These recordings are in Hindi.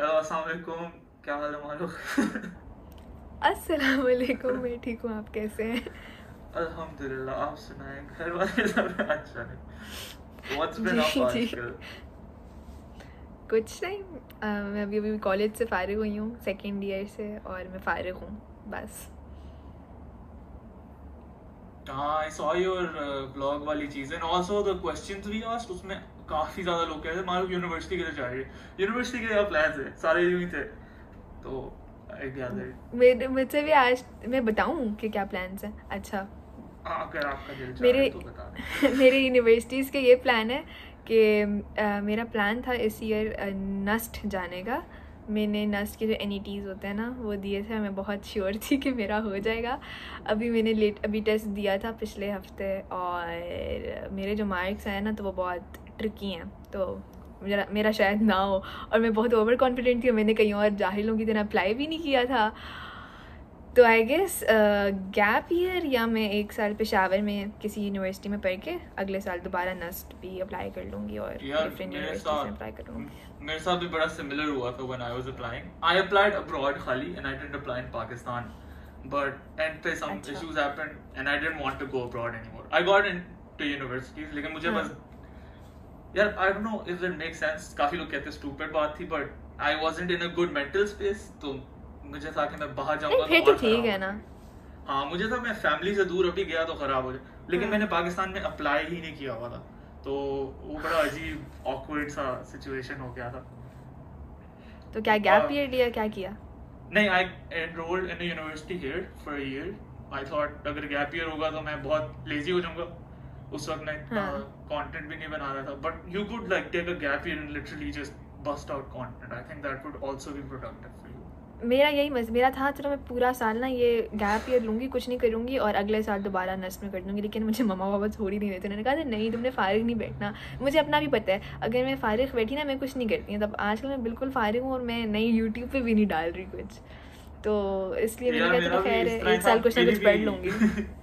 हेलो अस्सलाम वालेकुम क्या हाल है मारो अस्सलाम वालेकुम मैं ठीक हूँ आप कैसे हैं? अल्हम्दुलिल्लाह आप सुनाएँ घर वाले सब अच्छा नहीं व्हाट्स बीन अप। आजकल? कुछ नहीं अ, मैं अभी अभी कॉलेज से फारिग हुई हूँ सेकेंड ईयर से और मैं फारिग हूँ बस। हाँ आई सॉ योर ब्लॉग वाली चीज़ and also the questions we asked उसमें काफ़ी ज़्यादा लोग कह रहे थे मारो यूनिवर्सिटी के लिए जा रही है। यूनिवर्सिटी के क्या प्लान्स है सारे यूँ ही थे। तो मेरे मुझसे भी आज मैं बताऊँ कि क्या प्लान्स हैं? अच्छा। हाँ अगर आपका दिल मेरे तो मेरे यूनिवर्सिटीज़ के ये प्लान है कि मेरा प्लान था इस ईयर नस्ट जाने का। मैंने नस्ट के जो एन होते हैं ना वो दिए थे। मैं बहुत श्योर थी कि मेरा हो जाएगा। अभी मैंने लेट अभी टेस्ट दिया था पिछले हफ़्ते और मेरे जो मार्क्स आए ना तो वो बहुत ट्रिकी हैं तो मेरा मेरा शायद ना हो। और मैं बहुत ओवर कॉन्फिडेंट थी और मैंने कहीं और जाहिलों की तरह अप्लाई भी नहीं किया था। तो आई गेस गैप ईयर या मैं एक साल पेशावर में किसी यूनिवर्सिटी में पढ़ के अगले साल दोबारा नस्ट भी अप्लाई कर लूँगी और डिफरेंट मेरे यूनिवर्सिटीज में अप्लाई कर लूँगी। मेरे साथ भी बड़ा सिमिलर हुआ था when I was applying I applied abroad खाली and I didn't apply in Pakistan but and पे some. Issues happened and I didn't want to go abroad anymore I got into universities लेकिन मुझे हाँ। बस यार I don't know if it make sense काफ़ी लोग कहते हैं स्टूपिड बात थी but I wasn't in a good mental space तो मुझे था कि मैं बाहर जाऊँगा फिर तो ठीक है ना। हाँ मुझे था मैं फैमिली से दूर अभी गया तो खराब हो जाए। लेकिन हाँ। मैंने पाकिस्तान में अप्लाई ही नहीं किया हुआ था। तो वो बड़ा अजीब ऑकवर्ड सा सिचुएशन हो गया था। तो क्या गैप। ईयर लिया क्या किया? नहीं I enrolled in a university here for year I thought अगर गैप ईयर होगा तो मैं बहुत लेजी हो जाऊँगा। उस वक्त मैं हाँ। कंटेंट भी नहीं बना रहा था but you could like take a gap year and literally just bust out content I think that would also be productive for you मेरा यही मस मेरा था चलो मैं पूरा साल ना ये गैप ईयर लूँगी कुछ नहीं करूँगी और अगले साल दोबारा नर्स में कर दूँगी लेकिन मुझे मम्मा पापा छोड़ ही नहीं देते उन्होंने कहा था नहीं तुमने फारिग नहीं बैठना। मुझे अपना भी पता है अगर मैं फारिग बैठी ना मैं कुछ नहीं करती हूँ तब आजकल मैं बिल्कुल फारिग हूँ और मैं नई यूट्यूब पे भी नहीं डाल रही कुछ। तो इसलिए मैंने कहा चलो खैर एक साल कुछ ना कुछ पढ़ लूँगी।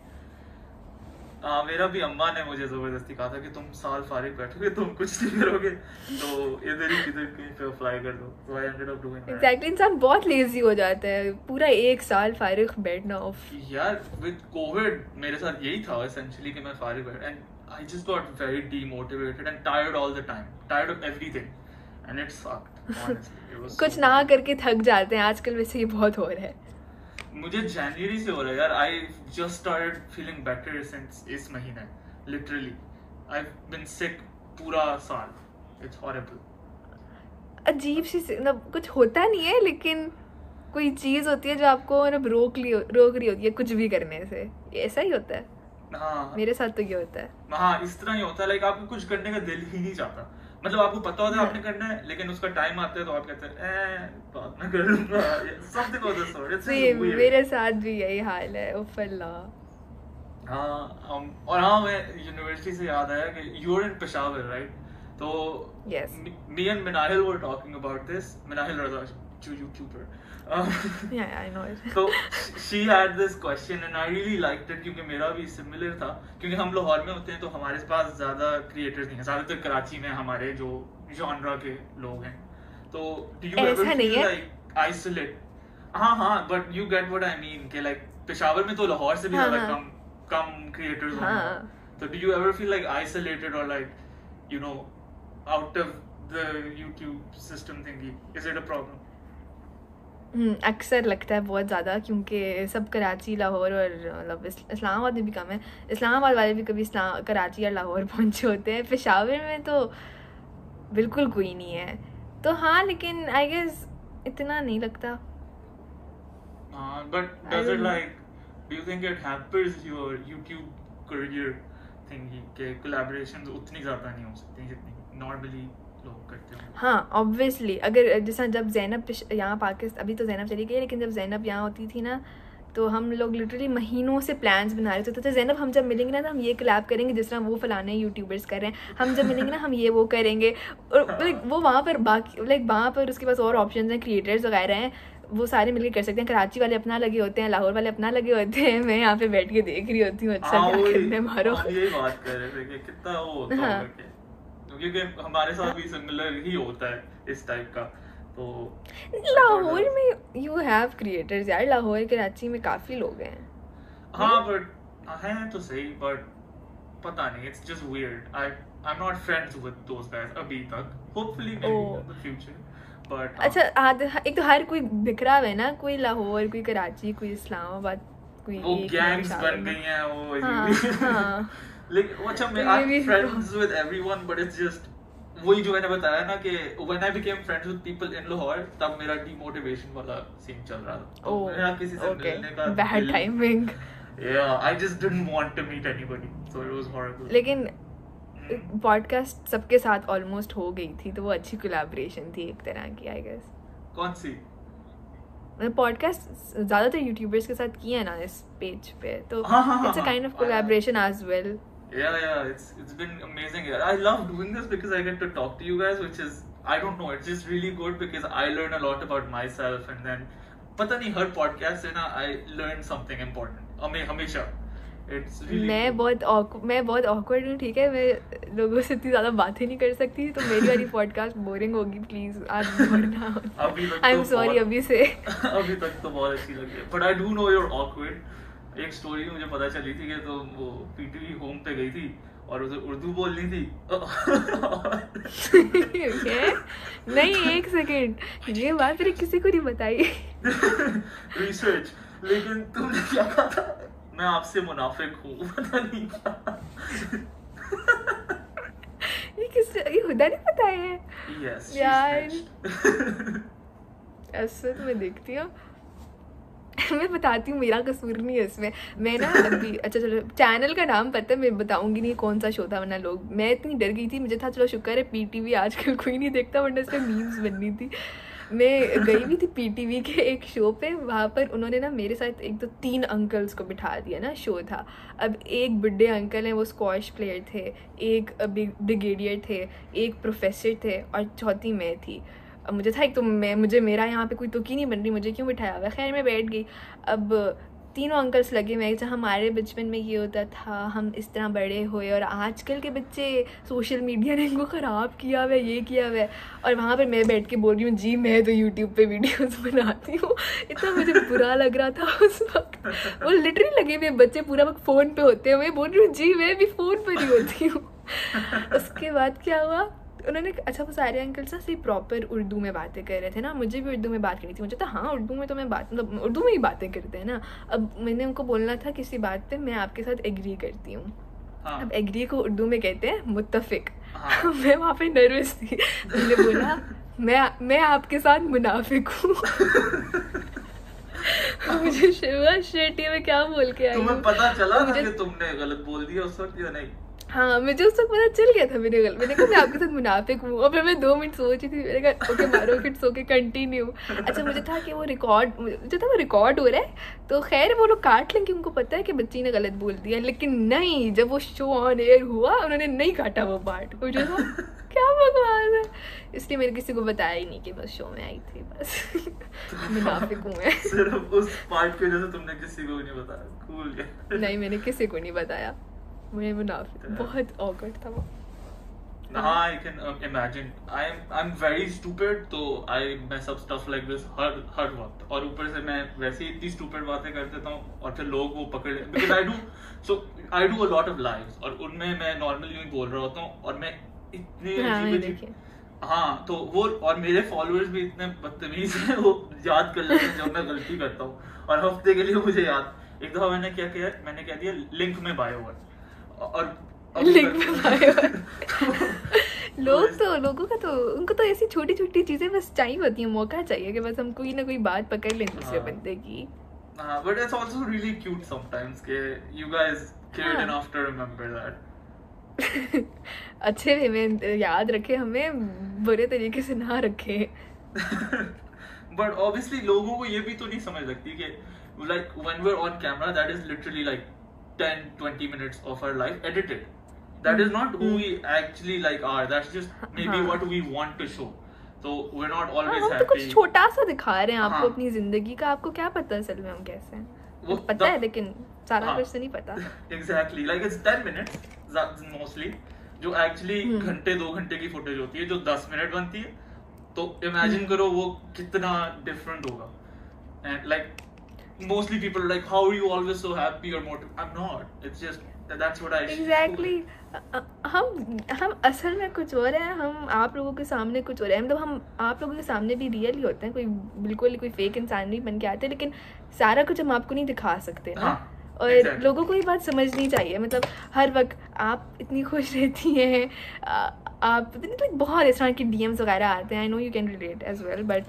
हाँ मेरा भी अम्मा ने मुझे ज़बरदस्ती कहा था कि तुम साल फारिग बैठोगे तुम कुछ नहीं करोगे। तो इधर ही किधर कहीं पे अप्लाई कर दो। तो I ended up doing exactly इंसान बहुत लेजी हो जाता है। पूरा एक साल फारिग बैठना ऑफ़ यार विद कोविड मेरे साथ यही था एसेंशियली कि मैं फारिग बैठ and I just got very demotivated and tired all the time tired of everything and it's was कुछ ना करके थक जाते हैं। आजकल वैसे ये बहुत हो रहा है। मुझे जनवरी से हो रहा है यार। I just started feeling better since इस महीने लिटरली आई बीन सिक पूरा साल. इट्स हॉरिबल अजीब सी मतलब कुछ होता नहीं है लेकिन कोई चीज़ होती है जो आपको मतलब रोक ली रोक रही होती है कुछ भी करने से। ऐसा ही होता है। हाँ। मेरे साथ तो ये होता है। हाँ इस तरह ही होता है। लाइक आपको कुछ करने का दिल ही नहीं चाहता। मतलब आपको पता होता है हाँ। आपने करना है लेकिन उसका टाइम आता है तो आप कहते हैं बात ना कर लूँगा something of the sort it's तो मेरे साथ भी यही हाल है उफ अल्लाह हाँ और हाँ मैं यूनिवर्सिटी से याद आया कि यू इन पेशावर राइट तो Yes. me and Minahil were talking about this Minahil Raza जो तो she had this question and I really like it क्योंकि मेरा भी सिमिलर था। क्योंकि हम लाहौर में होते हैं तो हमारे पास ज़्यादा क्रिएटर नहीं है। ज़्यादातर कराची में हमारे जो जॉनरा के लोग हैं। तो do you ever feel like isolate हाँ? हाँ but you get what I mean के लाइक पेशावर में तो लाहौर से भी ज़्यादा कम कम क्रिएटर्स होंगे। तो do you ever feel like isolated और like you know out of the YouTube system thingy is it a problem अक्सर लगता है बहुत ज़्यादा क्योंकि सब कराची लाहौर और मतलब इस्लामाबाद में भी कम है। इस्लामाबाद वाले भी कभी इस्लाम कराची या लाहौर पहुँचे होते हैं। पेशावर में तो बिल्कुल कोई नहीं है। तो हाँ लेकिन आई गेस इतना नहीं लगता। but I does it don't know. like, do you think it hampers your YouTube career thingy? के collaborations उतनी ज़्यादा नहीं हो सकती जितनी normally करते हैं। हाँ ऑब्वियसली अगर जैसा जब जैनब यहाँ पाकिस्तान अभी तो जैनब चली गई लेकिन जब जैनब यहाँ होती थी ना तो हम लोग लिटरली महीनों से प्लान्स बना रहे थे। तो तो जैनब हम जब मिलेंगे ना तो हम ये कोलैब करेंगे जिस तरह वो फलाने यूट्यूबर्स कर रहे हैं। हम जब मिलेंगे ना हम ये वो करेंगे। और लाइक वो वहाँ पर बाकी लाइक वहाँ पर उसके पास और ऑप्शन हैं क्रिएटर्स वगैरह हैं वो सारे मिलकर कर सकते हैं। कराची वाले अपना लगे होते हैं लाहौर वाले अपना लगे होते हैं। मैं यहाँ पे बैठ के देख रही होती हूँ अच्छा हाँ, क्या करने मारो। हम यही बात कर रहे थे कि कितना वो हाँ। क्योंकि हमारे साथ भी सिमिलर ही होता है इस टाइप का तो लाहौर में यू हैव क्रिएटर्स यार लाहौर कराची में काफ़ी लोग हैं। हाँ बट हैं तो सही बट पता नहीं it's just weird I I am not friends with those guys अभी तक। Hopefully may be Oh. In the future but अच्छा आध एक तो हर कोई बिखरा हुआ है ना कोई लाहौर कोई कराची कोई इस्लामाबाद कोई वो गैंग्स बन गई हैं वो हाँ, हाँ। तो ये आई भी- friends with everyone but it's just वही जो मैंने बताया ना कि when I became friends with people in Lahore तब मेरा डीमोटिवेशन वाला सीन चल रहा था तो मेरा किसी से okay. मिलने का Bad timing. Yeah, I just didn't want to meet anybody, so it was horrible. लेकिन Hmm. पॉडकास्ट सबके साथ ऑलमोस्ट हो गई थी तो वो अच्छी कोलैबोरेशन थी एक तरह की आई गेस कौन सी मैंने पॉडकास्ट ज़्यादातर यूट्यूबर्स के साथ किया है ना इस पेज पे तो it's a. Kind of collaboration as well Yeah, yeah, it's it's been amazing. Yeah. I love doing this because I get to talk to you guys, which is I don't know, it's just really good because I learn a lot about myself, and then पता नहीं हर podcast से ना I learn something important. हमें हमेशा it's really मैं good. बहुत awk- मैं बहुत ऑकवर्ड हूँ ठीक है मैं लोगों से इतनी ज़्यादा बातें नहीं कर सकती तो मेरी वाली पॉडकास्ट बोरिंग होगी प्लीज़ आज बोलना अभी तक आई एम तो सॉरी बहुत- अभी से अभी तक तो बहुत अच्छी लगी है but I do know your awkward एक स्टोरी मुझे पता चली थी कि तुम वो पीटीवी होम पे गई थी और उसे उर्दू बोलनी थी। नहीं एक सेकेंड ये बात मैंने किसी को नहीं बताई। रिसर्च लेकिन तुमने क्या कहा था? मैं आपसे मुनाफिक हूँ। पता नहीं ये किस ये हुदा नहीं पता है? यस यार। ऐसे तो मैं देखती हूँ। मैं बताती हूँ मेरा कसूर नहीं है इसमें। मैं ना अभी अच्छा चलो चैनल का नाम पता है मैं बताऊँगी नहीं कौन सा शो था वरना लोग। मैं इतनी डर गई थी मुझे था चलो शुक्र है पीटीवी आजकल कोई नहीं देखता वरना इसमें मीम्स बननी थी। मैं गई हुई थी पीटीवी के एक शो पे वहाँ पर उन्होंने ना मेरे साथ एक तो तीन अंकल्स को बिठा दिया ना शो था। अब एक बुढ़े अंकल हैं वो स्क्वाश प्लेयर थे एक ब्रिगेडियर थे एक प्रोफेसर थे और चौथी मैं थी। अब मुझे था, एक तो मैं, मुझे, मेरा यहाँ पे कोई तुकी नहीं बन रही, मुझे क्यों बिठाया हुआ? खैर, मैं बैठ गई। अब तीनों अंकल्स लगे मैं जहाँ हमारे बचपन में ये होता था, हम इस तरह बड़े हुए और आजकल के बच्चे सोशल मीडिया ने इनको ख़राब किया हुआ, ये किया हुआ। और वहाँ पर मैं बैठ के बोल रही हूँ, जी, मैं तो यूट्यूब पे वीडियोस बनाती हूँ। इतना मुझे बुरा लग रहा था उस वक्त। वो लिटरली लगे हुए बच्चे पूरा वक्त फ़ोन पे होते हैं मैं बोल रही हूँ, जी, मैं भी फ़ोन पर ही होती हूँ। उसके बाद क्या हुआ? उन्होंने अच्छा वो सारे अंकल से सही प्रॉपर उर्दू में बातें कर रहे थे ना। मुझे भी उर्दू में बात करनी थी। मुझे तो हाँ उर्दू में तो मैं बात मतलब उर्दू में ही बातें करते हैं ना। अब मैंने उनको बोलना था किसी बात पे मैं आपके साथ एग्री करती हूँ। हाँ। अब एग्री को उर्दू में कहते हैं मुतफिक हाँ। मैं वहाँ पे नर्वस थी। मैंने बोला मैं मैं आपके साथ मुनाफिक हूँ। मुझे शिवा शेट्टी में क्या बोल के आई तुम्हें पता चला मुझे- कि तुमने गलत बोल दिया उस वक्त या नहीं? हाँ मुझे उस वक्त पता चल गया था मेरे गल मैंने कहा मैं आपके साथ मुनाफिक हूँ। और फिर मैं दो मिनट सोच रही थी मैंने कहा ओके मारो फिर सो के कंटिन्यू अच्छा मुझे था कि वो रिकॉर्ड मुझे था वो रिकॉर्ड हो रहा है। तो खैर वो लोग काट लेंगे उनको पता है कि बच्ची ने गलत बोल दिया। लेकिन नहीं जब वो शो ऑन एयर हुआ उन्होंने नहीं काटा वो पार्ट मुझे था क्या बकवास है? इसलिए मैंने किसी को बताया ही नहीं कि बस शो में आई थी बस। मुनाफिक हूँ मैं। सिर्फ़ उस पार्ट की वजह से तुमने किसी को नहीं बताया। नहीं मैंने किसी को नहीं बताया। मुझे मुनाफिक बहुत ऑकवर्ड था वो। हाँ। I can imagine I am I am very stupid तो I mess up stuff like this हर हर वक्त। और ऊपर से मैं वैसे ही इतनी स्टूपिड बातें कर देता हूँ और फिर लोग वो पकड़ ले because I do so I do a lot of lives और उनमें मैं नॉर्मली यूँ बोल रहा होता हूँ और मैं इतने हाँ। हाँ तो वो और मेरे फॉलोअर्स भी इतने बदतमीज हैं वो याद कर लेते हैं जब मैं गलती करता हूँ। और हफ़्ते के लिए मुझे याद। एक दफ़ा मैंने क्या किया मैंने कह दिया लिंक में बायो है। और लिंक में बायो लोग तो लोगों का तो उनको तो ऐसी छोटी छोटी चीज़ें बस चाहिए होती है मौका चाहिए कि बस हम कोई ना कोई बात पकड़ लें दूसरे बंदे की। But it's also really cute sometimes के you guys care enough to remember that अच्छे वे में याद रखे हमें बुरे तरीके से ना रखे। बट ऑब्वियसली लोगों को ये भी तो नहीं समझ लगती कि like when we are on camera that is literally like 10 20 minutes of our life edited. That is not who we actually like are. That's just maybe हाँ. what we want to show. So we're not हाँ, हम तो कुछ छोटा सा दिखा रहे हैं आपको हाँ. अपनी ज़िंदगी का आपको क्या पता असल में हम कैसे हैं वो पता the- है लेकिन सारा हाँ. कुछ तो नहीं पता exactly like it's 10 minutes mostly जो एक्चुअली हम्म. घंटे दो घंटे की फुटेज होती है जो 10 मिनट बनती है तो इमेजिन करो वो कितना डिफरेंट होगा and like mostly people like how are you always so happy और motive I am not it's just that's what I exactly हम हम असल में कुछ और हैं हम आप लोगों के सामने कुछ और हैं। मतलब हम आप लोगों के सामने भी रियल ही होते हैं कोई बिल्कुल कोई फेक इंसान नहीं बन के आते लेकिन सारा कुछ हम आपको नहीं दिखा सकते ना? हाँ, और exactly. लोगों को ये बात समझनी चाहिए। मतलब हर वक्त आप इतनी खुश रहती हैं आप पता नहीं like बहुत इस तरह के डीएम्स वगैरह आते हैं। I know you can relate as well but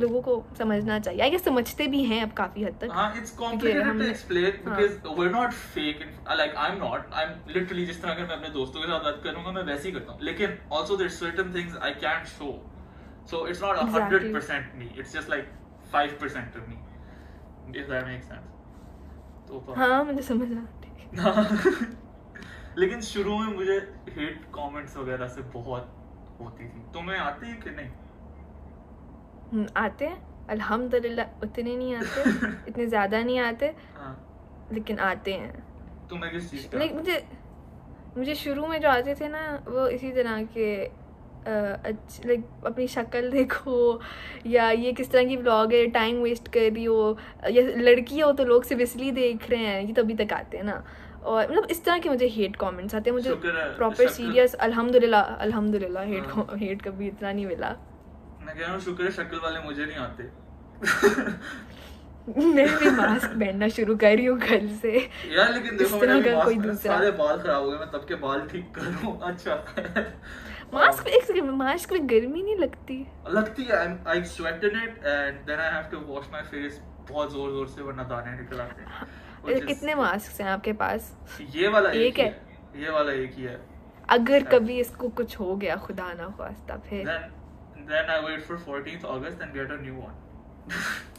लोगों को समझना चाहिए। आई गेस समझते भी हैं अब काफ़ी हद तक हाँ it's complicated to explain because we are not fake like I am not I am literally जिस तरह अगर मैं अपने दोस्तों के साथ बात करूँगा मैं वैसे ही करता हूँ। लेकिन also there certain things I can't show so it's not 100% me it's just like 5% of me if that makes sense तो हाँ मुझे समझ आ गया लेकिन शुरू में मुझे हेट कमेंट्स वगैरह से बहुत होती थी। तुम्हें आती है कि नहीं? आते हैं अल्हम्दुलिल्लाह उतने नहीं आते इतने ज़्यादा नहीं आते हाँ। लेकिन आते हैं। तुम्हें किस चीज़ का? मुझे मुझे शुरू में जो आते थे ना वो इसी तरह के लाइक अपनी शक्ल देखो या ये किस तरह की ब्लॉग है टाइम वेस्ट कर रही हो या लड़की हो तो लोग सिर्फ़ इसलिए देख रहे हैं ये तो अभी तक आते हैं ना। और मतलब इस तरह के मुझे हेट कमेंट्स आते हैं मुझे प्रॉपर सीरियस अल्हम्दुलिल्लाह अल्हम्दुलिल्लाह हेट हाँ। हेट कभी इतना नहीं मिला। मैं कह रहा हूँ शुक्र शक्ल वाले मुझे नहीं आते। मैं भी मास्क पहनना शुरू कर रही हूँ कल से। यार लेकिन देखो मेरे का कोई दूसरा। सारे बाल खराब हो गए मैं तब के बाल ठीक करूँ। अच्छा। मास्क एक सेकंड मास्क में गर्मी नहीं लगती? लगती है I sweat in it and then I have to wash my face बहुत ज़ोर ज़ोर से वरना दाने निकल आते हैं। कितने मास्क हैं आपके पास? ये वाला एक है। है। ये वाला एक ही है। अगर। कभी इसको कुछ हो गया खुदा ना खास्ता फिर। Then I wait for 14th August and get a new one.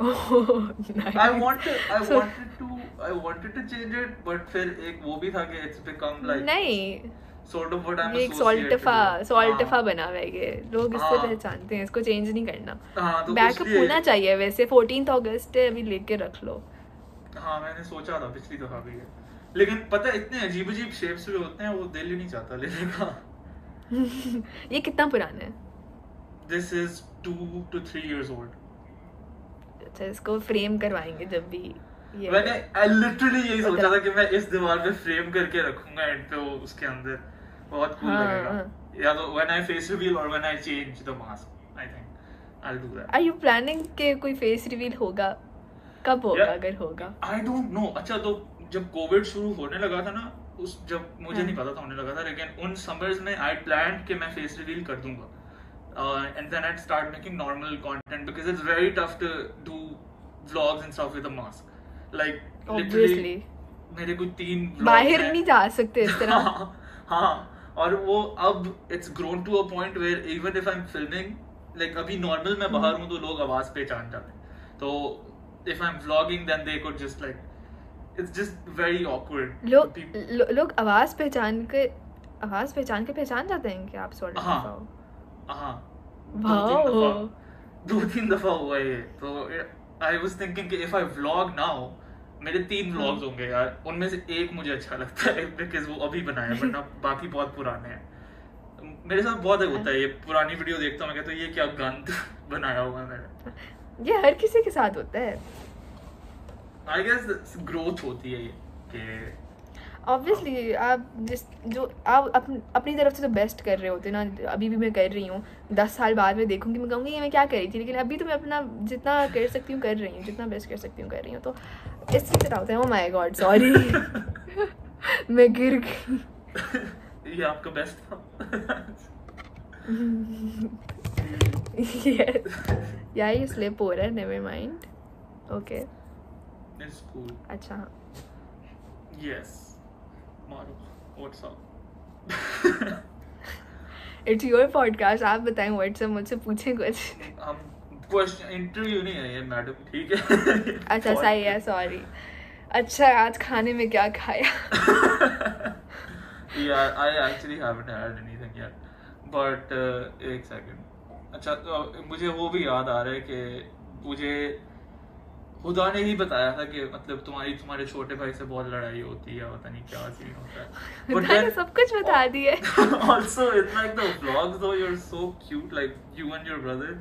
Oh, nice. I wanted I So- wanted to I wanted to change it but फिर एक वो भी था कि it's become like नहीं। sort of what I'm ये एक सॉल्टफा with. सॉल्टफा हाँ, बना हुआ है ये। लोग इसको हाँ। पहचानते हैं इसको चेंज नहीं करना। हाँ तो बैकअप होना चाहिए वैसे। फोर्टीन अगस्त है अभी लेके रख लो। हाँ मैंने सोचा था पिछली दफ़ा भी है। लेकिन पता है इतने अजीब अजीब शेप्स भी होते हैं वो दिल ही नहीं चाहता लेने का। ये कितना पुराना है? This is two two three years old अच्छा इसको फ्रेम करवाएँगे जब भी ये मैंने लिटरली यही सोचा था कि मैं इस दीवार पे फ्रेम करके रखूँगा एंड पे वो उसके अंदर बहुत कूल हाँ, लगेगा। हाँ। या तो व्हेन आई फेस रिवील और when I change the mask I think I will do that are you planning के कोई फेस रिवील होगा? कब होगा Yeah. अगर होगा? आई डोंट नो अच्छा तो जब कोविड शुरू होने लगा था ना उस जब मुझे हाँ। नहीं पता था होने लगा था लेकिन उन समर्स में आई प्लान कि मैं फेस रिवील कर दूँगा। And then I start making normal content because it's very tough to do vlogs and stuff with a mask like obviously मेरे कुछ तीन vlogs बाहर हैं। नहीं जा सकते इस तरह। हाँ हाँ और वो अब it's grown to a point where even if I am filming like अभी नॉर्मल मैं बाहर हूँ तो लोग आवाज़ पहचान जाते हैं। तो if I am vlogging then they could just like it's just very awkward लोग लो, लोग आवाज़ पहचान के आवाज़ पहचान के पहचान जाते हैं कि आप सॉल्ट हाँ। हाँ। दो तीन दफ़ा। दो तीन दफ़ा हुआ ये। तो आई वाज थिंकिंग कि इफ़ आई व्लॉग नाउ मेरे तीन हाँ। व्लॉग्स होंगे यार। उनमें से एक मुझे अच्छा लगता है बिकॉज़ वो अभी बनाया है वरना बाकी बहुत पुराने हैं। मेरे साथ बहुत होता है ये। पुरानी वीडियो देखता हूँ मैं कहता हूँ ये क्या गंद बनाया हुआ है मैंने। ये हर किसी के साथ होता है। आई गेस ग्रोथ होती है ये कि ऑब्वियसली आप जिस जो आप अपन, अपनी तरफ़ से तो बेस्ट कर रहे होते ना। अभी भी मैं कर रही हूँ। दस साल बाद में देखूँगी। मैं कहूँगी ये मैं क्या कर रही थी? लेकिन अभी तो मैं अपना जितना कर सकती हूँ कर रही हूँ। जितना बेस्ट कर सकती हूँ कर रही हूँ। तो इसी तरह होता है? ओ माय गॉड सॉरी मैं गिर गई। ये आपका बेस्ट था। या ये स्लिप हो रहा है। नेवर माइंड ओके अच्छा। हाँ यस मारो। इट्स योर पॉडकास्ट आप बताएँ व्हाट्सएप मुझसे पूछें कुछ। हम क्वेश्चन इंटरव्यू नहीं है ये मैडम ठीक है? अच्छा सही है सॉरी अच्छा आज खाने में क्या खाया? Actually haven't had anything yet but uh, एक सेकंड अच्छा तो मुझे वो भी याद आ रहा है कि मुझे खुदा ने ही बताया था कि मतलब तुम्हारी तुम्हारे छोटे भाई से बहुत लड़ाई होती है पता नहीं क्या सीन होता है। ने then- सब कुछ बता दिया also it's like the vlogs though you're so cute like you and your brother.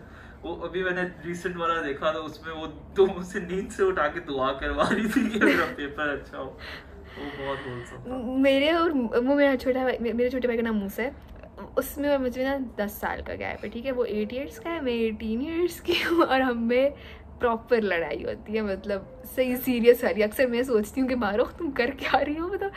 वो अभी मैंने रिसेंट वाला देखा था उसमें वो तुम उसे नींद से उठा के दुआ करवा रही थी कि मेरा पेपर अच्छा हो। वो बहुत मेरे और वो मेरा छोटा भाई मेरे छोटे भाई का नाम मूसा है। उसमें मुझे ना दस साल का गैप है ठीक है? वो एट ईयर्स का है मैं एटीन ईयर्स की हूँ और हम प्रॉपर लड़ाई होती है मतलब सही सीरियस वाली अक्सर मैं सोचती हूँ कि मारो तुम कर क्या रही हो मतलब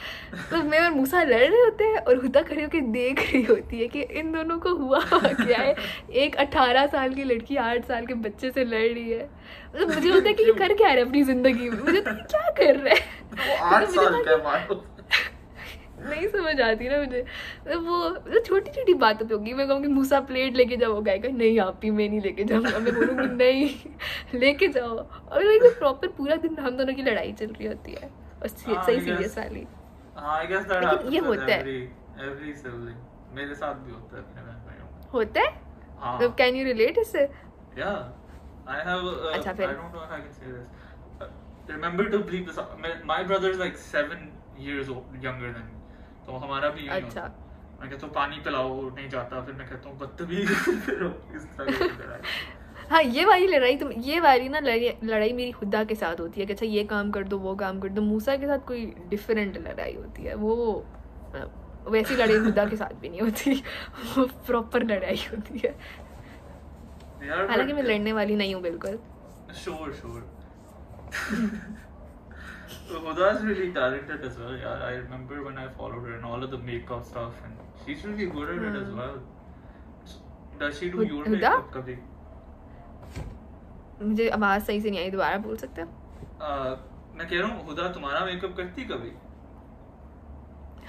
तो मैं और मूसा लड़ रहे होते हैं और हुदा खड़ी होकर देख रही होती है कि इन दोनों को हुआ क्या है। एक अठारह साल की लड़की आठ साल के बच्चे से लड़ रही है। मतलब मुझे होता है कि ये कर क्या रहे अपनी ज़िंदगी में? मुझे तो क्या कर रहे हैं वो आठ मुझे साल लगा- का मारो नहीं समझ आती ना मुझे। वो मतलब छोटी छोटी बातों पे होगी। मैं कहूँगी मूसा प्लेट लेके जाओ। गायका नहीं आप ही मैं नहीं लेके जाऊँगा। मैं बोलूँगी नहीं लेके जाओ। और लाइक प्रॉपर पूरा दिन हम दोनों की लड़ाई चल रही होती है। और हाँ, सही सीरियस वाली। हाँ लेकिन ये होता है। मेरे साथ भी होता है होता है? कैन यू रिलेट इससे? अच्छा, फिर? Uh, remember to bleep this. out. My brother is like seven years old, younger than me. तो हमारा भी यही अच्छा। मैं कहता हूँ पानी पिलाओ वो नहीं जाता। फिर मैं कहता हूँ बदतमीज। इस तरह हाँ ये वाली लड़ाई तो ये वाली ना लड़ाई लड़ाई मेरी खुदा के साथ होती है कि अच्छा ये काम कर दो वो काम कर दो। मूसा के साथ कोई डिफरेंट लड़ाई होती है। वो वैसी लड़ाई खुदा के साथ भी नहीं होती। वो प्रॉपर लड़ाई होती है। हालाँकि मैं लड़ने वाली नहीं हूँ बिल्कुल। Sure, sure. so Huda's really talented as well. Yeah, I remember when I followed her and all of the makeup stuff, and she's really good at it as Hmm. well. Does she do your Huda? makeup kabhi? मुझे आवाज़ सही से नहीं आई दोबारा बोल सकते हो Uh, मैं कह रहा हूँ हुदा तुम्हारा मेकअप करती कभी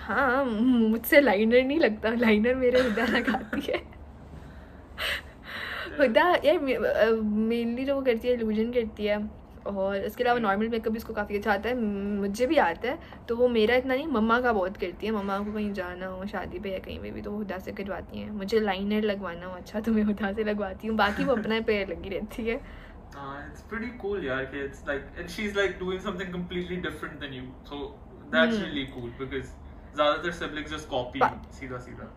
हाँ मुझसे लाइनर नहीं लगता लाइनर मेरे हुदा लगाती है हुदा यार मेनली जो वो करती है इल्यूजन करती है और इसके अलावा नॉर्मल मेकअप भी उसको काफ़ी अच्छा आता है मुझे भी आता है तो वो मेरा इतना नहीं मम्मा का बहुत करती है मम्मा को कहीं जाना हो शादी पे या कहीं पे भी तो वो हुदा से करवाती हैं मुझे लाइनर लगवाना हो अच्छा तो मैं हुदा से लगवाती हूँ बाकी वो अपना पे लगी रहती है Uh, it's pretty cool, yeah. It's like, and she's like doing something completely different than you. So that's Hmm. really cool because ज़्यादातर siblings just copy Pa- सीधा सीधा.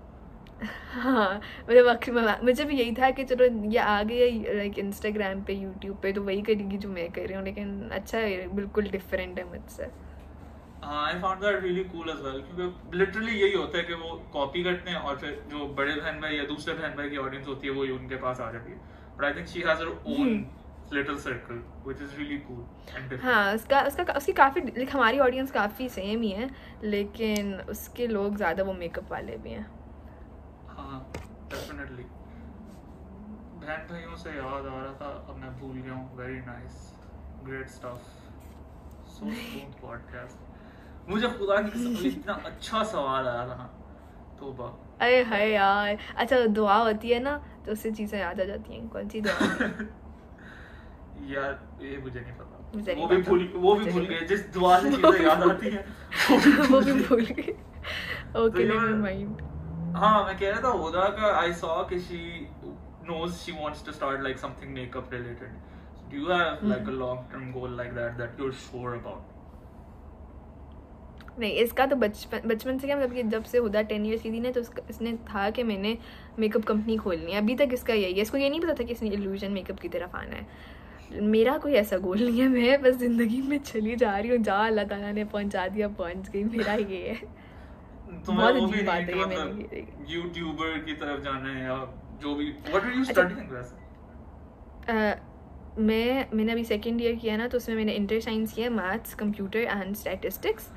हाँ मतलब अक्सर मैं- मुझे भी यही था कि चलो ये आ गया लाइक इंस्टाग्राम पे यूट्यूब पे तो वही करेगी जो मैं कर रही हूँ लेकिन अच्छा है बिल्कुल डिफरेंट है मुझसे। I found that really cool as well क्योंकि लिटरली यही होता है कि वो कॉपी करते हैं और फिर जो बड़े बहन भाई या दूसरे बहन भाई की ऑडियंस होती है वो ही उनके पास आ जाती है। But I think she has her own little circle which is really cool हाँ उसका उसका उसकी काफ़ी लाइक हमारी ऑडियंस काफ़ी सेम ही है लेकिन उसके लोग ज़्यादा वो मेकअप वाले भी हाँ। डेफिनेटली बहन भाइयों से याद आ रहा था अब मैं भूल गया हूँ। Very nice great stuff so smooth podcast मुझे खुदा की इतना अच्छा सवाल आया था तोबा। अरे हाय यार। अच्छा दुआ होती है ना तो उससे चीज़ें याद आ जाती हैं। कौन सी दुआ? यार ये मुझे नहीं पता। मुझे वो भी भूल वो भी भूल गए जिस दुआ से चीज़ें याद आती हैं। वो भी भूल गए। ओके नेवर माइंड हाँ मैं कह रहा था हुदा का आई सॉ कि she knows she wants to start like something makeup related. Do you have like Hmm. a long term goal like that that you're sure about? नहीं इसका तो बचपन बचपन से क्या मतलब कि जब से हुदा टेन ईयर्स की थी ना तो इसने था कि मैंने मेकअप कंपनी खोलनी है। अभी तक इसका यही है। इसको ये नहीं पता था कि इसने इल्यूजन मेकअप की तरफ़ आना है। मेरा कोई ऐसा गोल नहीं है। मैं बस ज़िंदगी में चली जा रही हूँ। जहाँ अल्लाह ताला ने पहुँचा दिया। पहुँच गई। मेरा ये है। बहुत अजीब बात है ये मैंने यूट्यूबर की तरफ़ जाना है या जो भी व्हाट आर यू। स्टडीिंग वैसे? मैं मैंने अभी सेकेंड ईयर किया ना तो उसमें मैंने इंटर साइंस किया मैथ्स कंप्यूटर एंड स्टैटिस्टिक्स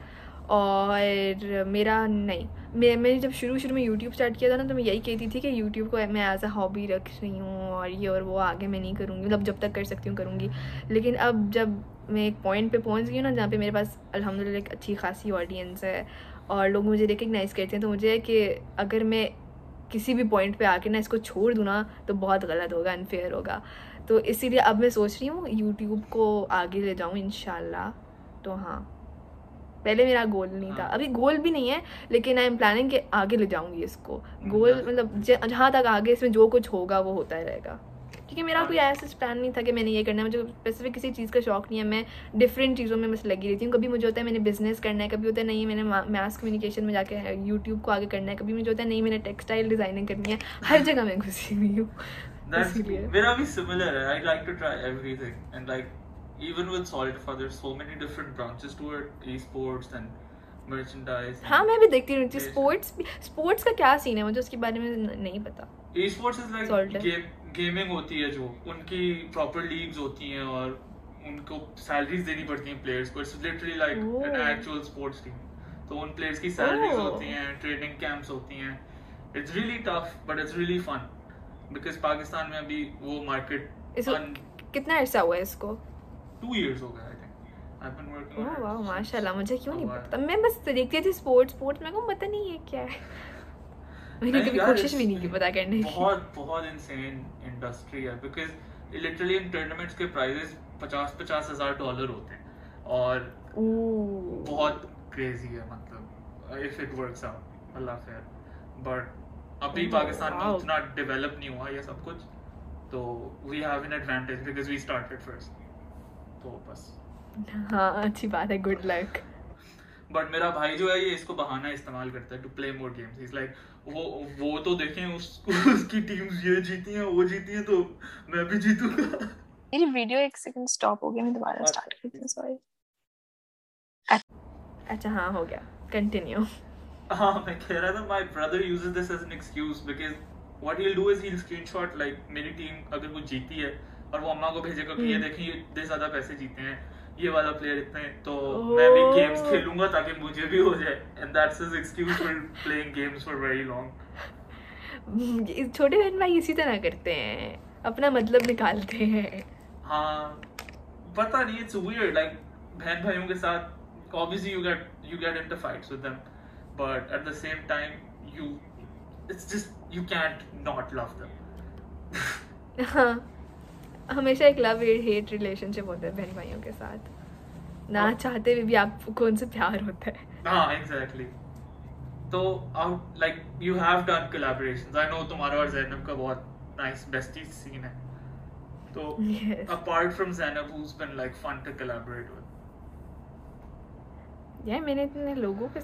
और मेरा नहीं। मैं मैंने जब शुरू शुरू में यूट्यूब स्टार्ट किया था ना तो मैं यही कहती थी कि यूट्यूब को मैं एज अ हॉबी रख रही हूँ और ये और वो आगे मैं नहीं करूँगी। मतलब जब तक कर सकती हूँ करूँगी। लेकिन अब जब मैं एक पॉइंट पे पहुँच गई हूँ ना जहाँ पे मेरे पास अल्हम्दुलिल्लाह एक अच्छी खासी ऑडियंस है और लोग मुझे रिकग्नाइज़ करते हैं तो मुझे है कि अगर मैं किसी भी पॉइंट पे आके ना इसको छोड़ दूँ ना तो बहुत गलत होगा अनफेयर होगा। तो इसीलिए अब मैं सोच रही हूँ यूट्यूब को आगे ले जाऊँ इन तो हाँ पहले मेरा गोल नहीं था। हाँ। अभी गोल भी नहीं है लेकिन आई एम प्लानिंग कि आगे ले जाऊँगी इसको। हम्म, गोल मतलब जहाँ तक आगे इसमें जो कुछ होगा वो होता ही रहेगा। क्योंकि मेरा कोई ऐसा प्लान नहीं था कि मैंने ये करना है। मुझे स्पेसिफिक किसी चीज़ का शौक नहीं है। मैं डिफरेंट चीज़ों में बस लगी रहती हूँ। कभी मुझे होता है मैंने बिज़नेस करना है कभी होता है नहीं मैंने मास कम्युनिकेशन में जाके यूट्यूब को आगे करना है। कभी मुझे होता है नहीं मैंने टेक्सटाइल डिज़ाइनिंग करनी है। हर जगह मैं घुसी हुई हूँ। मेरा भी similar है। I like to try everything and like even with Solidify there's so many different branches to it esports and merchandise हाँ मैं भी देखती रहती हूँ। स्पोर्ट्स स्पोर्ट्स का क्या सीन है? मुझे उसके बारे में नहीं पता। Esports is like game gaming होती है जो उनकी प्रॉपर लीग्स होती हैं और उनको सैलरीज देनी पड़ती हैं प्लेयर्स को। It's literally like an actual sports team तो उन प्लेयर्स की सैलरीज oh. होती हैं ट्रेनिंग कैंप्स होती हैं। It's really tough but it's really fun because Pakistan में अभी वो मार्केट कितना अर्सा हुआ है इसको? टू इयर्स हो गया माशाल्लाह मुझे क्यों नहीं पता? मैं बस देखती थी स्पोर्ट्स स्पोर्ट्स मेरे को पता नहीं है क्या है। मैंने कभी कोशिश भी नहीं की पता करने की। बहुत बहुत इनसेन इंडस्ट्री है बिकॉज़ लिटरली इन टूर्नामेंट्स के प्राइजेस पचास पचास हज़ार डॉलर होते हैं। और बहुत क्रेजी है मतलब if it works out Allah खैर। बट अभी पाकिस्तान में उतना डेवलप नहीं हुआ ये सब कुछ तो we have an advantage because we started first तो बस। हाँ अच्छी बात है गुड लक बट मेरा भाई जो है ये इसको बहाना इस्तेमाल करता है to play more games is like वो वो तो देखें उस उसकी टीम्स ये जीती हैं वो जीती हैं तो मैं भी जीतूँगा। मेरी वीडियो एक सेकंड स्टॉप हो गया मैं दोबारा स्टार्ट करती हूँ सॉरी अच्छा हाँ हो गया. कंटिन्यू हाँ मैं कह रहा था my brother uses this as an excuse because what he will do is he will screenshot like मेरी टीम अगर वो जीती है और वो अम्मा को भेजेगा कि ये हम्म। देखिए इतने ज़्यादा पैसे जीते हैं ये वाला प्लेयर इतने तो मैं भी गेम्स खेलूँगा ताकि मुझे भी हो जाए। And that's his excuse for playing games for very long छोटे बहन भाई इसी तरह करते हैं अपना मतलब निकालते हैं। हाँ पता नहीं इट्स वियर्ड लाइक बहन भाइयों के साथ obviously you get you get into fights with them but at the same time you it's just you can't not love them हाँ। हमेशा एक लव हेट रिलेशनशिप होता है बहन भाइयों के साथ। ना हाँ। चाहते हुए भी आपको कौन से प्यार होता है? हाँ एग्जैक्टली तो out like you have done collaborations I know तुम्हारा और जैनब का बहुत नाइस बेस्टी सीन है। तो apart from Zainab who's been like fun to collaborate with यार मैंने इतने लोगों के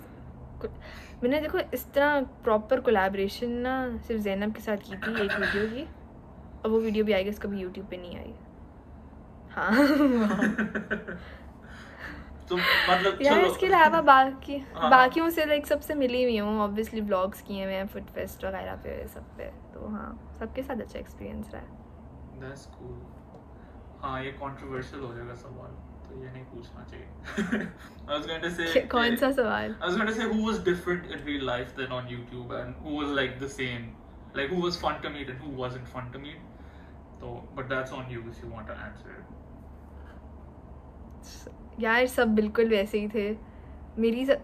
मैंने देखो इस तरह प्रॉपर कोलैबोरेशन ना सिर्फ़ जैनब के साथ की थी एक वीडियो की। अब वो वीडियो भी आएगी इसका भी यूट्यूब पे नहीं आई। हाँ। तो मतलब यार इसके अलावा बाकी हाँ। बाकियों से लाइक सबसे मिली हुई हूँ ऑब्वियसली ब्लॉग्स किए हुए हैं फुट फेस्ट वगैरह पे सब पे। तो हाँ सबके साथ अच्छा एक्सपीरियंस रहा है। दैट्स कूल हाँ ये कंट्रोवर्शियल हो जाएगा सवाल तो ये नहीं पूछना चाहिए। I was going to say कौन सा सवाल? I was going to say who was different in real life than on YouTube and who was like the same? Like who was fun to meet and who wasn't fun to meet तो but that's on you if you want to answer यार सब बिल्कुल वैसे ही थे। मेरी सब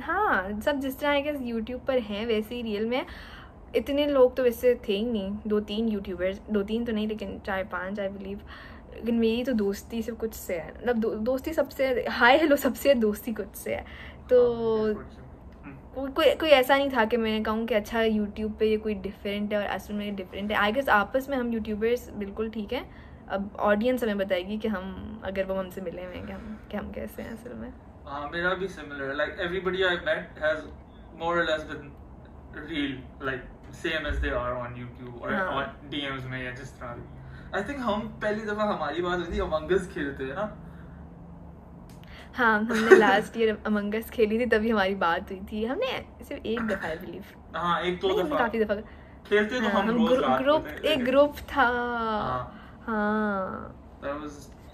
हाँ सब जिस तरह के यूट्यूब पर हैं वैसे ही रियल में। इतने लोग तो वैसे थे ही नहीं। दो तीन यूट्यूबर्स दो तीन तो नहीं लेकिन चार पाँच आई बिलीव लेकिन मेरी तो दोस्ती से कुछ से है। मतलब दो, दोस्ती सबसे हाय हेलो सबसे दोस्ती कुछ से है। तो कोई कोई ऐसा नहीं था कि मैंने कहूँ कि अच्छा यूट्यूब पे ये कोई डिफरेंट है और असल में डिफरेंट है। आई गेस आपस में हम यूट्यूबर्स बिल्कुल ठीक हैं। अब ऑडियंस हमें बताएगी कि हम अगर वो हमसे मिले हुए हैं कि हम कि हम कैसे हैं असल में। हाँ मेरा भी सिमिलर है। Like everybody I met has more और less been real like same as they are on YouTube और ऑन डीएम्स में या जिस तरह आई थिंक हम पहली दफ़ा हमारी बात हुई थी अमंगस खेलते हैं ना? हाँ हमने लास्ट ईयर अमंगस खेली थी तभी हमारी बात हुई थी। हमने सिर्फ़ एक दफ़ा आई बिलीव हाँ एक दो दफ़ा। काफ़ी दफ़ा खेलते तो हाँ, हम ग्रुप एक ग्रुप था। हाँ, हाँ।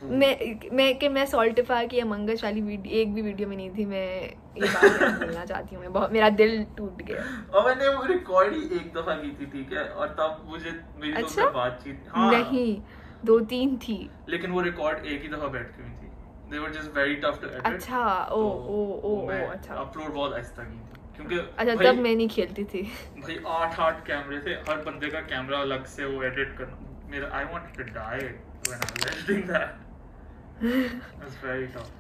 मैं मैं कि मैं सॉल्टिफा की अमंगस वाली वीडियो एक भी वीडियो में नहीं थी मैं ये बात बोलना चाहती हूँ मैं बहुत मेरा दिल टूट गया। और मैंने वो रिकॉर्ड ही एक दफ़ा की थी ठीक है? और तब मुझे मेरी अच्छा? बातचीत हाँ। नहीं दो तीन थी। लेकिन वो रिकॉर्ड एक ही दफ़ा बैठ के हुई they were just very tough to edit. अच्छा ओ ओ ओ ओ अच्छा। अपलोड बहुत आहिस्ता की थी। क्योंकि अच्छा तब मैं नहीं खेलती थी। भाई आठ आठ कैमरे थे हर बंदे का कैमरा अलग से वो एडिट करना। मेरा I wanted to die when I was editing that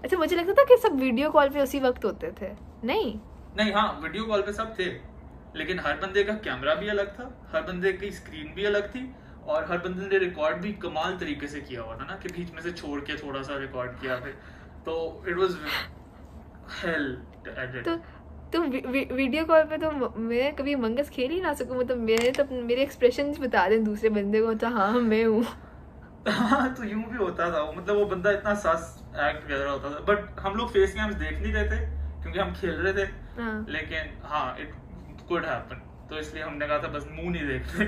अच्छा मुझे लगता था कि सब वीडियो कॉल पे उसी वक्त होते थे। नहीं? नहीं हाँ वीडियो कॉल पे सब थे। लेकिन हर बंदे का कैमरा भी अलग था हर बंदे की स्क्रीन भी अलग थी और हर बंदे ने रिकॉर्ड भी कमाल तरीके से किया हुआ था ना कि बीच में से छोड़ के थोड़ा सा रिकॉर्ड किया फिर। तो इट वाज हेल एडिट तो तो वी, वीडियो कॉल पे तो मैं कभी मंगस खेल ही ना सकूँ मतलब मेरे तो मेरे एक्सप्रेशन बता दें दूसरे बंदे को तो हाँ मैं हूँ। हाँ तो यूँ भी होता था वो मतलब वो बंदा इतना सास एक्ट कर रहा होता था। बट हम लोग फेस कैम्स देख नहीं रहे थे क्योंकि हम खेल रहे थे। हाँ। लेकिन हाँ इट कुड हैपन तो इसलिए हमने कहा था बस मुँह नहीं देखते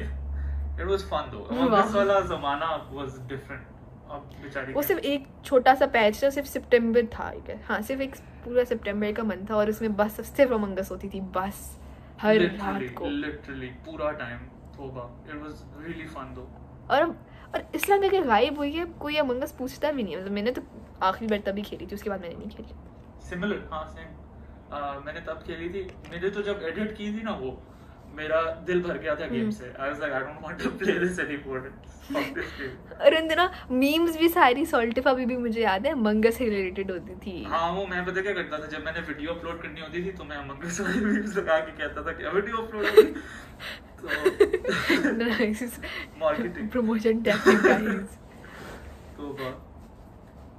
इट वाज फन दो वाह। वाला जमाना वाज डिफरेंट अब बेचारी वो सिर्फ़ एक छोटा सा पैच था सिर्फ़ सितंबर था. हाँ सिर्फ़ एक पूरा सितंबर का मंथ था और उसमें बस सिर्फ़ अमंगस होती थी बस। हर रात को। लिटरली पूरा टाइम तोबा इट वाज रियली फन दो और और इस तरह के गायब हुई है? कोई अमंगस पूछता भी नहीं मतलब मैंने तो आखिरी बार तभी खेली थी उसके बाद मैंने नहीं खेली। सिमिलर हाँ सेम मैंने तब खेली थी। मेरे तो जब एडिट की थी ना वो मेरा दिल भर गया था गेम हम्म। से। I was like I don't want to play this anymore this game और दिनों मीम्स भी सारी सॉल्टिफा भी, भी मुझे याद है मंगस से रिलेटेड होती थी। हाँ वो मैं पता क्या करता था? जब मैंने वीडियो अपलोड करनी होती थी तो मैं अमंग अस वाली मीम्स लगा के कहता था कि वीडियो अपलोड होगी. तो nice marketing promotion technique guys तो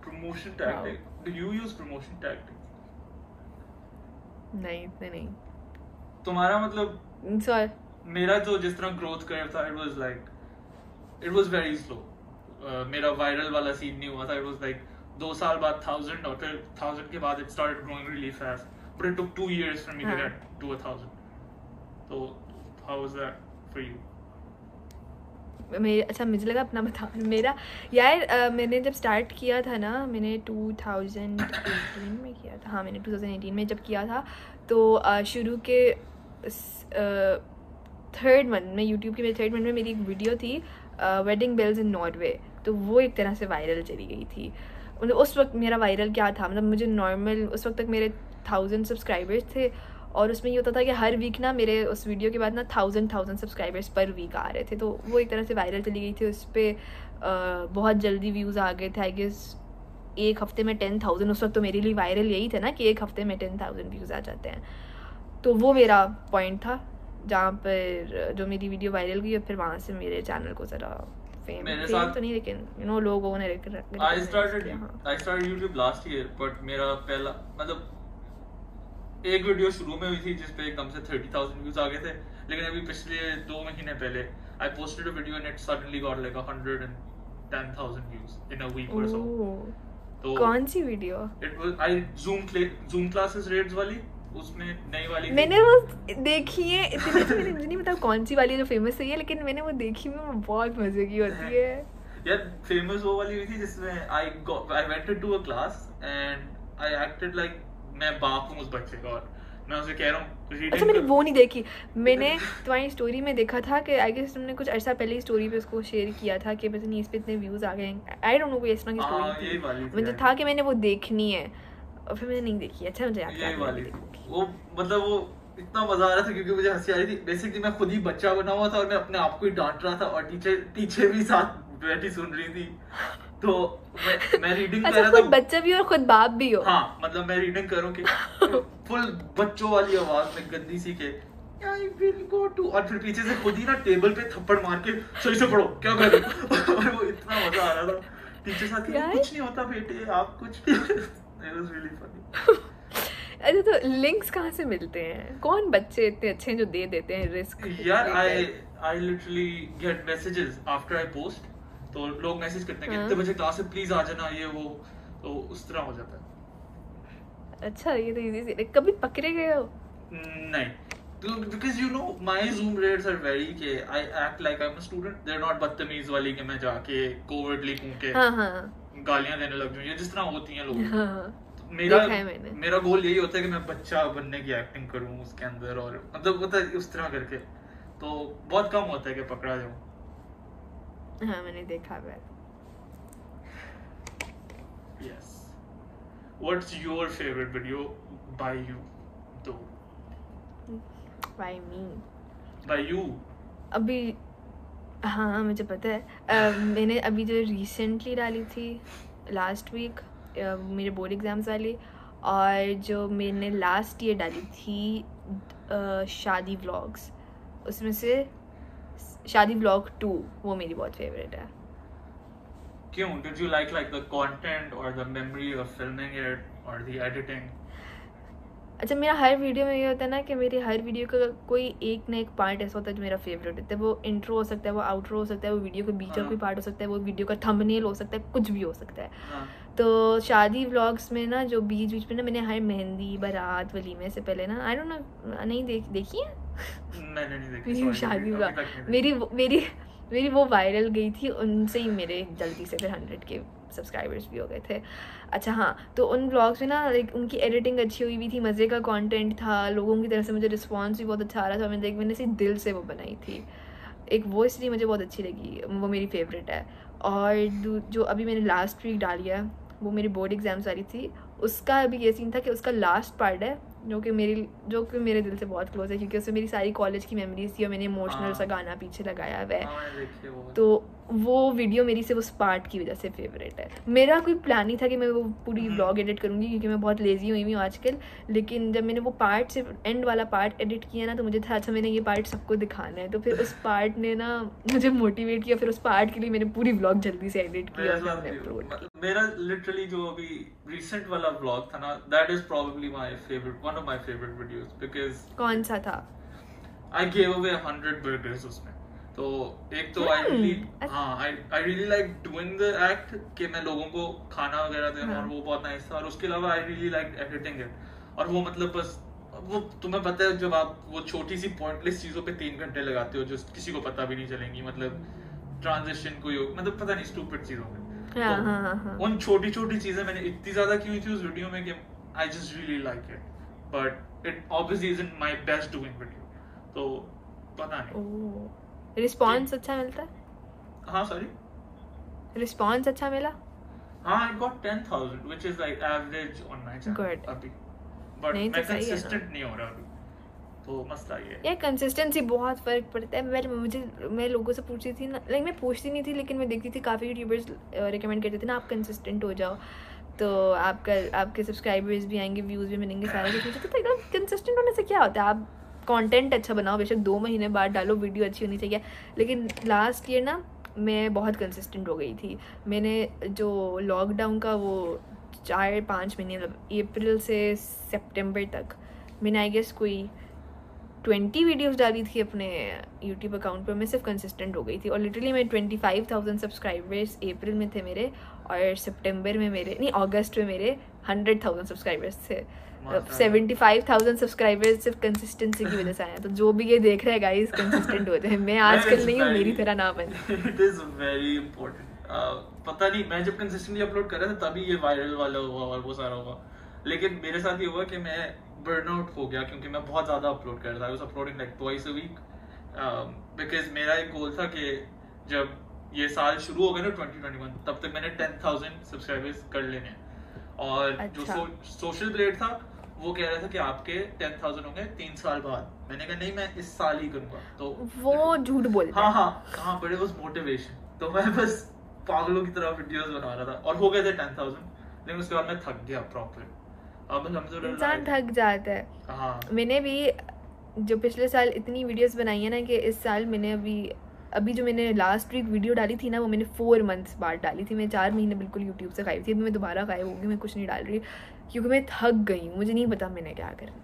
promotion tactic do you use promotion tactic नहीं इतने नहीं। तुम्हारा मतलब मेरा जो जिस तरह ग्रोथ कर्व था it was like it was very slow मेरा वायरल वाला सीन नहीं हुआ था इट वाज लाइक दो साल बाद थाउज़ेंड और फिर थाउज़ेंड के बाद it started growing really fast but it took two years for me to. Get to a thousand तो how was that for you मेरे अच्छा मुझे लगा अपना बता मेरा यार अ, मैंने जब स्टार्ट किया था ना मैंने 2018 में किया था। हाँ मैंने 2018 में जब किया था तो शुरू के थर्ड मंथ में यूट्यूब के मेरे थर्ड मंथ में मेरी एक वीडियो थी वेडिंग बेल्स इन नॉर्वे तो वो एक तरह से वायरल चली गई थी। मतलब उस वक्त मेरा वायरल क्या था? मतलब मुझे नॉर्मल उस वक्त तक मेरे थाउज़ेंड सब्सक्राइबर्स थे और उसमें ये होता था कि हर वीक ना मेरे उस वीडियो के बाद ना थाउज़ेंड थाउज़ेंड सब्सक्राइबर्स पर वीक आ रहे थे। तो वो एक तरह से वायरल चली गई थी। उस पर बहुत जल्दी व्यूज़ आ गए थे आई गेस एक हफ़्ते में टेन थाउज़ेंड उस वक्त तो मेरे लिए वायरल यही था ना कि एक हफ़्ते में टेन थाउज़ेंड व्यूज़ आ जाते हैं। तो वो मेरा पॉइंट था जहाँ पर जो मेरी वीडियो वायरल हुई और फिर वहाँ से मेरे चैनल को ज़रा फेम फेम तो नहीं लेकिन यू नो लोगों ने हाँ। YouTube मेरा पहला मतलब एक वीडियो शुरू में हुई थी जिस पे एकदम से 30,000 व्यूज़ आ गए थे लेकिन अभी पिछले दो महीने पहले posted a video and it suddenly got like 110,000 views in a week or so oh, तो कौन सी video was I Zoom cla- Zoom classes raids वाली उसमें नई वाली मैंने वो देखी है इतनी तो मैंने मुझे नहीं पता कौन सी वाली जो फ़ेमस है लेकिन मैंने वो देखी में वो बहुत मज़े की होती है। यार फ़ेमस वो वाली हुई थी जिसमें I I went to a class and I acted like मैं बाप हूँ उस बच्चे का और मैं उसे कह रहा हूँ अच्छा मैंने वो नहीं देखी। मैंने तुम्हारी स्टोरी में देखा था कि आई गेस तुमने कुछ अर्सा पहले ही स्टोरी पे उसको शेयर किया था कि पता नहीं इस पे इतने व्यूज़ आ गए। आई डोंट नो कोई इस तरह की हाँ, स्टोरी थी मुझे था कि मैंने वो देखनी है। और फिर मैंने नहीं देखी अच्छा मुझे याद वाली। वो मतलब वो इतना मज़ा आ रहा था क्योंकि मुझे हँसी आ रही थी। बेसिकली मैं खुद ही बच्चा बना हुआ था और मैं अपने आप को ही डांट रहा था और टीचर टीचर भी साथ बैठी सुन रही थी। तो मैं मैं रीडिंग कर अच्छा रहा था। बच्चा भी और खुद बाप भी हो? हाँ मतलब मैं रीडिंग करूँ कि फुल बच्चों वाली आवाज़ में गंदी सी के I will go to और फिर पीछे से खुद ही ना टेबल पे थप्पड़ मार के सही से पढ़ो क्या कर रहे हो? और वो इतना मज़ा आ रहा था। टीचर साथ कुछ नहीं होता बेटे आप कुछ It was really funny. अच्छा तो लिंक्स कहाँ से मिलते हैं? कौन बच्चे इतने अच्छे हैं जो दे देते हैं रिस्क यार I I literally get messages after I post तो लोग मैसेज करते हैं कि हाँ। इतने बजे क्लास से प्लीज़ आ जाना ये वो तो उस तरह हो जाता है। अच्छा ये तो इजी से कभी पकड़े गए हो? नहीं। because you know my zoom rates are very के I act like I'm a student they're not बदतमीज वाली कि मैं जाके covertly कूं के हाँ हाँ। गालियाँ देने लग जाऊँ ये जिस तरह होती हैं लोग हाँ मेरा मेरा गोल यही होता है कि मैं बच्चा बनने की एक्टिंग करूँ उसके अंदर और मतलब होता है उस तरह करके तो बहुत कम होता है कि पकड़ा जाऊँ हाँ मैंने देखा है Yes. What's your favorite video by you? though? By me By you? अभी हाँ मुझे पता है। मैंने अभी जो रिसेंटली डाली थी लास्ट वीक मेरे बोर्ड एग्ज़ाम्स वाली, और जो मैंने लास्ट ईयर डाली थी शादी व्लॉग्स उसमें से शादी ब्लॉग टू वो मेरी बहुत फेवरेट है। क्यों? Did you like like the content और the memory of filming it और द एडिटिंग अच्छा मेरा हर वीडियो में ये होता है ना कि मेरी हर वीडियो का कोई एक ना एक पार्ट ऐसा होता है जो मेरा फेवरेट होता है। वो इंट्रो हो सकता है वो आउट्रो हो सकता है वो वीडियो के बीच का हाँ। कोई पार्ट हो सकता है वो वीडियो का थंबनेल हो सकता है कुछ भी हो सकता है। हाँ। तो शादी व्लॉग्स में ना जो बीच बीच में ना मैंने हर मेहंदी बारात वलीमे से पहले ना आई डोंट नो नहीं देख देखी है? शादी देखी। मेरी मेरी मेरी वो वायरल गई थी उनसे ही मेरे जल्दी से फिर हंड्रेड के सब्सक्राइबर्स भी हो गए थे। अच्छा हाँ तो उन ब्लॉग्स में ना लाइक उनकी एडिटिंग अच्छी हुई हुई थी मज़े का कंटेंट था लोगों की तरफ़ से मुझे रिस्पांस भी बहुत अच्छा आ रहा था मैंने देख मैंने सिर्फ़ दिल से वो बनाई थी। एक वो इसलिए मुझे बहुत अच्छी लगी वो मेरी फेवरेट है। और जो अभी मैंने लास्ट वीक डाली है वो मेरी बोर्ड एग्ज़ाम्स वाली थी उसका अभी ये सीन था कि उसका लास्ट पार्ट है जो कि मेरी जो कि मेरे दिल से बहुत क्लोज है क्योंकि उसमें मेरी सारी कॉलेज की मेमोरीज थी और मैंने इमोशनल हाँ। सा गाना पीछे लगाया हुआ है। हाँ तो वो वीडियो मेरी सिर्फ़ उस पार्ट की वजह से फेवरेट है। मेरा कोई प्लान नहीं था कि मैं वो पूरी। ब्लॉग एडिट करूँगी क्योंकि मैं बहुत लेजी हुई हूँ आजकल। लेकिन जब मैंने वो पार्ट सिर्फ़ एंड वाला पार्ट एडिट किया ना तो मुझे था अच्छा मैंने ये पार्ट सबको दिखाना है। तो फिर उस पार्ट ने ना मुझे मोटिवेट किया फिर उस पार्ट के लिए मैंने पूरी ब्लॉग जल्दी से एडिट की मेरे और मैंने अपलोड मतलब मेरा लिटरली जो अभी रिसेंट वाला व्लॉग था ना that is probably my favourite one of my favourite videos because कौन सा था? आई गेव अवे 100 बर्गर्स उसमें। तो एक तो आई Hmm, रियली अच्छा। हाँ I really like doing the act कि मैं लोगों को खाना वगैरह दूँ हाँ। और वो बहुत नाइस था। और उसके अलावा I really like editing it और वो मतलब बस वो तुम्हें पता है जब आप वो छोटी सी पॉइंटलेस चीज़ों पे तीन घंटे लगाते हो जो किसी को पता भी नहीं चलेंगी मतलब ट्रांजिशन कोई मतलब पता नहीं स्टूपिड चीज़ों में। हाँ तो हाँ हाँ हाँ। उन छोटी छोटी चीज़ें मैंने इतनी ज़्यादा की हुई थी उस वीडियो में कि I just really like it but it obviously isn't my best doing video तो पता नहीं। ओह। रिस्पॉन्स अच्छा मिलता है? हाँ सॉरी रिस्पॉन्स अच्छा मिला? हाँ I got 10000 which is like average on my channel Good. अभी। बट तो मैं। कंसिस्टेंट नहीं हो रहा अभी। तो मसला ये है। यार कंसिस्टेंसी बहुत फ़र्क पड़ता है। मैं मुझे मैं लोगों से पूछती थी ना लाइक मैं पूछती नहीं थी लेकिन मैं देखती थी काफ़ी यूट्यूबर्स रिकमेंड करते थे ना आप कंसिस्टेंट हो जाओ। तो आपका आपके सब्सक्राइबर्स भी आएँगे व्यूज़ भी मिलेंगे सारा कुछ मुझे तो एकदम कंसिस्टेंट होने से क्या होता है? आप कंटेंट अच्छा बनाओ, बेशक दो महीने बाद डालो वीडियो अच्छी होनी चाहिए। लेकिन लास्ट ईयर ना, मैं बहुत कंसिस्टेंट हो गई थी। मैंने जो लॉकडाउन का वो चार पाँच महीने मतलब अप्रैल से सितंबर तक, मैंने आई गेस कोई ट्वेंटी वीडियोस डाली थी अपने यूट्यूब अकाउंट पर। मैं सिर्फ़ कंसिस्टेंट हो गई थी और लिटरली मैं ट्वेंटी फाइव थाउज़ेंड सब्सक्राइबर्स अप्रैल में थे मेरे और सितंबर में मेरे, नहीं अगस्त में मेरे हंड्रेड थाउज़ेंड सब्सक्राइबर्स थे। सेवेंटी फाइव थाउज़ेंड सब्सक्राइबर्स सिर्फ़ कंसिस्टेंसी की वजह से आए हैं। तो जो भी ये देख रहा है गाइस कंसिस्टेंट हो जाए। मैं आजकल नहीं हूँ मेरी तरह ना बने इट इज़ वेरी इंपॉर्टेंट पता नहीं मैं जब कंसिस्टेंटली अपलोड कर रहा था तभी ये वायरल वाला हुआ और वो सारा हुआ। लेकिन मेरे साथ ये हुआ कि मैं बर्नआउट हो गया क्योंकि मैं बहुत ज़्यादा अपलोड कर रहा था। Uploading like twice a week because मेरा एक गोल था कि जब ये साल शुरू हो गया ना 2021 तब तक मैंने 10000 सब्सक्राइबर्स कर लेने हैं। और जो अच्छा। सो, सोशल ब्लेड था वो कह रहा था कि आपके 10000 होंगे तीन साल बाद। मैंने कहा नहीं मैं इस साल ही करूँगा। तो वो झूठ बोलता हाँ हाँ। हाँ बट इट मोटिवेशन तो मैं बस पागलों की तरह वीडियोस बना रहा था। और हो गए थे टेन थाउज़ेंड लेकिन उसके बाद मैं थक गया प्रॉपर अब इंसान थक जाता है। हाँ। मैंने भी जो पिछले साल इतनी वीडियोस बनाई है ना कि इस साल मैंने अभी अभी जो मैंने लास्ट वीक वीडियो डाली थी ना वो मैंने फोर मंथ्स बाद डाली थी। मैं चार महीने बिल्कुल यूट्यूब से गायब थी। अभी मैं दोबारा गायब होगी मैं कुछ नहीं डाल रही। क्योंकि मैं थक गई हूँ मुझे नहीं पता मैंने क्या करना है।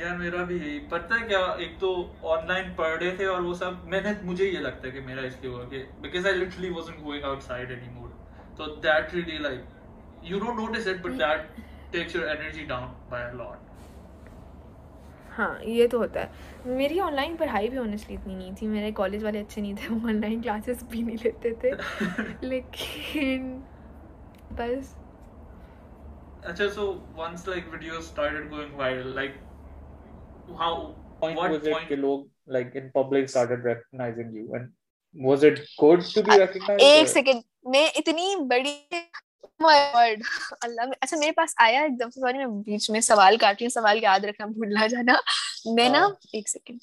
यार मेरा भी यही पता है क्या एक तो ऑनलाइन पढ़ रहे थे और वो सब मैंने मुझे ये लगता है कि मेरा इसलिए हुआ कि because I literally wasn't going outside anymore तो that really like you don't notice it but that takes your energy down by a lot हाँ ये तो होता है। मेरी ऑनलाइन पढ़ाई भी ऑनेस्टली इतनी नहीं थी। मेरे कॉलेज वाले अच्छे नहीं थे वो ऑनलाइन क्लासेस भी नहीं लेते थे। लेकिन बस अच्छा so once like videos started going viral like how point what was it point कि लोग like in public started recognizing you and was it good to be recognized एक or- सेकंड मैं इतनी बड़ी my word अल्लाह में अच्छा मेरे पास आया एकदम से सॉरी मैं बीच में सवाल काट रही हूँ सवाल याद रखना भूल ना जाना मैं ना हाँ। एक सेकंड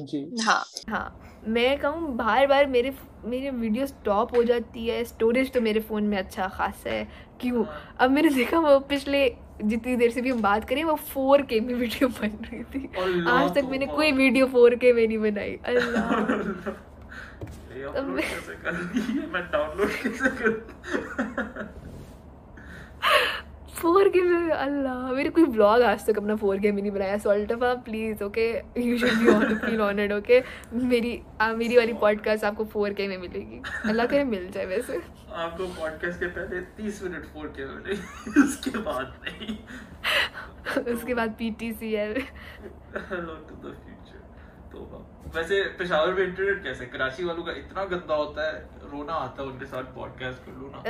जी। हाँ हाँ। मैं कहूँ बार बार मेरे मेरे वीडियो स्टॉप हो जाती है स्टोरेज तो मेरे फ़ोन में अच्छा खासा है। क्यों? अब मैंने देखा वो पिछले जितनी देर से भी हम बात करें वो फोर के में वीडियो बन रही थी। आज तक तो मैंने। कोई वीडियो फोर के में नहीं बनाई। अल्लाह। ये मैं- कैसे करूँ ये मैं डाउनलोड कैसे करूँ? फोर के में अल्लाह मेरे कोई ब्लॉग आज तक अपना फोर के में नहीं बनाया। सॉल्टफा please okay you should be on feel honoured okay मेरी आ, मेरी वाली पॉडकास्ट आपको फोर के में मिलेगी। अल्लाह करे मिल जाए वैसे। आपको पॉडकास्ट के पहले 30 मिनट फोर के मिले उसके बाद नहीं। उसके बाद P T C L hello to the future तो वैसे पेशावर में इंटरनेट कैसे? कराची वालों का इतना गंदा होता है रोना आता है उनके साथ पॉडकास्ट कर लूँ ना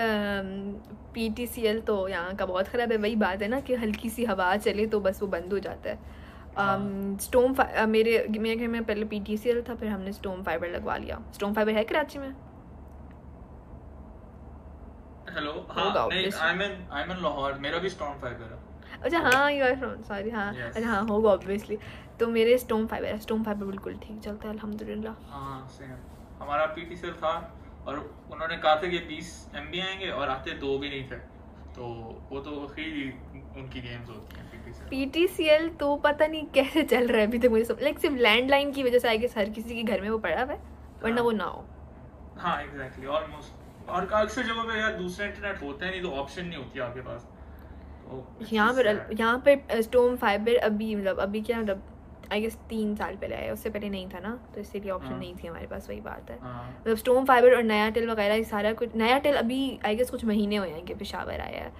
पी टी सी एल तो यहाँ का बहुत ख़राब है वही बात है ना कि हल्की सी हवा चले तो बस वो बंद हो जाता है। हाँ। स्टोम मेरे मेरे घर में पहले पी टी सी एल था फिर हमने स्टोम फाइबर लगवा लिया। स्टोम फाइबर है कराची में? हेलो हाँ नहीं. I mean I mean Lahore मेरा भी स्टॉर्म फाइबर है। अच्छा हाँ यू आर फ्रॉम सॉरी हाँ Yes. अच्छा हाँ होगा ऑब्वियसली तो मेरे स्टोम फाइबर है स्टोम फाइबर बिल्कुल ठीक चलता है अल्हम्दुलिल्लाह। हाँ सेम हमारा पीटीसीएल था और उन्होंने कहा था कि 20 एमबी आएँगे और आते दो भी नहीं थे। तो वो तो उनकी गेम्स होती हैं पीटीसीएल तो पता नहीं कैसे चल रहा है अभी तक मुझे सब लाइक सिर्फ़ लैंडलाइन की वजह से आई गेस हर किसी के घर में वो पड़ा हुआ है वरना हाँ। वो ना हो। हाँ एग्जैक्टली exactly, ऑलमोस्ट और अक्सर जगहों पे यार दूसरे इंटरनेट होते हैं नहीं तो ऑप्शन नहीं होती आपके पास। यहाँ पर यहाँ पर स्टोम फाइबर अभी मतलब अभी क्या मतलब आई गेस तीन साल पहले आया उससे पहले नहीं था ना तो इसलिए ऑप्शन हाँ। नहीं थी हमारे पास वही बात है। हाँ। मतलब स्टोम फाइबर और नया टेल वगैरह ये सारा कुछ नया टेल अभी आई गेस कुछ महीने हुए हैं कि पेशावर आया है।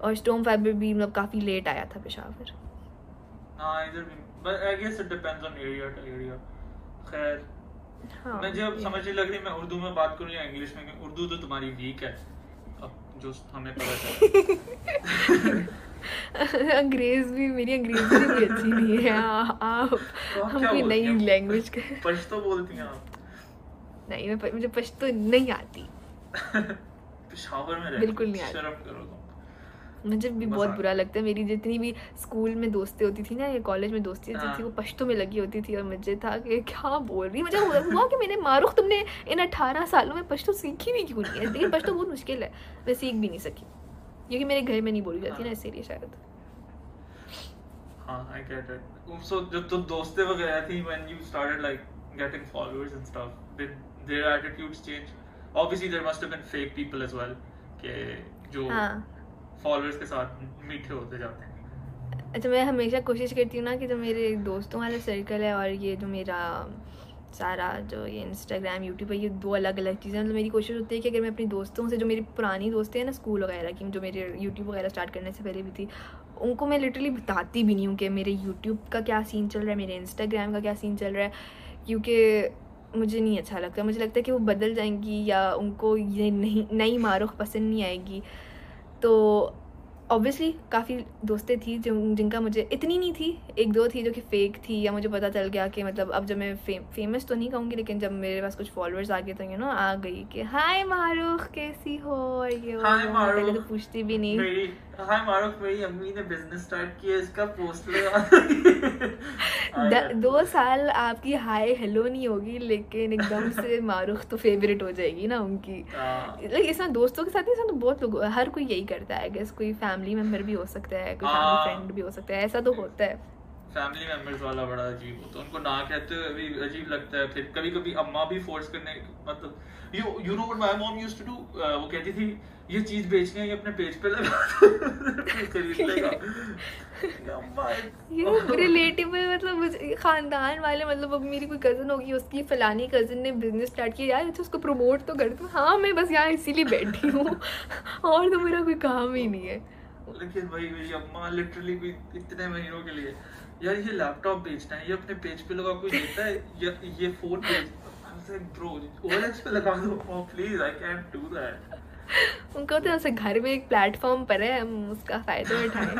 और स्टोम फाइबर भी मतलब काफ़ी लेट आया था पेशावर हाँ इधर भी but I guess it depends on area to area खैर हाँ मुझे अब ये- समझ नहीं लग रही मैं उर्दू में बात करूँ या इंग्लिश में उर्दू तो तुम्हारी वीक है। अब जो हमें पता चला। अंग्रेज़ भी मेरी अंग्रेज़ी भी अच्छी नहीं है। आ- आप तो हम भी कोई नई लैंग्वेज के पश्तो बोलती हैं आप? नहीं मैं मुझे पश्तो नहीं आती। पेशावर में रहती बिल्कुल नहीं आती। शर्म करो तुम। मुझे भी बहुत बुरा लगता है। मेरी जितनी भी स्कूल में दोस्ती होती थी ना या कॉलेज में दोस्ती होती हाँ। थी वो पश्तो में लगी होती थी और मुझे था कि क्या बोल रही मुझे हुआ कि मैंने मारूख तुमने इन अठारह सालों में पश्तो सीखी भी क्यों नहीं है? लेकिन पश्तो बहुत मुश्किल है। मैं सीख भी नहीं सकी। क्योंकि मेरे घर में नहीं बोली जाती ना हाँ। इसीलिए शायद। हाँ आई गेट इट सो जब तुम दोस्तें वगैरह थी when you started like getting followers and stuff did their attitudes change obviously there must have been fake people as well कि जो हाँ। फॉलोअर्स के साथ मीठे होते जाते हैं। अच्छा मैं हमेशा कोशिश करती हूँ ना कि जो मेरे दोस्तों वाला सर्कल है और ये जो मेरा सारा जो ये इंस्टाग्राम यूट्यूब है, ये दो अलग अलग चीज़ें। मतलब मेरी कोशिश होती है कि अगर मैं अपनी दोस्तों से जो मेरी पुरानी दोस्तें हैं ना स्कूल वगैरह की, जो मेरे यूट्यूब वगैरह स्टार्ट करने से पहले भी थी, उनको मैं लिटरली बताती भी नहीं हूँ कि मेरे यूट्यूब का क्या सीन चल रहा है, मेरे इंस्टाग्राम का क्या सीन चल रहा है, क्योंकि मुझे नहीं अच्छा लगता। मुझे लगता है कि वो बदल जाएँगी या उनको ये नहीं, नई मारुख पसंद नहीं आएगी। तो ऑब्वियसली काफ़ी दोस्तें थी जो जिनका मुझे इतनी नहीं थी एक दो थी जो कि फेक थी या मुझे पता चल गया कि मतलब अब जब मैं फे, फ़ेमस तो नहीं कहूँगी लेकिन जब मेरे पास कुछ फॉलोअर्स आ गए तो यू नो आ गई कि हाय मारूख कैसी हो? और ये पहले तो पूछती भी नहीं। हाय मारूफ मेरी अम्मी ने बिज़नेस स्टार्ट किया इसका पोस्ट लगा द- दो साल आपकी हाय हेलो नहीं होगी लेकिन एकदम से मारूख तो फेवरेट हो जाएगी ना उनकी हाँ। लाइक इसमें दोस्तों के साथ इसमें तो बहुत लोग हर कोई यही करता है गैस कोई फैमिली मेंबर भी हो सकता है कोई फैमिली हाँ। फ्रेंड भी हो सकता है ऐसा तो होता है फैमिली मेंबर्स वाला बड़ा अजीब होता है उनको ना कहते हुए भी अजीब लगता है फिर कभी कभी अम्मा भी फोर्स करने मतलब you you know what my mom used to do वो कहती थी ये चीज़ बेचनी है ये अपने पेज पे लगा खरीद लेगा ये अम्मा मतलब मुझे खानदान वाले मतलब अब मेरी कोई कज़न होगी उसकी फलानी कज़न ने बिज़नेस स्टार्ट किया यार अच्छा उसको प्रमोट तो कर दूँ। हाँ मैं बस यहाँ इसीलिए बैठी हूँ। और तो मेरा कोई काम ही नहीं है। लेकिन भाई मेरी अम्मा लिटरली कोई इतने महीनों के लिए यार ये लैपटॉप बेचना है ये अपने पेज पे लगा कोई देता है? या ये फ़ोन बेच पे लगा दो दैट उनको तो ऐसे घर में एक प्लेटफॉर्म पर है हम उसका फ़ायदा उठाएँ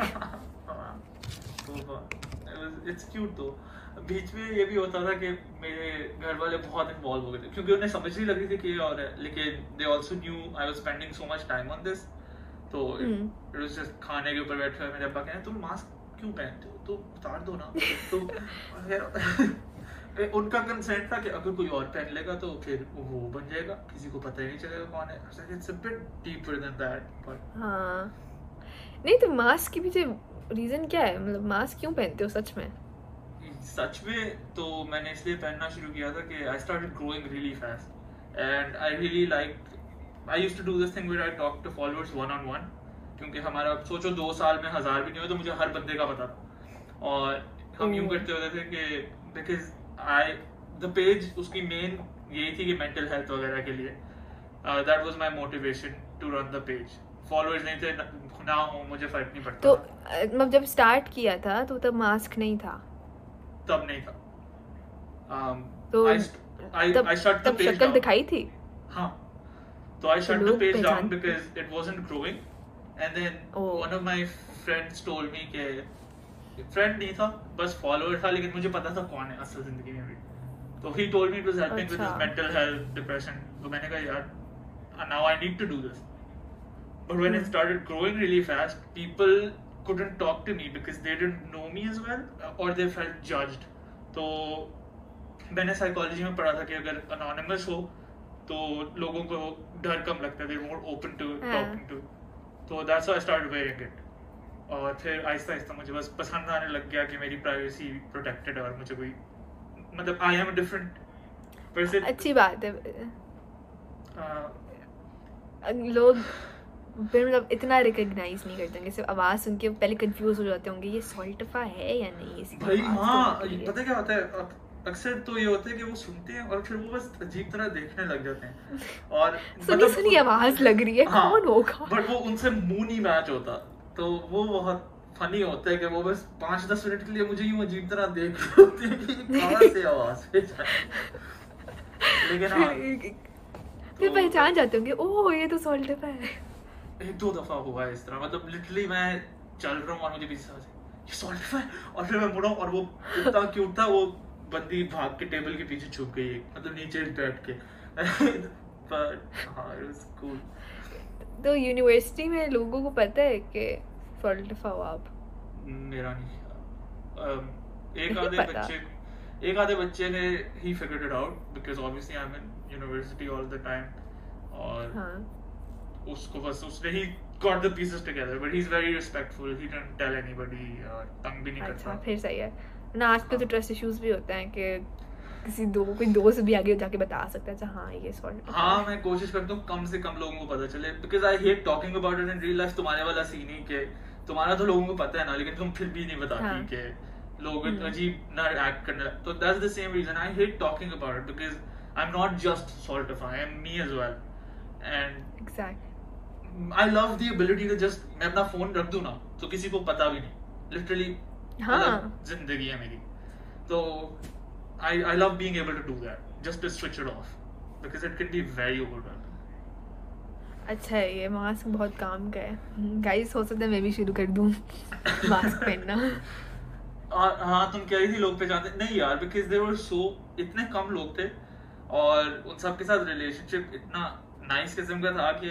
इट्स क्यूट तो बीच में ये भी होता था कि मेरे घर वाले बहुत इन्वॉल्व हो गए थे क्योंकि उन्हें समझ नहीं लग थी कि ये और है लेकिन they also knew I was spending so much time on this तो। इट वाज जस्ट खाने के ऊपर बैठे हुए मेरे अब्बा कह रहे तुम मास्क क्यों पहनते हो? तो उतार दो ना। तो फिर उनका कंसेंट था कि अगर कोई और पहन लेगा तो फिर वो बन जाएगा। किसी को पता ही नहीं चलेगा कौन है। It's a bit deeper than that but हाँ। नहीं तो मास्क के पीछे रीज़न क्या है? मतलब मास्क क्यों पहनते हो सच में? सच में तो मैंने इसलिए पहनना शुरू किया था कि I started growing really fast and I really like I used to do this thing where I talk to followers one on one क्योंकि हमारा सोचो दो साल में हज़ार भी नहीं हुए तो मुझे हर बंदे का पता था। और हम यूँ Oh. करते होते थे कि बिकॉज़ आई द पेज उसकी मेन यही थी कि मेंटल हेल्थ वगैरह के लिए। Uh, that was my motivation to run the page followers नहीं थे ना हो मुझे फ़र्क नहीं पड़ता। तो मतलब जब स्टार्ट किया था तो तब मास्क नहीं था? तब नहीं था। Um, तो I shut the तब page शक्ल दिखाई थी? हाँ। तो I shut the लोग page down पहचान- because it wasn't growing. And then Oh. one of my friends कि फ्रेंड नहीं था बस फॉलोअर था लेकिन मुझे पता था कौन है असल ज़िंदगी में अभी। तो he told me to helping with his mental health depression तो मैंने कहा यार now I need to do this but when it started growing really fast people couldn't talk to me because they didn't know me as well uh, or they felt judged. तो मैंने साइकोलॉजी में पढ़ा था कि अगर अनोनिमस हो तो लोगों को डर कम लगता है they're more open to yeah. talking to. so that's why I started wearing और फिर आहिस्ता आहिस्ता मुझे बस पसंद आने लग गया कि मेरी प्राइवेसी प्रोटेक्टेड और मुझे कोई मतलब आई एम डिफरेंट अच्छी बात है। लोग फिर मतलब इतना रिकॉग्नाइज नहीं करते होंगे सिर्फ़ आवाज़ सुन के पहले कंफ्यूज हो जाते होंगे ये सॉल्टिफा है या नहीं इसकी भाई तो हाँ है। पता क्या होता है अक्सर तो ये होता है कि वो सुनते हैं और फिर वो बस अजीब तरह देखने लग जाते हैं। और सुनी मतलब, सुनी आवाज़ लग रही है हाँ, कौन होगा? बट वो उनसे मुँह नहीं मैच होता। तो वो बहुत फनी होता है कि वो बस पाँच दस मिनट के लिए मुझे यूँ अजीब तरह देख होते हैं कि कहाँ से आवाज़। लेकिन हाँ फिर तो- पहचान जाते होंगे ओह ये तो सॉल्टिफा है एक दो दफ़ा हुआ है इस तरह मतलब लिटरली मैं चल रहा हूँ और मुझे पीछे से आवाज़ ये सॉल्ट है। और फिर मैं मुड़ा और वो इतना क्यूट था वो बंदी भाग के टेबल के पीछे छुप गई मतलब नीचे बैठ के। बट हाँ इट वाज कूल तो यूनिवर्सिटी में लोगों को पता है कि सॉल्टिफा हो आप मेरा नहीं। एक आधे बच्चे एक आधे बच्चे ने ही figured it out because obviously I am in university all the time और हाँ। उसको बस उसने ही got the pieces together but he is very respectful he don't tell anybody तंग भी नहीं अच्छा करता। फिर सही है। ना आजकल तो ट्रस्ट इश्यूज़ भी होते हैं कि किसी दो कोई दोस्त भी आगे जाके बता सकता है अच्छा हाँ ये सॉल्टिफा हाँ मैं कोशिश करता हूँ कम से कम लोगों को पता चले because I hate talking about it in real life तुम्हारे वाला सीन ही के तुम्हारा तो लोगों को पता है ना लेकिन तुम फिर भी नहीं बताती हाँ। के लोग हम्म। अजीब ना एक्ट करने तो that's the same reason I hate talking about it because I am not just saltify I am me as well and exact I love the ability to just मैं अपना फ़ोन रख दूँ ना तो किसी को पता भी नहीं लिटरली हाँ। ज़िंदगी है मेरी तो I I love being able to do that just to switch it off because it can be very overwhelming अच्छा है ये मास्क बहुत काम का है। गाइस हो सकता है मैं भी शुरू कर दूँ मास्क पहनना। और हाँ तुम कह रही थी लोग पहचानते नहीं यार बिकॉज़ दे वर सो इतने कम लोग थे और उन सब के साथ रिलेशनशिप इतना नाइस किस्म का था कि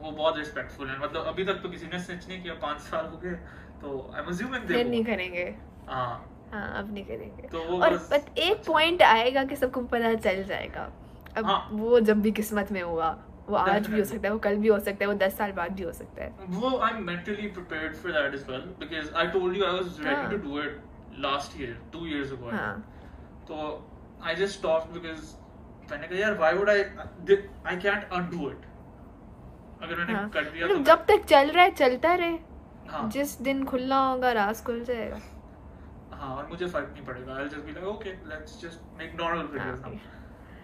वो बहुत रिस्पेक्टफुल है। मतलब अभी तक तो किसी ने स्निच नहीं किया पाँच साल हो गए तो आई एम अज्यूमिंग फिर नहीं करेंगे। हाँ। हाँ अब नहीं करेंगे। तो और बस एक अच्छा। पॉइंट आएगा कि सबको पता चल जाएगा। अब हाँ। वो जब भी किस्मत में होगा वो आज भी हो सकता है वो कल भी हो सकता है वो दस साल बाद भी हो सकता है। वो I am mentally prepared for that as well because I told you I was. Ready to do it last year two years ago तो आई जस्ट स्टॉप बिकॉज़ मैंने कहा यार why would I I can't undo it अगर मैंने हाँ। कर दिया मतलब तो जब तक चल रहा है चलता रहे। हाँ। जिस दिन खुलना होगा रास खुल जाएगा। हाँ और मुझे फ़र्क नहीं पड़ेगा। I just be like okay let's just make normal videos. Now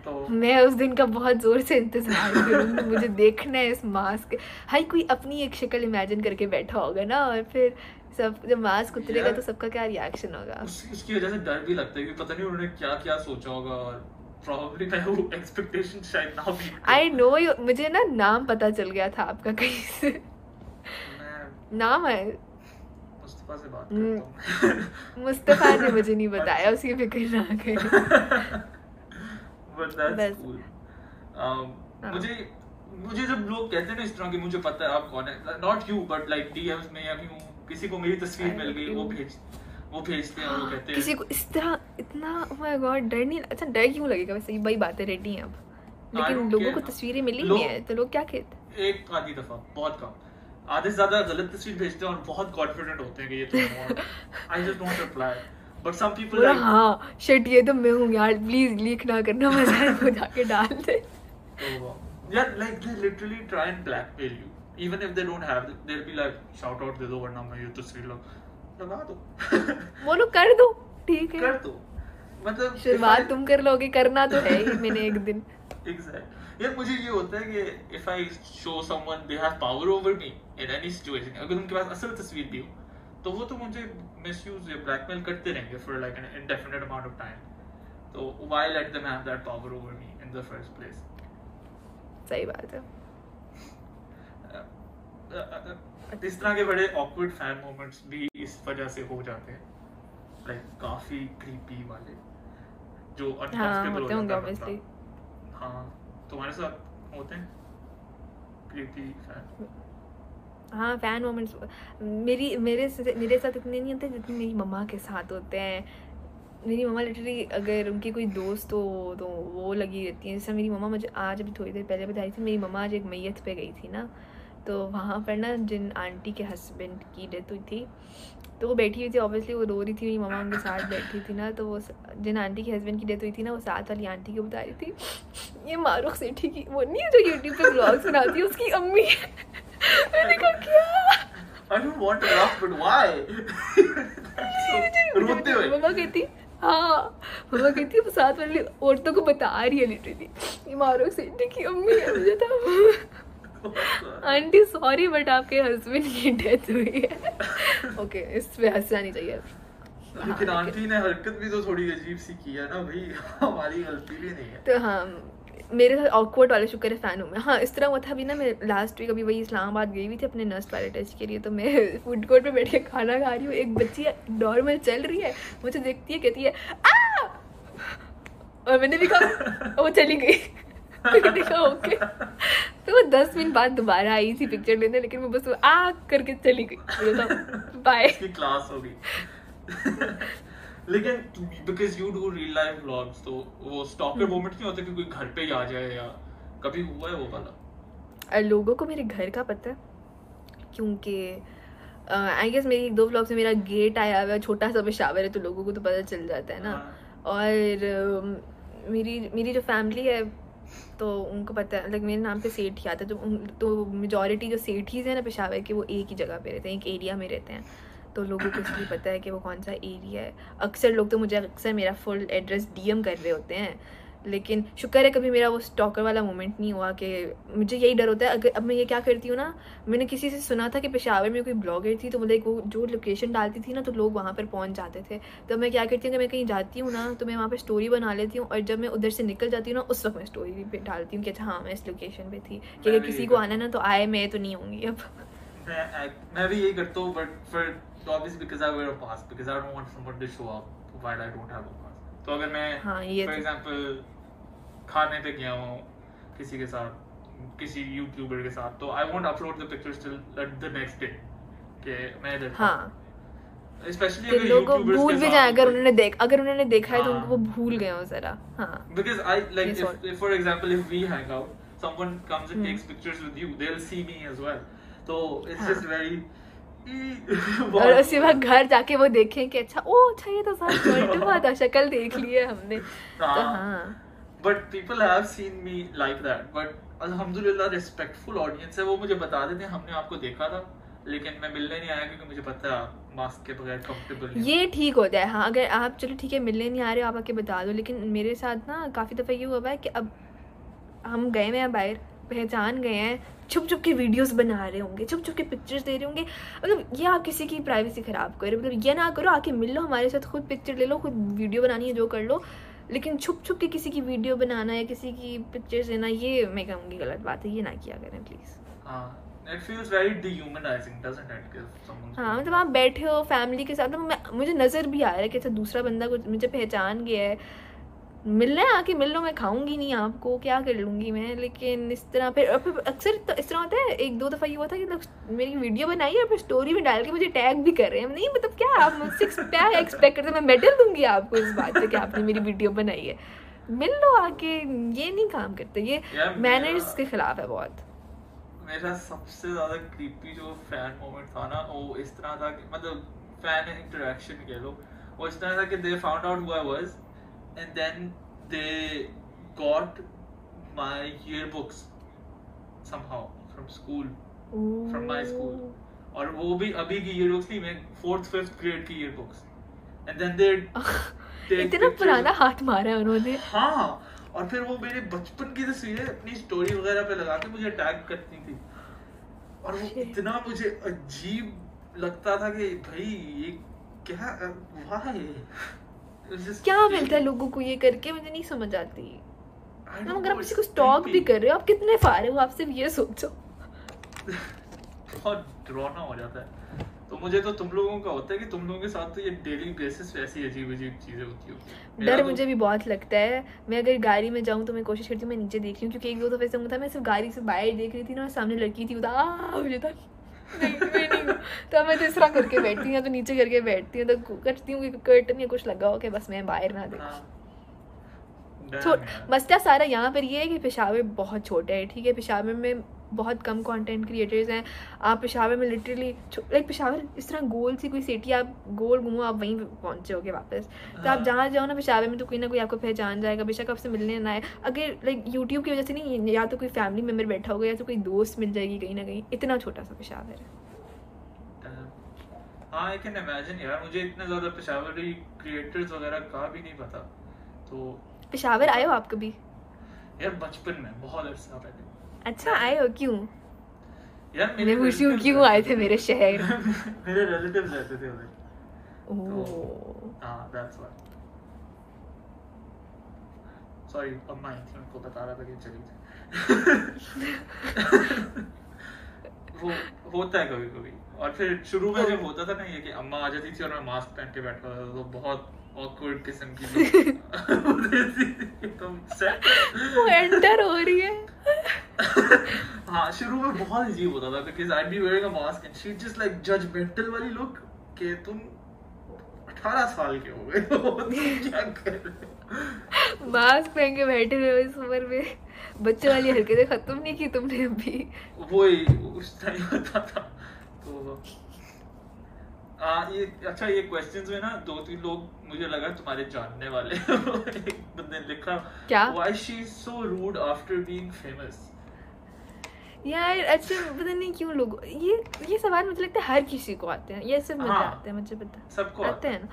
तो मैं उस दिन का बहुत ज़ोर से इंतज़ार करूँगी मुझे देखना है इस मास्क हाय कोई अपनी एक शक्ल इमेजिन करके बैठा होगा ना और फिर सब जब मास्क उतरेगा तो सबका क्या रिएक्शन होगा? उस, उसकी वजह से डर भी लगता है कि पता नहीं उन्होंने क्या क्या सोचा होगा और मैं वो एक्सपेक्टेशन शायद ना भी आई नो मुझे ना नाम पता चल गया था आपका कहीं से। नाम है। मुस्तफ़ा से बात। करता हूँ मुस्तफ़ा ने मुझे नहीं बताया उसकी फ़िक्र ना बस। cool. um, हाँ। मुझे मुझे जब लोग कहते हैं ना इस तरह की मुझे पता है आप कौन है। Not you but like DMs में या कहीं किसी को मेरी तस्वीर मिल गई वो भेज वो भेजते हैं वो कहते हैं। किसी को इस तरह इतना oh my god डर नहीं अच्छा डर क्यों लगेगा? वैसे ये वही बातें रेडी हैं अब। लेकिन लोगों को तस्वीरें मिली नहीं है तो लोग क्या कहते एक आधी दफ़ा बहुत कम। आधे से ज़्यादा गलत तस्वीर भेजते हैं और बहुत कॉन्फिडेंट होते हैं कि ये तो I just don't reply but some people बोला हाँ शिट ये तो मैं हूँ यार प्लीज़ लीक ना करना मैं को जाके डाल दे. yeah, like they literally try and blackmail you. Even if they don't have, they'll be like, shout out दे दो वरना मैं ये तस्वीर लग लगा दो। बोलो कर दो ठीक है। कर दो। मतलब शुरुआत तुम कर लोगे करना तो है ही मैंने एक दिन। एग्जैक्ट यार मुझे ये होता है कि if I show someone they have power over me in any situation अगर उनके पास असल तस्वीर भी हो तो वो तो मुझे मिसयूज या ब्लैकमेल करते रहेंगे for like an indefinite amount of time तो why let them have that power over me in the first place सही बात है। इस तरह के बड़े ऑकवर्ड फ़ैन मोमेंट्स भी इस वजह से हो जाते हैं। लाइक काफ़ी क्रीपी वाले जो अनकंफर्टेबल होते हो जाता है ऑब्वियसली। हाँ तुम्हारे साथ होते हैं क्रीपी फ़ैन हाँ फ़ैन मोमेंट्स मेरी, मेरे मेरे साथ इतने नहीं होते जितने मेरी मम्मा के साथ होते हैं। मेरी मम्मा लिटरली अगर उनकी कोई दोस्त हो तो वो लगी रहती है। जैसे मेरी मम्मा मुझे आज अभी थोड़ी देर पहले बताई थी, मेरी मम्मा आज एक मैयत पे गई थी ना तो वहाँ पर ना जिन आंटी के हस्बैंड की डेथ हुई थी तो वो बैठी हुई थी ऑब्वियसली वो रो रही थी, मेरी मम्मा उनके साथ बैठी थी ना तो वो जिन आंटी के हस्बैंड की डेथ हुई थी ना, वो साथ वाली आंटी को बता रही थी, ये मारूख सेठी की, वो नहीं है जो यूट्यूब पर ब्लॉग्स बनाती है उसकी अम्मी है। मैंने कहा क्या? I don't want to laugh, but why? So- रोते हुए। मम्मा कहती हाँ। मम्मा कहती वो साथ वाली औरतों को बता रही है लिटरली मारो सेठी की अम्मी है मुझे था आंटी सॉरी बट आपके हस्बैंड की डेथ हुई है। ओके इस पे हंसना नहीं चाहिए। लेकिन आंटी ने हरकत भी तो थोड़ी अजीब सी की है ना भाई। हमारी गलती भी नहीं है। तो हाँ मेरे साथ ऑकवर्ड वाले शुक्र है फ़ैन हूँ मैं। हाँ इस तरह हुआ था अभी ना मैं लास्ट वीक अभी वही इस्लामाबाद गई हुई थी अपने नर्स वाले टेस्ट के लिए तो मैं फ़ूड कोर्ट पे बैठ के खाना खा रही हूँ। एक बच्ची नॉर्मल चल रही है मुझे देखती है कहती है आ! और मैंने भी कहा वो चली गई। कहा ओके। तो वो दस मिनट बाद दोबारा आई थी पिक्चर लेने लेकिन वो बस आ करके चली गई। बाय क्लास हो गई लेकिन because you do real life vlogs तो वो स्टॉकर मोमेंट नहीं होता कि कोई घर पे ही आ जाए या कभी हुआ है वो वाला? लोगों को मेरे घर का पता है क्योंकि आई गेस मेरी एक दो व्लॉग से मेरा गेट आया हुआ है छोटा सा पेशावर है तो लोगों को तो पता चल जाता है ना। हाँ। और मेरी मेरी जो फैमिली है तो उनको पता है लाइक मेरे नाम पे सेठ ही आता है तो तो मेजोरिटी जो सेठीज है ना पेशावर के वो एक ही जगह पे रहते हैं एक एरिया में रहते हैं। तो लोगों को इसलिए पता है कि वो कौन सा एरिया है। अक्सर लोग तो मुझे अक्सर मेरा फुल एड्रेस डीएम कर रहे होते हैं। लेकिन शुक्र है कभी मेरा वो स्टॉकर वाला मोमेंट नहीं हुआ कि मुझे यही डर होता है। अगर अब मैं ये क्या करती हूँ ना मैंने किसी से सुना था कि पेशावर में कोई ब्लॉगर थी तो मतलब वो जो लोकेशन डालती थी ना तो लोग वहाँ पर पहुँच जाते थे। तो मैं क्या करती हूँ कि मैं कहीं जाती हूँ ना तो मैं वहाँ पर स्टोरी बना लेती हूँ और जब मैं उधर से निकल जाती हूँ ना उस वक्त मैं स्टोरी पे डालती हूँ कि अच्छा हाँ मैं इस लोकेशन पर थी। कि अगर किसी को आना ना तो आए मैं तो नहीं होंगी अब। I- मैं भी यही करता हूँ but for obviously because I wear a pass because I don't want someone to show up while I don't have a pass तो अगर मैं हाँ, फॉर तो- खाने पे गया हूँ किसी के साथ किसी यूट्यूबर के साथ तो I won't upload the pictures till the next day कि मैं इधर हाँ स्पेशली कि अगर लोग यूट्यूबर्स भूल भी जाए अगर उन्होंने देख अगर उन्होंने देखा है तो हाँ। उनको वो भूल गए हो जरा हाँ because I like Yes, if, what? if for example if we hang out, someone comes and Hmm. takes pictures with you, they'll see me as well. It's हाँ. just very. और उसके बाद घर जाके वो देखें कि अच्छा ओ अच्छा ये तो साथ बर्थडे हुआ था शक्ल देख ली है हमने तो हाँ. हाँ But people have seen me like that. But alhamdulillah respectful है वो मुझे बता देते हैं हमने आपको देखा था लेकिन मैं मिलने नहीं आया क्योंकि मुझे पता है मास्क के बगैर कंफर्टेबल ये ठीक होता है हाँ अगर आप चलो ठीक है मिलने नहीं आ रहे हो आप आके बता दो लेकिन मेरे साथ ना काफ़ी दफ़ा ये हुआ है कि अब हम गए हुए हैं बाहर पहचान गए हैं छुप छुप के वीडियोस बना रहे होंगे छुप छुप के पिक्चर्स दे रहे होंगे। मतलब ये आप किसी की प्राइवेसी ख़राब करो मतलब ये ना करो आके मिल लो हमारे साथ खुद पिक्चर ले लो खुद वीडियो बनानी है जो कर लो। लेकिन छुप छुप के किसी की वीडियो बनाना या किसी की पिक्चर्स लेना ये मैं कहूँगी गलत बात है ये ना किया करें प्लीज़ हाँ it feels very dehumanizing doesn't it हाँ मतलब आप बैठे हो फैमिली के साथ तो मुझे नज़र भी आ रहा है कि अच्छा दूसरा बंदा कुछ मुझे पहचान गया है मिलना है आके मिल लो मैं खाऊँगी नहीं आपको क्या कर लूँगी मैं? लेकिन इस तरह फिर अक्सर तो इस तरह होता है एक दो दफ़ा ये हुआ था कि लोग मेरी वीडियो बनाई और फिर स्टोरी में डाल के मुझे टैग भी कर रहे हैं। नहीं मतलब क्या आप मुझसे क्या एक्सपेक्ट करते मैं मेडल दूँगी आपको इस बात से कि आपने मेरी वीडियो बनाई है। मिल लो आके ये नहीं काम करते ये मैनर्स के खिलाफ है बहुत। मेरा सबसे ज़्यादा क्रीपी जो फ़ैन मोमेंट था ना वो इस तरह था कि मतलब फ़ैन इंटरेक्शन कह लो वो इस तरह था कि they found out who I was and then they got my yearbooks somehow from school Ooh. from my school. और वो भी अभी की yearbooks नहीं मैं फोर्थ फिफ्थ ग्रेड की yearbooks. And then they take इतना पुराना हाथ मारा है उन्होंने। हाँ और फिर वो मेरे बचपन की तस्वीरें अपनी स्टोरी वगैरह पे लगा के मुझे टैग करती थी। और वो इतना मुझे अजीब लगता था कि भाई ये क्या व्हाई क्या मिलता है लोगों को ये करके? मुझे नहीं समझ आती। ना अगर आप किसी को स्टॉक भी कर रहे हो आप कितने फारे हो आप सिर्फ़ ये सोचो। बहुत डरावना हो जाता है। तो मुझे तो तुम लोगों का होता है कि तुम लोगों के साथ तो ये डेली बेसिस पे ऐसी अजीब अजीब चीज़ें होती होती डर तो- मुझे भी बहुत लगता है। मैं अगर गाड़ी में जाऊँ तो मैं कोशिश करती हूँ मैं नीचे देख रही हूँ क्योंकि एक दो दफे हुआ था मैं सिर्फ़ गाड़ी से बाहर देख रही थी ना और सामने लड़की थी उधर आ मुझे था हूँ। तो मैं तो इस तरह करके बैठती हूँ तो नीचे करके बैठती हूँ तो करती हूँ कि कर्टन या कुछ लगा हो कि बस मैं बाहर ना देखूँ। छोट डर मसला सारा। यहाँ पर ये है कि पेशावर बहुत छोटा है ठीक है? पेशावर में बहुत कम कंटेंट क्रिएटर्स हैं। आप पेशावर में लिटरली लाइक पेशावर इस तरह गोल सी कोई सिटी आप गोल घूमो आप वहीं पहुँचे होगे वापस। तो आप हाँ। जहाँ जाओ ना पेशावर में तो कोई ना कोई आपको पहचान जाएगा बेशक आपसे मिलने ना आए। अगर लाइक यूट्यूब की वजह से नहीं या तो कोई फैमिली मेंबर बैठा होगा या तो कोई दोस्त मिल जाएगी कहीं ना कहीं। इतना छोटा सा पेशावर है। हाँ आई कैन इमेजिन यार मुझे इतने ज़्यादा पेशावरी क्रिएटर्स वगैरह का भी नहीं पता। तो पेशावर आए हो आप कभी? यार बचपन में बहुत अरसा पहले। अच्छा आए हो क्यों? यार मैं पूछती हूँ क्यों आए थे मेरे शहर? मेरे रिलेटिव्स रहते थे उधर ओह हाँ दैट्स व्हाई सॉरी अब मैं थी उनको बता रहा था कि चली वो होता है कभी कभी और फिर शुरू में जब होता था ना ये कि अम्मा आ जाती थी और मैं मास्क पहन के बैठा था तो बहुत ऑकवर्ड किस्म की तुम set वो एंटर हो रही है। हाँ शुरू में बहुत अजीब होता था because I be wearing a mask and she just like judgmental वाली लुक कि तुम 18 साल के हो गए तुम क्या कर रहे मास्क पहन के बैठे हुए इस उम्र में। बच्चे वाली हरकतें खत्म नहीं की तुमने अभी। वो ही उस टाइम होता था। तो आ, ये अच्छा ये क्वेश्चंस में ना दो तीन लोग मुझे लगा तुम्हारे जानने वाले एक बंदे ने लिखा क्या? Why she is so rude after being famous यार अच्छा पता नहीं क्यों लोग ये ये सवाल मुझे लगता है हर किसी को आते हैं ये सब मुझे हाँ। आते हैं मुझे पता सबको आते हैं ना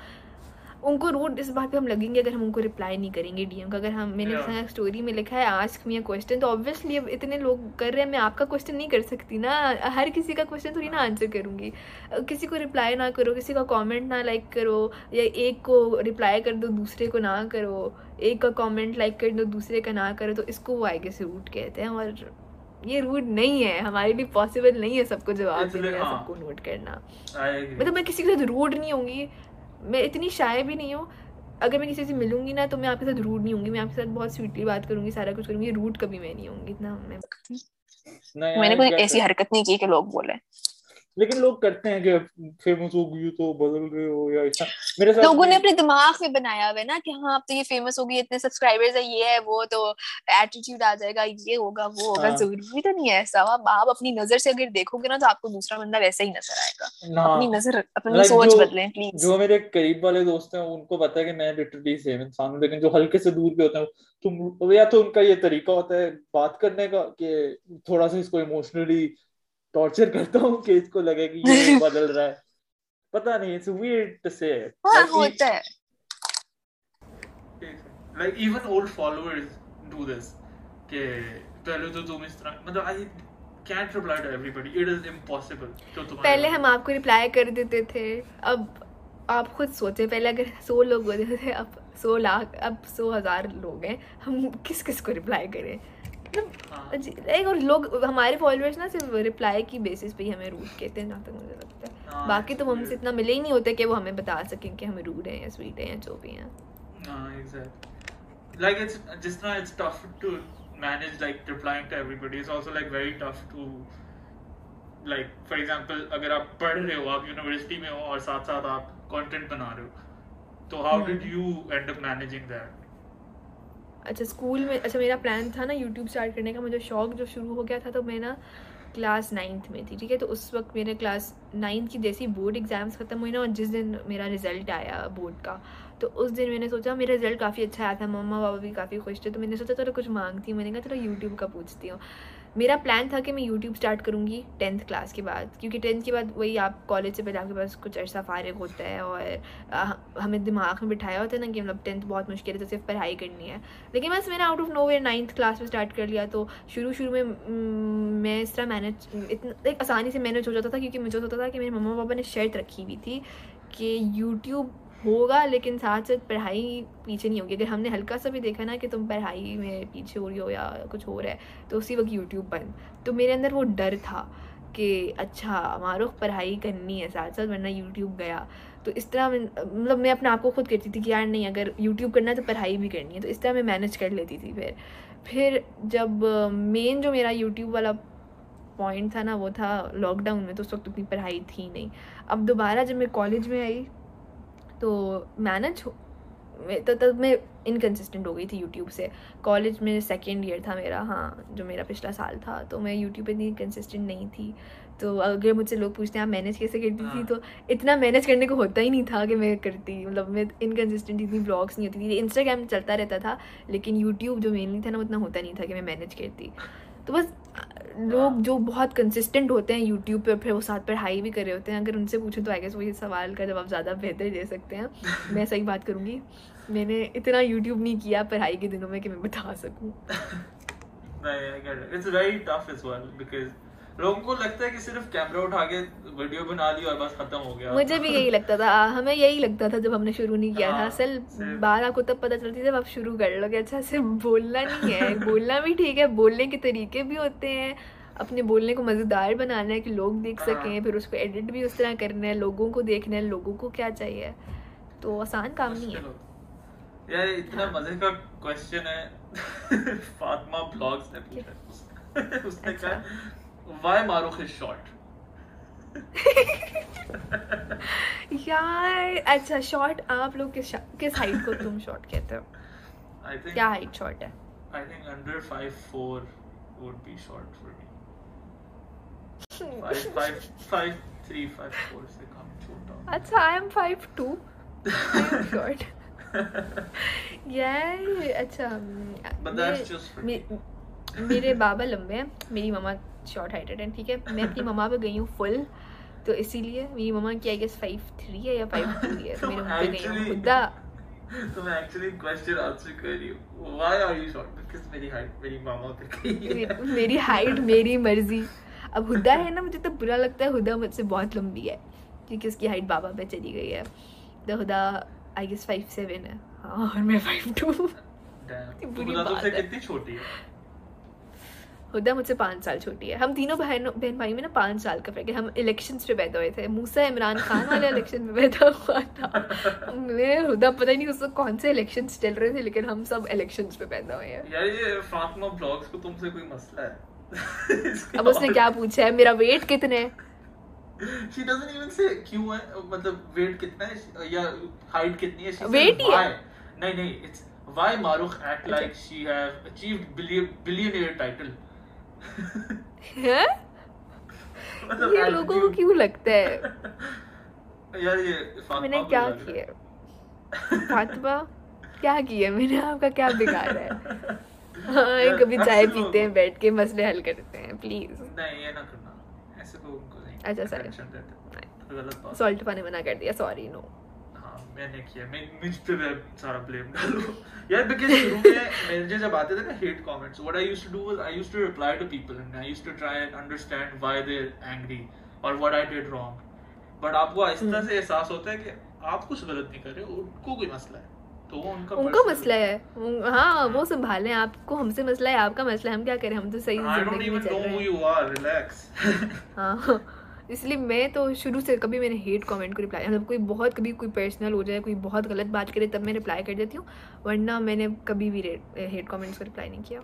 उनको रूट इस बात पे हम लगेंगे अगर हम उनको रिप्लाई नहीं करेंगे डीएम का अगर हम मैंने Yeah. स्टोरी में लिखा है आस्क मी अ क्वेश्चन तो ऑब्वियसली अब इतने लोग कर रहे हैं मैं आपका क्वेश्चन नहीं कर सकती ना हर किसी का क्वेश्चन थोड़ी ना आंसर करूँगी अ, किसी को रिप्लाई ना करो किसी का कॉमेंट ना लाइक करो या एक को रिप्लाई कर दो दूसरे को ना करो एक का कॉमेंट लाइक कर दो दूसरे का ना करो तो इसको वो आगे से रूट कहते हैं और ये रूट नहीं है हमारे लिए पॉसिबल नहीं है सबको जवाब देना हाँ। सबको नोट करना मतलब मैं किसी के साथ रूड नहीं होंगी मैं इतनी शाय भी नहीं हूँ। अगर मैं किसी से मिलूँगी ना तो मैं आपके साथ रूड नहीं होंगी। मैं आपके साथ बहुत स्वीटली बात करूँगी सारा कुछ करूँगी। रूड कभी मैं नहीं होंगी इतना मैं मैंने कोई ऐसी हरकत नहीं की कि लोग बोले। लेकिन लोग करते हैं कि फ़ेमस हो गई तो बदल रहे हो या ऐसा। मेरे साथ लोगों ने अपने दिमाग में बनाया हुआ है ना कि हाँ अब तो ये फ़ेमस होगी इतने सब्सक्राइबर्स है ये है वो तो एटीट्यूड आ जाएगा ये होगा वो होगा। हाँ। ज़रूरी तो नहीं है ऐसा। आप आप अपनी नज़र से अगर देखोगे ना तो आपको दूसरा बंदा वैसा ही नज़र आएगा। ना। अपनी नज़र अपनी Like सोच बदलें प्लीज़ जो मेरे करीब वाले दोस्त हैं उनको पता है कि मैं लिटरली सेम इंसान हूँ लेकिन जो हल्के से दूर के होते हैं तुम या तो उनका ये तरीका होता है बात करने का कि थोड़ा सा इसको इमोशनली टॉर्चर करता हूँ कि इसको लगे कि ये बदल रहा है। पता नहीं इट्स वियर्ड टू से हाँ होता है। like even old followers do this कि पहले तो तुम इस तरह मतलब I can't reply to everybody. It is impossible जो तुम्हारे पहले हम आपको रिप्लाई कर देते थे अब आप खुद सोचे पहले अगर सौ लोग होते थे अब सौ लाख अब सौ हज़ार लोग हैं हम किस किस को रिप्लाई करें? मतलब और लोग हमारे फॉलोअर्स ना सिर्फ़ रिप्लाई की बेसिस पे ही हमें रूट कहते हैं जहाँ तक मुझे लगता है। हाँ, बाकी तो हमसे इतना मिले ही नहीं होते कि वो हमें बता सकें कि हम रूड हैं या स्वीट हैं या जो भी हैं। हाँ, like it's just now it's tough to manage like replying to everybody it's also like very tough to like for example अगर आप पढ़ रहे हो आप यूनिवर्सिटी में हो और साथ साथ आप कंटेंट बना रहे हो तो how did you end up managing that? अच्छा स्कूल में अच्छा मेरा प्लान था ना यूट्यूब स्टार्ट करने का, मुझे शौक जो शुरू हो गया था तो मैं ना क्लास नाइन्थ में थी, ठीक है? तो उस वक्त मेरे क्लास नाइन्थ की जैसी बोर्ड एग्ज़ाम्स ख़त्म हुई ना, और जिस दिन मेरा रिज़ल्ट आया बोर्ड का तो उस दिन मैंने सोचा, मेरा रिज़ल्ट काफ़ी अच्छा आया था मम्मा पापा भी काफ़ी खुश थे तो मैंने सोचा, चलो कुछ मांगती हूँ। मैंने कहा, चलो यूट्यूब का पूछती हूँ। मेरा प्लान था कि मैं यूट्यूब स्टार्ट करूँगी टेंथ क्लास के बाद क्योंकि टेंथ के बाद वही आप कॉलेज से पहले आपके पास कुछ अर्सा फारग होता है और आ, हमें दिमाग में बिठाया होता है ना कि मतलब टेंथ बहुत मुश्किल है तो सिर्फ़ पढ़ाई करनी है। लेकिन बस मैंने out of no way ninth class में स्टार्ट कर लिया तो शुरू शुरू में मैं इस तरह मैनेज इतना एक आसानी से मैनेज हो जाता था क्योंकि मुझे होता था कि मेरे मम्मा पापा ने शर्त रखी हुई थी कि यूट्यूब होगा, लेकिन साथ साथ पढ़ाई पीछे नहीं होगी। अगर हमने हल्का सा भी देखा ना कि तुम पढ़ाई में पीछे हो रही हो या कुछ हो रहा है तो उसी वक्त यूट्यूब बंद। तो मेरे अंदर वो डर था कि अच्छा मारूफ पढ़ाई करनी है साथ साथ वरना यूट्यूब गया। तो इस तरह मतलब मैं अपने आप को खुद कहती थी कि यार नहीं, अगर यूट्यूब करना है तो पढ़ाई भी करनी है। तो इस तरह मैं मैनेज कर लेती थी फिर। फिर जब मेन जो मेरा यूट्यूब वाला पॉइंट था ना, वो था लॉकडाउन में तो उस वक्त उतनी पढ़ाई थी नहीं। अब दोबारा जब मैं कॉलेज में आई तो मैनेज तो तब मैं इनकन्सिस्टेंट हो गई थी यूट्यूब से। कॉलेज में सेकेंड ईयर था मेरा हाँ जो मेरा पिछला साल था तो मैं यूट्यूब पे इतनी कंसिस्टेंट नहीं थी। तो अगर मुझसे लोग पूछते हैं आप मैनेज कैसे करती थी? हाँ। तो इतना मैनेज करने को होता ही नहीं था कि मैं करती मतलब मैं इनकन्सिस्टेंट इतनी ब्लॉग्स नहीं होती थी। इंस्टाग्राम चलता रहता था लेकिन यूट्यूब जो मेनली था ना उतना होता नहीं था कि मैं मैनेज करती। तो बस लोग जो बहुत कंसिस्टेंट होते हैं यूट्यूब पर फिर वो साथ पढ़ाई भी कर रहे होते हैं अगर उनसे पूछें तो आई गेस वही सवाल का जवाब ज़्यादा बेहतर दे सकते हैं। मैं सही बात करूँगी। मैंने इतना यूट्यूब नहीं किया पढ़ाई के दिनों में कि मैं बता सकूँ। लोगों को लगता है कि सिर्फ़ कैमरा उठा के वीडियो बना ली और बस खत्म हो गया। मुझे भी यही लगता था। हमें यही लगता था जब हमने शुरू नहीं किया। था हाँ, असल बात आपको तब पता चलती जब आप शुरू कर लोगे। अच्छा सिर्फ़ बोलना नहीं है। बोलना भी ठीक है बोलने के तरीके भी होते हैं। अपने बोलने को मज़ेदार बनाना है कि लोग देख हाँ। सकें फिर उसको एडिट भी उस तरह करना है लोगों को देखना है लोगों को क्या चाहिए। तो आसान काम नहीं है। यार इतना मज़े का क्वेश्चन है। फातिमा ब्लॉग्स ने पूछा। उसने अच्छा। कहा Why Maruf is short? यार अच्छा शॉर्ट आप लोग किस किस हाइट को तुम शॉर्ट कहते हो? क्या हाइट शॉर्ट है? I think under 5'4 would be short for me. 5 5 5 3 5 4 से कम छोटा। अच्छा I am 5 2 I am short यार अच्छा but that's just for me. मेरे बाबा लंबे हैं मेरी मम्मा शॉर्ट हाइटेड है ठीक है? मैं अपनी मम्मा पे गई हूँ फुल तो इसीलिए मेरी मम्मा की आई गेस फाइव थ्री है या फाइव टू है तो मेरे मुँह पे गई हूँ खुदा। तो मैं एक्चुअली क्वेश्चन आंसर कर रही हूँ। Why are you short because मेरी हाइट मेरी मामा पे गई है। मेरी हाइट मेरी मर्ज़ी। अब हुदा है ना मुझे तो बुरा लगता है हुदा मुझसे बहुत लंबी है क्योंकि उसकी हाइट बाबा पे चली गई है। तो Huda I guess five seven है। हाँ और मैं फाइव टू बुरी तो बात है। कितनी छोटी है? हुदा मुझसे पाँच साल छोटी है। हम तीनों बहन बहन भाई में ना पाँच साल का फ़र्क है। हम इलेक्शन पे पैदा हुए थे। मूसा इमरान खान वाले इलेक्शन में पैदा हुआ था। मैं हुदा पता ही नहीं उस कौन से इलेक्शन चल रहे थे लेकिन हम सब इलेक्शन पे पैदा हुए हैं। यार ये फातिमा ब्लॉग्स को तुमसे कोई मसला है? अब उसने क्या पूछा है? मेरा वेट कितने she doesn't even say क्यों है। मतलब वेट कितना है? या हाइट कितनी है? वेट ही है। नहीं नहीं it's why Marukh act like she have achieved billion billionaire title. है? मतलब ये लोगों को क्यों लगता है? यार ये मैंने क्या किया? फातिमा? क्या किया? मैंने आपका क्या बिगाड़ा है? हाँ कभी चाय पीते हैं बैठ के मसले हल करते हैं प्लीज़ नहीं ये ना करना। ऐसे लोगों को नहीं। अच्छा सॉरी सॉल्ट पाने मना कर दिया सॉरी नो मैंने किया मैं मुझ पे मैं सारा ब्लेम डालो। यार बिकॉज़ शुरू में मुझे जब आते थे ना hate comments what I used to do was I used to reply to people and I used to try and understand why they angry और what I did wrong but आपको इस तरह से एहसास होता है कि आप कुछ गलत नहीं कर रहे उनको कोई मसला है? तो उनका उनका मसला है। हाँ वो संभालें आपको हमसे मसला है आपका मसला है हम क्या करें? हम तो सही ज़िंदगी में चल रहे हैं। हाँ। इसलिए मैं तो शुरू से कभी मैंने हेट कमेंट को रिप्लाई मतलब कोई बहुत कभी कोई पर्सनल हो जाए कोई बहुत गलत बात करे तब मैं रिप्लाई कर देती हूँ वरना मैंने कभी भी हेट कमेंट्स को रिप्लाई नहीं किया।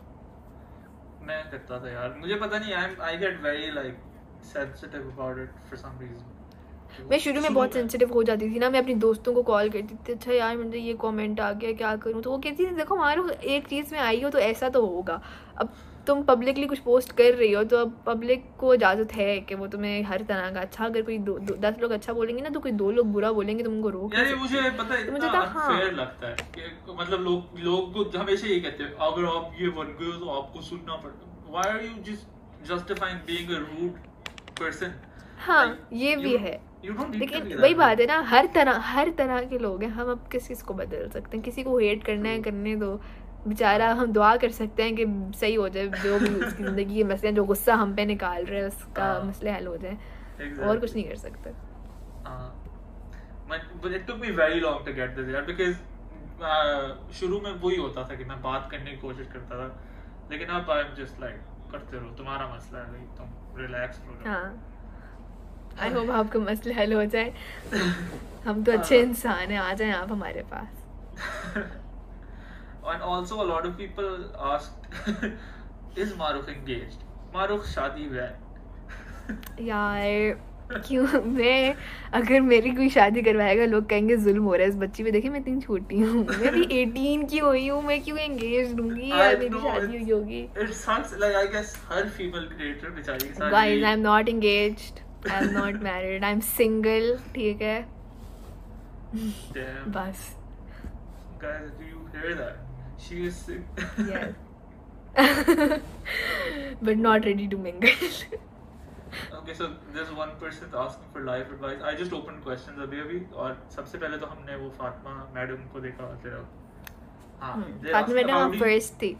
मैं करता था यार। मुझे पता नहीं I I get very like sensitive about it for some reason मैं शुरू में बहुत सेंसिटिव हो जाती थी ना मैं अपनी दोस्तों को कॉल करती थी अच्छा यार मुझे ये कमेंट आ गया क्या करूँ? तो वो कहती थी देखो हमारे एक चीज़ में आई हो तो ऐसा तो होगा। अब तुम पब्लिकली कुछ पोस्ट कर रही हो तो अब पब्लिक को इजाज़त है कि वो तुम्हें हर तरह का अच्छा अगर कोई दो, दो, दस लोग अच्छा बोलेंगे ना तो कोई दो लोग बुरा बोलेंगे तो उनको रोक यार मुझे पता है तो मुझे हाँ। अनफेयर लगता है कि मतलब लोग लोग को हमेशा यही कहते हैं अगर आप ये बन गए तो आपको सुनना पड़ेगा why are you just justifying being a rude person हाँ ये भी है। यू लेकिन वही बात है ना हर तरह हर तरह के लोग हैं हम अब किस किस को बदल सकते हैं? किसी को हेट करना है करने दो। बेचारा हम दुआ कर सकते हैं कि सही हो जाए जो भी उसकी ज़िंदगी के मसले जो गुस्सा हम पे निकाल रहे हैं उसका हाँ। मसले हल हो जाए। और कुछ नहीं कर सकते। यार uh, शुरू में वही होता था कि मैं बात करने की कोशिश करता था लेकिन अब आई एम जस्ट लाइक करते रहो तुम्हारा मसला है भाई तुम रिलैक्स हो जाओ। हाँ। आई होप आपका मसले हल हो जाए। हम तो अच्छे इंसान हैं आ जाएँ आप हमारे पास। and also a lot of people asked is Maruf engaged? Maruf शादी हुआ है यार क्यों? मैं अगर मेरी कोई शादी करवाएगा लोग कहेंगे जुल्म हो रहा है इस बच्ची पे। देखिए मैं इतनी छोटी हूँ। मैं भी 18 की हुई हूँ। मैं क्यों एंगेज दूँगी यार मेरी शादी हुई होगी। it sucks. Like I guess her female creator बेचारी के साथ guys I am not engaged I am not married I am single ठीक है? बस। Guys do you hear that? She is sick yes but not ready to mingle Okay, so there's one person asking for life advice. I just opened questions अभी अभी और सबसे पहले तो हमने वो फातिमा मैडम को देखा तेरा हाँ फातिमा मैडम हम फ़र्स्ट थी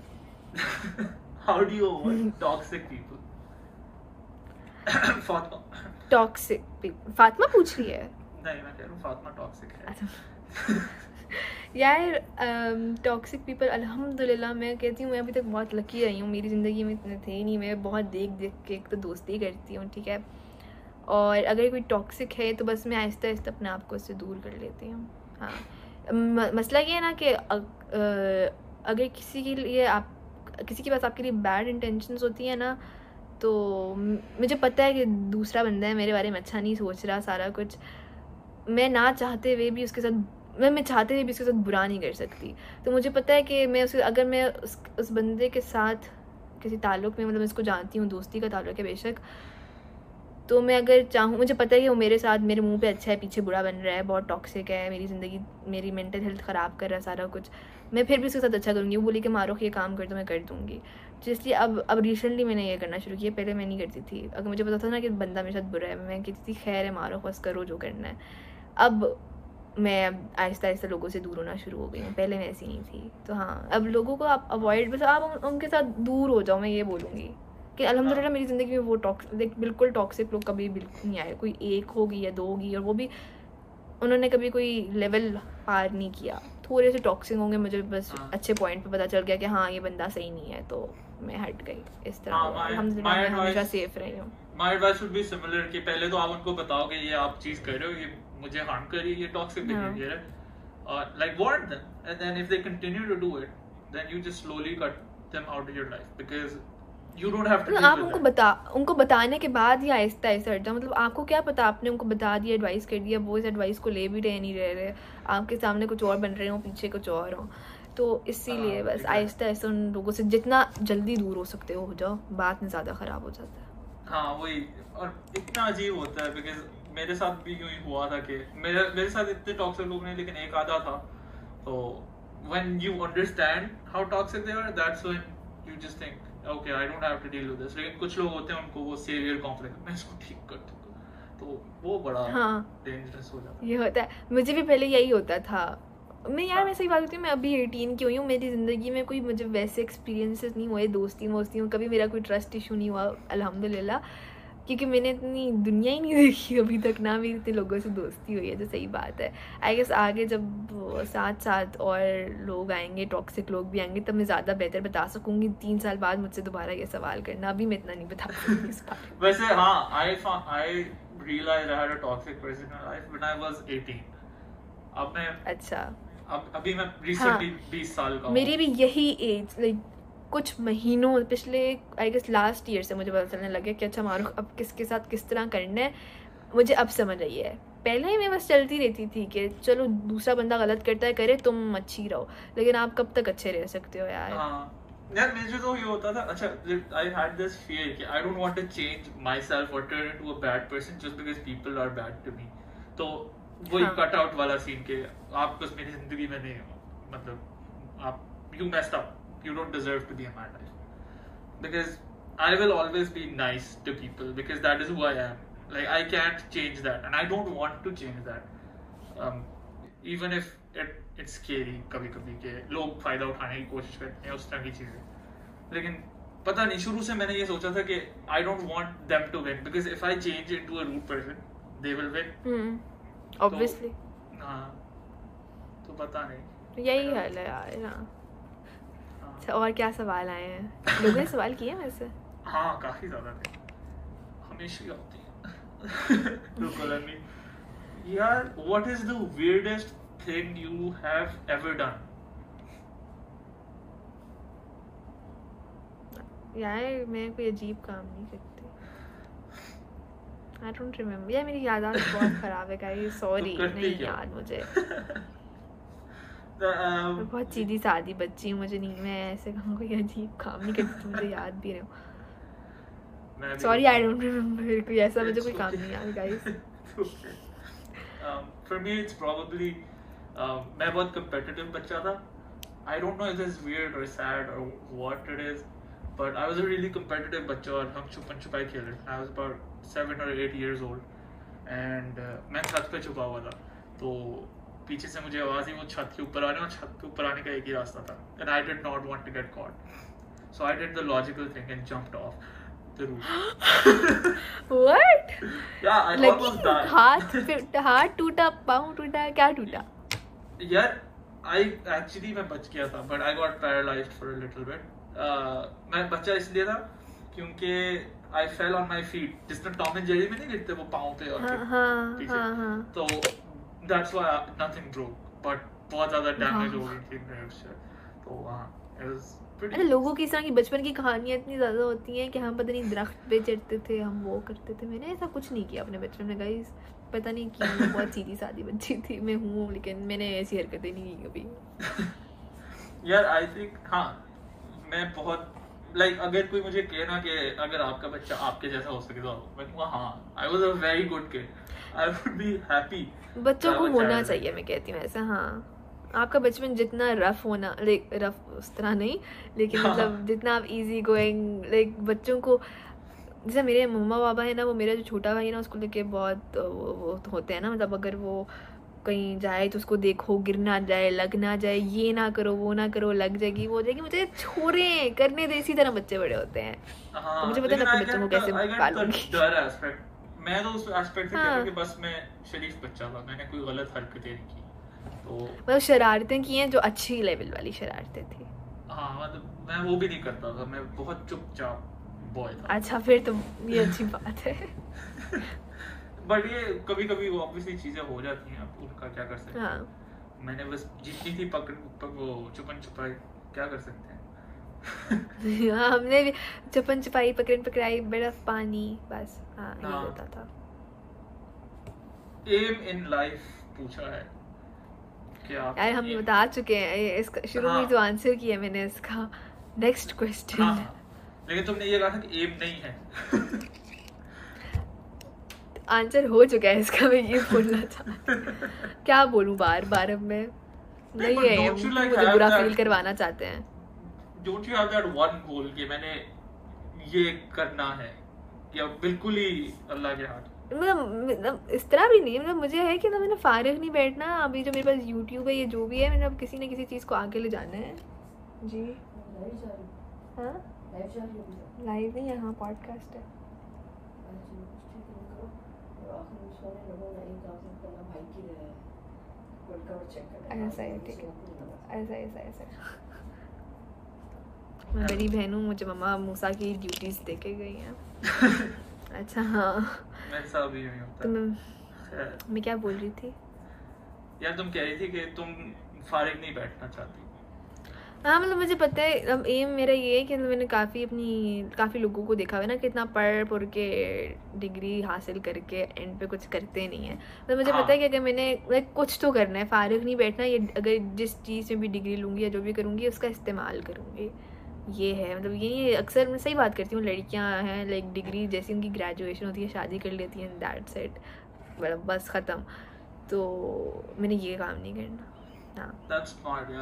how do you avoid toxic people Fatima toxic Fatima पूछ रही है नहीं मैं कह रहा हूँ फातिमा टॉक्सिक है अच्छा। यार टॉक्सिक पीपल अल्हम्दुलिल्लाह, मैं कहती हूँ, मैं अभी तक बहुत लकी रही हूँ, मेरी ज़िंदगी में इतने थे ही नहीं, मैं बहुत देख देख के एक तो दोस्ती करती हूँ, ठीक है? और अगर कोई टॉक्सिक है तो बस मैं आहिस्ता आहिस्ता अपने आप को उससे दूर कर लेती हूँ हाँ। मसला ये है ना कि अगर किसी के लिए आप, किसी के पास आपके लिए बैड इंटेंशंस होती है ना तो मुझे पता है कि दूसरा बंदा है, मेरे बारे में अच्छा नहीं सोच रहा सारा कुछ। मैं ना चाहते हुए भी उसके साथ मैं मैं चाहते हुए भी उसके साथ बुरा नहीं कर सकती। तो मुझे पता है कि मैं उसे, अगर मैं उस उस बंदे के साथ किसी ताल्लुक़ में मतलब इसको जानती हूँ, दोस्ती का ताल्लुक़ है बेशक तो मैं अगर चाहूँ, मुझे पता है कि वो मेरे साथ, मेरे मुँह पे अच्छा है, पीछे बुरा बन रहा है, बहुत टॉक्सिक है, मेरी ज़िंदगी, मेरी मेंटल हेल्थ ख़राब कर रहा है सारा कुछ। मैं फिर भी उसके साथ अच्छा करूँगी, वो बोली कि मारो ये काम कर तो मैं कर दूँगी। तो इसलिए अब अब रिसेंटली मैंने ये करना शुरू किया, पहले मैं नहीं करती थी। अगर मुझे पता था ना कि बंदा मेरे साथ बुरा है, मैं कहती थी, खैर है, मारो, बस करो जो करना है। अब मैं अब आहिस्ता आहिस्ता लोगों से दूर होना शुरू हो गई हूँ। पहले मैं ऐसी नहीं थी। तो हाँ अब लोगों को आप अवॉइड बस आप उन- उनके साथ दूर हो जाओ मैं ये बोलूँगी कि अल्हम्दुलिल्लाह मेरी ज़िंदगी में वो टॉक्स बिल्कुल टॉक्सिक लोग कभी बिल्कुल नहीं आए। कोई एक होगी या दो होगी और वो भी उन्होंने कभी कोई लेवल पार नहीं किया। थोड़े से टॉक्सिक होंगे मुझे बस हाँ। अच्छे पॉइंट पे पता चल गया कि हाँ ये बंदा सही नहीं है तो मैं हट गई। इस तरह हाँ, मैं हमेशा सेफ़ रही हूँ। My advice would be similar कि पहले तो आप उनको बताओ कि ये आप चीज़ कर रहे हो ये मुझे हार्म कर रही है ये टॉक्सिक। बिहेवियर है। और like warn them and then if they continue to do it then you just slowly cut them out of your life because you don't have to मतलब आप उनको बता उनको बताने के बाद ही आहिस्ता आहिस्ता हट जाओ मतलब आपको क्या पता आपने उनको बता दिया एडवाइस कर दिया वो इस एडवाइस को ले भी रहे नहीं रह रहे। आपके सामने कुछ और बन रहे हो पीछे कुछ और हो। तो इसीलिए हाँ, बस आहिस्ता आहिस्ता उन लोगों से जितना जल्दी दूर हो सकते हो हो जाओ बाद में ज़्यादा ख़राब हो जाता है। हाँ वही और इतना अजीब होता है बिकॉज़ मेरे साथ भी यूँ ही हुआ था कि मेरे मेरे साथ इतने टॉक्सिक लोग नहीं लेकिन एक आधा था। तो when you understand how toxic they are that's when you just think okay I don't have to deal with this. लेकिन कुछ लोग होते हैं उनको वो सेवियर कॉम्प्लेक्स मैं इसको ठीक कर दूँगा। तो वो बड़ा हाँ। डेंजरस हो जाता है। ये होता है। मुझे भी पहले यही होता था। मैं यार मैं सही बात होती हूँ मैं अभी एटीन की हुई हूँ मेरी ज़िंदगी में कोई मुझे वैसे एक्सपीरियंसेस नहीं हुए दोस्ती वोस्ती में कभी मेरा कोई ट्रस्ट इशू नहीं हुआ अल्हम्दुलिल्लाह। क्योंकि मैंने इतनी दुनिया ही नहीं देखी अभी तक ना मेरी इतने लोगों से दोस्ती हुई है जो सही बात है। आई गेस आगे जब साथ साथ और लोग आएँगे टॉक्सिक लोग भी आएँगे तब मैं ज़्यादा बेहतर बता सकूँगी। तीन साल बाद मुझसे दोबारा ये सवाल करना अभी मैं इतना नहीं बता पाऊँगी इस बारे वैसे हाँ found I realized I had a toxic person in my life when I 18 अब मैं अच्छा। अब अभी मैं रिसेंटली 20 साल का मेरी भी यही एज लाइक कुछ महीनों पिछले आई गेस लास्ट ईयर से मुझे पता चलने लगे कि अच्छा मारूफ अब किसके साथ किस तरह करना है मुझे अब समझ आई है। पहले ही मैं बस चलती रहती थी कि चलो दूसरा बंदा गलत करता है करे तुम अच्छी रहो। लेकिन आप कब तक अच्छे रह सकते हो यार? हाँ। यार मुझे तो ये होता था अच्छा आई हैड दिस फियर कि I don't want to change myself और turn into a bad person just because people are bad to me तो वही हाँ। कट आउट वाला सीन के आप बस मेरी ज़िंदगी में नहीं हो। मतलब आप you messed up you don't deserve to be in my life because I will always be nice to people because that is who I am. Like I can't change that, and I don't want to change that. Um, even if it it's scary कभी कभी के लोग फ़ायदा उठाने की कोशिश करते हैं उस तरह की चीज़ें। लेकिन पता नहीं शुरू से मैंने ये सोचा था कि I don't want them to win because if I change into a rude person they will win hmm obviously हाँ तो पता नहीं। यही हाल है यार हाँ हाँ, अच्छा और क्या सवाल आए हैं? लोगों ने सवाल किए हैं वैसे? हाँ काफ़ी ज़्यादा थे। हमेशा ही आती है। यार what is the weirdest thing you have ever done? यार मैं कोई अजीब काम नहीं करती। आई डोंट रिमेम्बर यार मेरी याददाश्त बहुत खराब है गाइस सॉरी तो नहीं? याद मुझे। मैं बहुत सीधी सादी बच्ची हूँ मुझे नहीं मैं ऐसे कहूँ कोई अजीब काम नहीं करती तो मुझे याद भी रहे मैं सॉरी आई डोंट रिमेम्बर कोई ऐसा मुझे कोई काम. नहीं याद guys. Um, me, it's probably um, मैं बहुत competitive बच्चा था. I don't know if it's weird or sad or what it is, but I was a really competitive बच्चा और हम छुपन छुपाई खेल रहे थे. Was about seven or eight years old, and uh, मैं छत पे छुपा हुआ था. तो पीछे से मुझे आवाज़ आई वो छत के ऊपर आने और छत के ऊपर आने का एक ही रास्ता था. And I did not want to get caught, so I did the logical thing and jumped off the roof. What yeah, I almost died. हाथ टूटा पाँव टूटा क्या टूटा यार आई एक्चुअली मैं बच गया था but I got paralysed for a little bit मैं बच्चा इसलिए था क्योंकि I fell on my feet जिस तरह टॉम एंड जेरी में नहीं लिखते वो पाँव पे और हाँ हाँ पीछे। हाँ हाँ तो that's why nothing broke but बहुत ज़्यादा डैमेज हाँ। हो गई थी nerves से। तो हाँ इट वाज अरे लोगों की इस तरह की बचपन की कहानियाँ इतनी ज़्यादा होती हैं कि हम पता नहीं दरख्त पे चढ़ते थे हम वो करते थे। मैंने ऐसा कुछ नहीं किया अपने बचपन में गाइस पता नहीं क्यों मैं बहुत सीधी सादी बच्ची थी मैं हूँ लेकिन मैंने ऐसी हरकतें नहीं की कभी। यार आई थिंक हाँ मैं बहुत लाइक अगर कोई मुझे कहे ना कि अगर आपका बच्चा आपके जैसा हो सके तो मैं कहूँगा हाँ I was a very good kid I would be happy बच्चों को हाँ, होना चाहिए मैं कहती हूँ ऐसा हाँ। आपका बचपन जितना रफ होना लाइक रफ उस तरह नहीं लेकिन हाँ। मतलब जितना आप इजी गोइंग लाइक बच्चों को जैसे मेरे मम्मा पापा है ना वो मेरा जो छोटा भाई है ना उसको लेके बहुत वो, वो होते हैं ना मतलब अगर वो कहीं जाए तो उसको देखो गिर ना जाए लग ना जाए ये ना करो वो ना करो लग जाएगी वो हो जाएगी। मुझे छोड़े करने दे इसी तरह बच्चे बड़े होते हैं। हाँ तो मुझे पता है बच्चों को कैसे पालूँगी। मैं तो उस एस्पेक्ट से हाँ। कि बस मैं शरीफ बच्चा था मैंने कोई गलत हरकतें नहीं की। तो मतलब शरारतें की हैं जो अच्छी लेवल वाली शरारतें थी। हाँ मतलब मैं वो भी नहीं करता था मैं बहुत चुपचाप बॉय था। अच्छा फिर तो ये अच्छी बात है। बट ये कभी कभी वो ऑब्वियसली चीज़ें हो जाती हैं आप उनका क्या कर सकते हैं हाँ मैंने बस जितनी थी पकड़ पक, वो चुपन छुपाई क्या कर सकते हैं हाँ हमने भी छुपन छुपाई पकड़न पकड़ाई बर्फ़ पानी बस हाँ ये हाँ। होता था एम इन लाइफ पूछा है क्या यार हम बता चुके हैं इसका शुरू में हाँ। ही तो आंसर किया मैंने इसका नेक्स्ट हाँ क्वेश्चन हाँ। लेकिन तुमने ये कहा था कि एम नहीं है आंसर हो चुका है इसका मैं ये बोलना चाहती हूँ। क्या बोलूँ बार बार अब मैं? नहीं है ये, like मुझे बुरा फील करवाना चाहते हैं। Don't you have that one goal कि मैंने ये करना है? या बिल्कुल ही अल्लाह के हाथ। मतलब मतलब इस तरह भी नहीं मतलब मुझे है कि ना मैंने फारिग नहीं बैठना अभी जो मेरे पास यूट्यूब है ये जो भी है मैंने अब किसी न किसी चीज़ को आगे ले जाना है। जी। हाँ? लाइव नहीं यहाँ पॉडकास्ट है। ऐसा है ठीक है ऐसा ऐसा ऐसा मैं बड़ी बहन मुझे मम्मा मूसा की ड्यूटीज़ दे के गई हैं। अच्छा हाँ। मेरे तो मैं मैं क्या बोल रही थी? यार तुम कह रही थी कि तुम फारिग नहीं बैठना चाहती। हाँ मतलब मुझे पता है अब एम मेरा ये है कि मतलब मैंने काफ़ी अपनी काफ़ी लोगों को देखा हुआ है ना कितना पढ़ पढ़ के डिग्री हासिल करके एंड पे कुछ करते नहीं है। मतलब मुझे हाँ। पता है कि अगर मैंने लाइक कुछ तो करना है फारिग नहीं बैठना ये अगर जिस चीज़ में भी डिग्री लूँगी या जो भी करूँगी उसका इस्तेमाल करूँगी। ये है मतलब ये अक्सर मैं सही बात करती हूँ लड़कियाँ हैं लाइक डिग्री जैसे उनकी ग्रेजुएशन होती है शादी कर लेती हैं दैट सेट मतलब बस ख़त्म। तो मैंने ये काम नहीं करना। हाँ.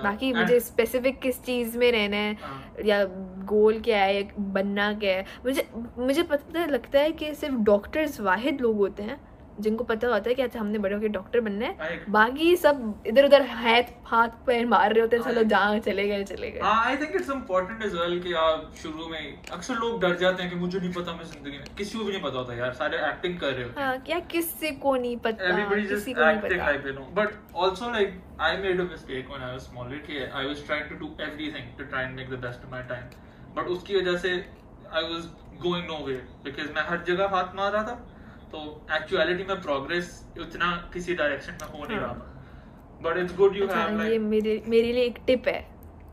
बाकी मुझे स्पेसिफिक किस चीज़ में रहना है हाँ, या गोल क्या है या बनना क्या है। मुझे मुझे पता लगता है कि सिर्फ़ डॉक्टर्स वाहिद लोग होते हैं जिनको पता होता है कि अच्छा हमने बड़े होकर डॉक्टर बनना है। बाकी सब इधर उधर हाथ हाथ पैर मार रहे होते हैं चलो हाँ। जहाँ चले गए चले गए। हाँ I think it's important as well कि आप शुरू में अक्सर लोग डर जाते हैं कि मुझे नहीं पता मैं ज़िंदगी में किसी को भी नहीं पता होता यार सारे एक्टिंग कर रहे होते हैं। हाँ क्या किसी को नहीं पता everybody just किसी को नहीं acting पता। like they know. But also like i made a mistake when i was smaller कि i was trying to do everything to try and make the best of my time. But उसकी वजह से i was going nowhere because मैं हर जगह हाथ मार रहा था। तो एक्चुअलिटी में प्रोग्रेस उतना किसी डायरेक्शन में हो नहीं रहा। हाँ। था but it's good you have ये मेरे मेरे लिए एक टिप है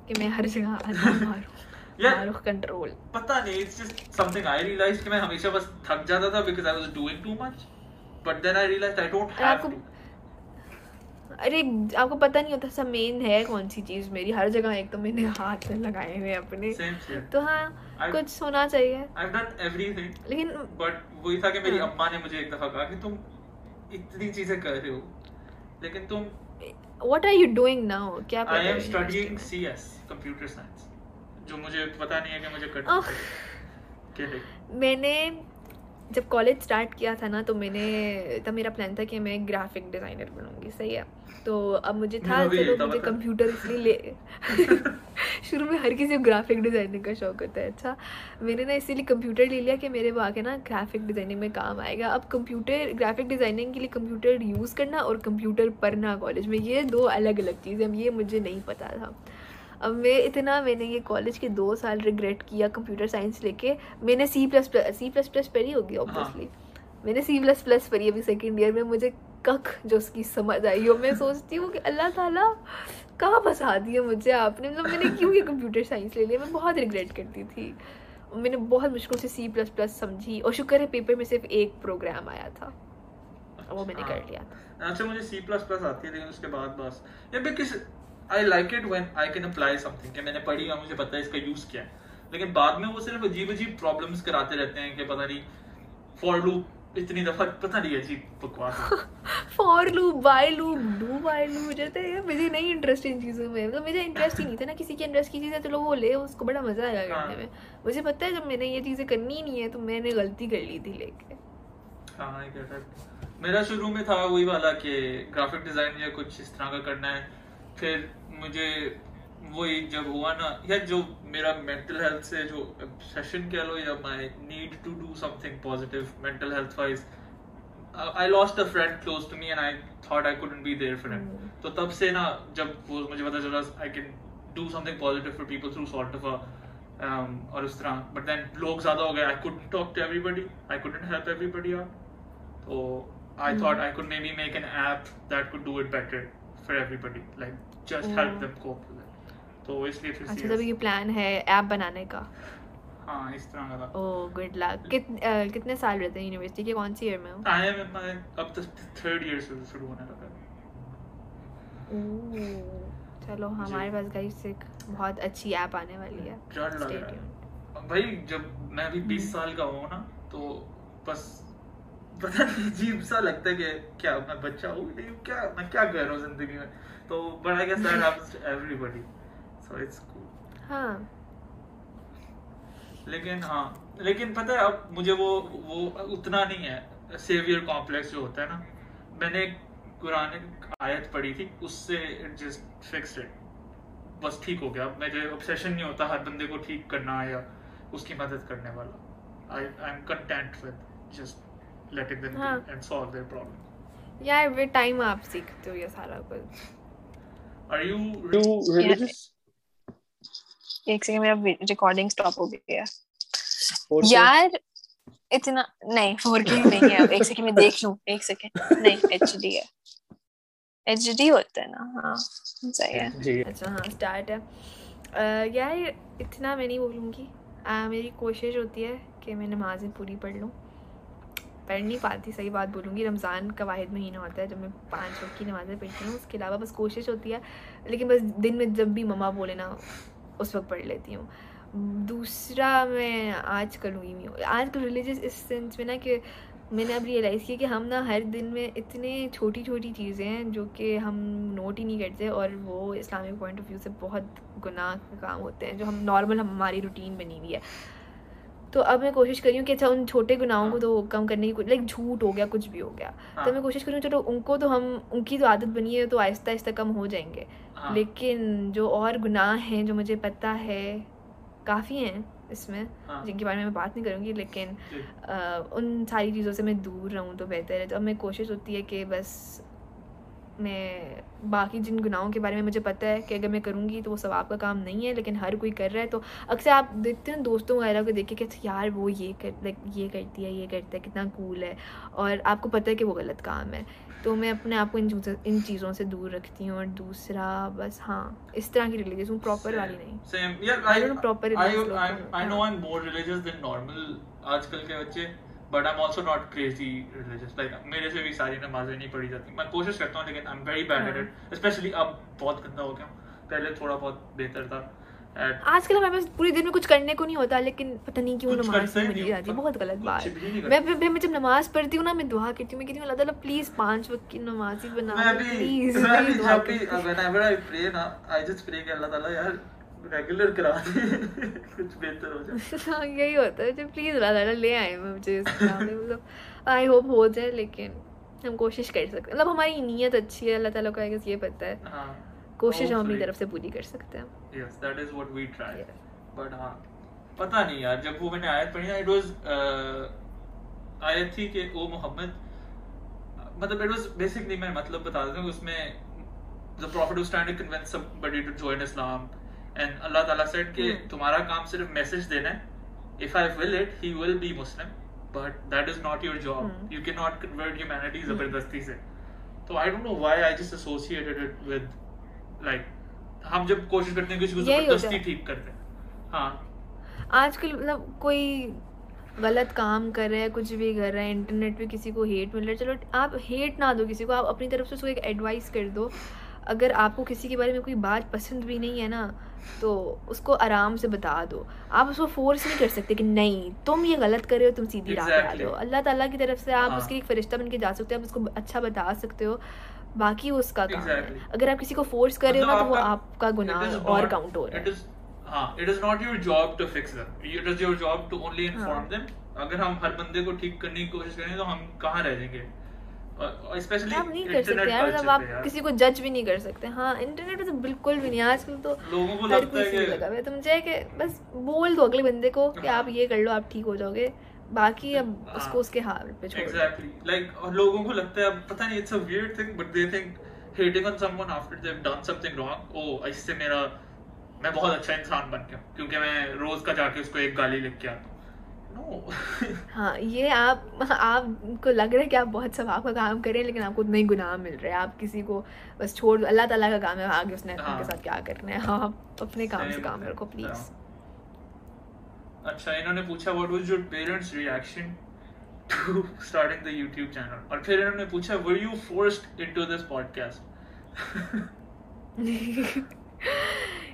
कि मैं हर जगह मारूं कंट्रोल पता नहीं it's just something I realise कि मैं हमेशा बस थक जाता था because I was doing too much but then I realised I don't have to अरे आपको पता नहीं होता सब मेन है कौन सी चीज़ मेरी? हर जगह एक तो मैंने हाथ लगाए हुए अपने। तो हाँ कुछ होना चाहिए। लेकिन बट वही था कि मेरी हाँ। अम्मा ने मुझे एक दफ़ा कहा कि तुम इतनी चीज़ें कर रहे हो लेकिन तुम what are you doing now क्या कर I am studying CS computer science जो मुझे पता नहीं है कि मुझे? करना ओह, है। मैंने जब कॉलेज स्टार्ट किया था ना तो मैंने तब मेरा प्लान था कि मैं ग्राफिक डिज़ाइनर बनूँगी सही है। तो अब मुझे था चलो मुझे मतलब। कंप्यूटर इसलिए ले शुरू में हर किसी को ग्राफिक डिज़ाइनिंग का शौक होता है अच्छा। मैंने ना इसीलिए कंप्यूटर ले लिया कि मेरे वो आके ना ग्राफिक डिज़ाइनिंग में काम आएगा। अब कंप्यूटर ग्राफिक डिज़ाइनिंग के लिए कंप्यूटर यूज़ करना और कंप्यूटर पढ़ना कॉलेज में ये दो अलग अलग चीज़ें अब ये मुझे नहीं पता था। अब मैं इतना मैंने ये कॉलेज के दो साल रिग्रेट किया कंप्यूटर साइंस लेके। मैंने C plus plus C plus plus पढ़ी होगी ऑब्वियसली मैंने सी प्लस प्लस पढ़ी अभी सेकेंड ईयर में मुझे कख जो उसकी समझ आई हो मैं सोचती हूँ कि अल्लाह ताला कहाँ फंसा दिया मुझे आपने? मतलब मैंने क्यों ये कंप्यूटर साइंस ले लिया? मैं बहुत रिग्रेट करती थी। मैंने बहुत मुश्किल से सी प्लस प्लस समझी और शुक्र है पेपर में सिर्फ़ एक प्रोग्राम आया था। वो मैंने कर हाँ। लिया अच्छा मुझे C++ आती है लेकिन उसके बाद बस। या because I like it when I can apply something कि मैंने पढ़ी और मुझे पता है इसका यूज़ क्या है। लेकिन बाद में वो सिर्फ़ अजीब अजीब प्रॉब्लम्स कराते रहते हैं कि पता नहीं फॉर लूप इतनी दफ़ा पता नहीं अजीब बकवास for loop while loop do while loop जैसे ये मुझे नहीं इंटरेस्ट इन चीज़ों में। मतलब मुझे इंटरेस्ट ही नहीं था ना किसी के इंटरेस्ट की चीज़ है चलो वो ले उसको बड़ा मज़ा आएगा हाँ। करने में। मुझे पता है जब मैंने ये चीज़ें करनी ही नहीं है तो मैंने गलती कर ली थी लेके। हाँ. मेरा शुरू में था वही वाला कि ग्राफिक डिज़ाइन या कुछ इस तरह का करना है। फिर मुझे वही जब हुआ ना या जो मेरा मेंटल हेल्थ से जो obsession कह लो या my need to do something positive mental health wise I lost a friend close to me and I thought I couldn't be there for him hmm. तो तब से ना जब वो मुझे पता चला I can do something positive for people through sort of a और उस तरह बट देन लोग ज़्यादा हो गए I couldn't talk to everybody I couldn't help everybody out thought I could maybe make an app that could do it better for everybody, like just help Oh. them cope with it. तो इसलिए फिर अच्छा तब ये प्लान है ऐप बनाने का? हाँ इस तरह का था। ओ गुड लक कित कितने साल रहते हैं यूनिवर्सिटी के? कौन सी ईयर में हो? I am in my अब तो थर्ड ईयर से शुरू होने लगा है। चलो हमारे पास गाइस एक बहुत अच्छी ऐप आने वाली है। डर लग रहा है? भाई जब मैं अभी 20 हम्म। साल का हूँ ना तो बस पता नहीं अजीब सा लगता है कि क्या मैं बच्चा हूँ? क्या मैं क्या कर रहा हूँ ज़िंदगी में? तो I guess that happens to everybody so it's cool हाँ। लेकिन हाँ लेकिन पता है अब मुझे वो वो उतना नहीं है। सेवियर कॉम्प्लेक्स जो होता है ना मैंने एक कुरान आयत पढ़ी थी उससे इट जस्ट फिक्स्ड इट बस ठीक हो गया। अब मुझे ऑब्सेशन नहीं होता हर बंदे को ठीक करना या उसकी मदद करने वाला। I I am content with just letting them हाँ। एंड सॉल्व देयर प्रॉब्लम यार वे टाइम आप सीखते हो ये सारा कुछ। Are you You religious? एक सेकंड मेरा रिकॉर्डिंग स्टॉप हो गया। यार इतना नहीं फोर के नहीं है एक सेकंड में देख लूँ। एक सेकंड नहीं एच डी है। एच डी होता है ना हाँ सही है। अच्छा हाँ स्टार्ट है। अह, यार इतना मैं नहीं बोलूँगी। अह, मेरी कोशिश होती है कि मैं नमाज़ें पूरी पढ़ लूँ। पढ़ नहीं पाती सही बात बोलूँगी। रमज़ान का वाहिद महीना होता है जब मैं पाँच वक्त की नमाज़ें पढ़ती हूँ। उसके अलावा बस कोशिश होती है लेकिन बस दिन में जब भी मम्मा बोले ना उस वक्त पढ़ लेती हूँ। दूसरा मैं आज करूँगी नहीं आज कल रिलीजियस इस सेंस में ना कि मैंने अब रियलाइज़ किया कि हम ना हर दिन में इतने छोटी छोटी चीज़ें हैं जो कि हम नोट ही नहीं करते और वो इस्लामिक पॉइंट ऑफ़ व्यू से बहुत गुनाह के काम होते हैं, जो हम नॉर्मल हमारी रूटीन बनी हुई है। तो अब मैं कोशिश कर रही हूँ कि अच्छा उन छोटे गुनाहों को तो कम करने की लाइक झूठ हो गया कुछ भी हो गया। हाँ, तो मैं कोशिश करूँ चलो उनको तो हम उनकी तो आदत बनी है तो आहिस्ता आहिस्ता कम हो जाएँगे। हाँ, लेकिन जो और गुनाह हैं जो मुझे पता है काफ़ी हैं इसमें हाँ, जिनके बारे में मैं बात नहीं करूँगी लेकिन अ, उन सारी चीज़ों से मैं दूर रहूँ तो बेहतर है। तो अब मैं कोशिश होती है कि बस मैं बाकी जिन गुनाहों के बारे में मुझे पता है कि अगर मैं करूँगी तो वो सवाब का काम नहीं है लेकिन हर कोई कर रहा है। तो अक्सर आप देखते हैं दोस्तों वगैरह को देख के अच्छा यार वो ये कर लाइक ये करती है ये करता है कितना कूल है। और आपको पता है कि वो गलत काम है। तो मैं अपने आप को इन चीज़ों इन चीज़ों से दूर रखती हूँ। और दूसरा बस हाँ इस तरह की रिलीजियस हूँ प्रॉपर वाली नहीं। than normal आजकल के बच्चे। But I'm also not crazy religious. Like मेरे से भी सारी नमाजें नहीं पढ़ी जाती। मैं कोशिश करता हूँ लेकिन I'm very bad at हाँ। it especially अब बहुत गंदा हो गया। पहले थोड़ा बहुत बेहतर था। आजकल हमारे पास पूरे दिन में कुछ करने को नहीं होता लेकिन पता नहीं क्यों नमाज़ नहीं पढ़ी जाती। बहुत गलत बात। मैं फिर मैं जब नमाज़ पढ़ती हूँ ना मैं दुआ करती हूँ। मैं कहती हूँ अल्लाह ताला प्लीज़ पाँच वक्त की नमाज़ ही बना मैं दो। भी प्लीज़ रेगुलर करा दे कुछ बेहतर हो जाए। हाँ यही होता है। जब प्लीज़ अल्लाह ताला ले आए मुझे मतलब आई होप हो जाए लेकिन हम कोशिश कर सकते हैं। मतलब हमारी नीयत अच्छी है अल्लाह ताला को आई गेस ये पता है। हाँ। कोशिश हम अपनी तरफ़ से पूरी कर सकते हैं। That is what we try. Yes. but हाँ पता नहीं यार जब वो मैंने आयत पढ़ी ना इट वाज आयत थी कि ओ मोहम्मद मतलब इट वाज बेसिकली मैं मतलब बता देता हूँ उसमें the prophet was trying to convince somebody to join Islam and Allah Ta'ala said कि Hmm. तुम्हारा काम सिर्फ़ मैसेज देना है। If I will it he will be Muslim but that is not your job. Hmm. you cannot convert humanity Hmm. ज़बरदस्ती से। तो I don't know why I just associated it with like हम जब कोशिश करते हैं किसी को ज़बरदस्ती ठीक करते हैं हाँ। आजकल मतलब कोई गलत काम कर रहा है कुछ भी कर रहा है इंटरनेट पे किसी को हेट मिल रहा है चलो आप हेट ना दो किसी को आप अपनी तरफ़ से उसको एक एडवाइस कर दो। अगर आपको किसी के बारे में कोई बात पसंद भी नहीं है ना तो उसको आराम से बता दो। आप उसको फोर्स नहीं कर सकते कि नहीं तुम ये गलत कर रहे हो तुम सीधी राह पे आ जाओ। अल्लाह ताला की तरफ़ से आप हाँ। उसके एक फरिश्ता बन के जा सकते हो आप उसको अच्छा बता सकते हो। बाकी उसका काम Exactly. है अगर आप किसी को फोर्स कर रहे हो ना तो वो मतलब आपका गुनाह और काउंट हो रहा है। हाँ is not your job to fix them. It is your job to only inform हाँ। them अगर हम हर बंदे को ठीक करने की कोशिश करें तो हम कहाँ रह जाएँगे? स्पेशली आप नहीं कर सकते यार मतलब आप किसी को जज भी नहीं कर सकते। हाँ इंटरनेट पे तो बिल्कुल भी नहीं आजकल तो लोगों को लगता है लगा हुआ है। तो मुझे कि बस बोल दो अगले बंदे को कि हाँ। आप ये कर लो आप ठीक हो जाओगे। बाकी अब हाँ। उसको उसके हाल पे छोड़ एग्जैक्टली लाइक और लोगों को लगता है पता नहीं it's a weird thing but they think hating on someone after they have done something wrong ओ इससे मेरा मैं बहुत अच्छा इंसान बन गया क्योंकि मैं रोज का जाके उसको एक गाली लिख के आता हूँ हाँ ये आप आपको लग रहा है कि आप बहुत सवाब का काम कर रहे हैं लेकिन आपको उतना ही गुनाह मिल रहा है। आप किसी को बस छोड़ अल्लाह ताला का काम है आगे उसने हाँ। उनके साथ क्या करना है? हाँ आप अपने काम से काम रखो प्लीज़। अच्छा इन्होंने पूछा what was your parents reaction to starting the YouTube channel और फिर इन्होंने पूछा were you forced into this podcast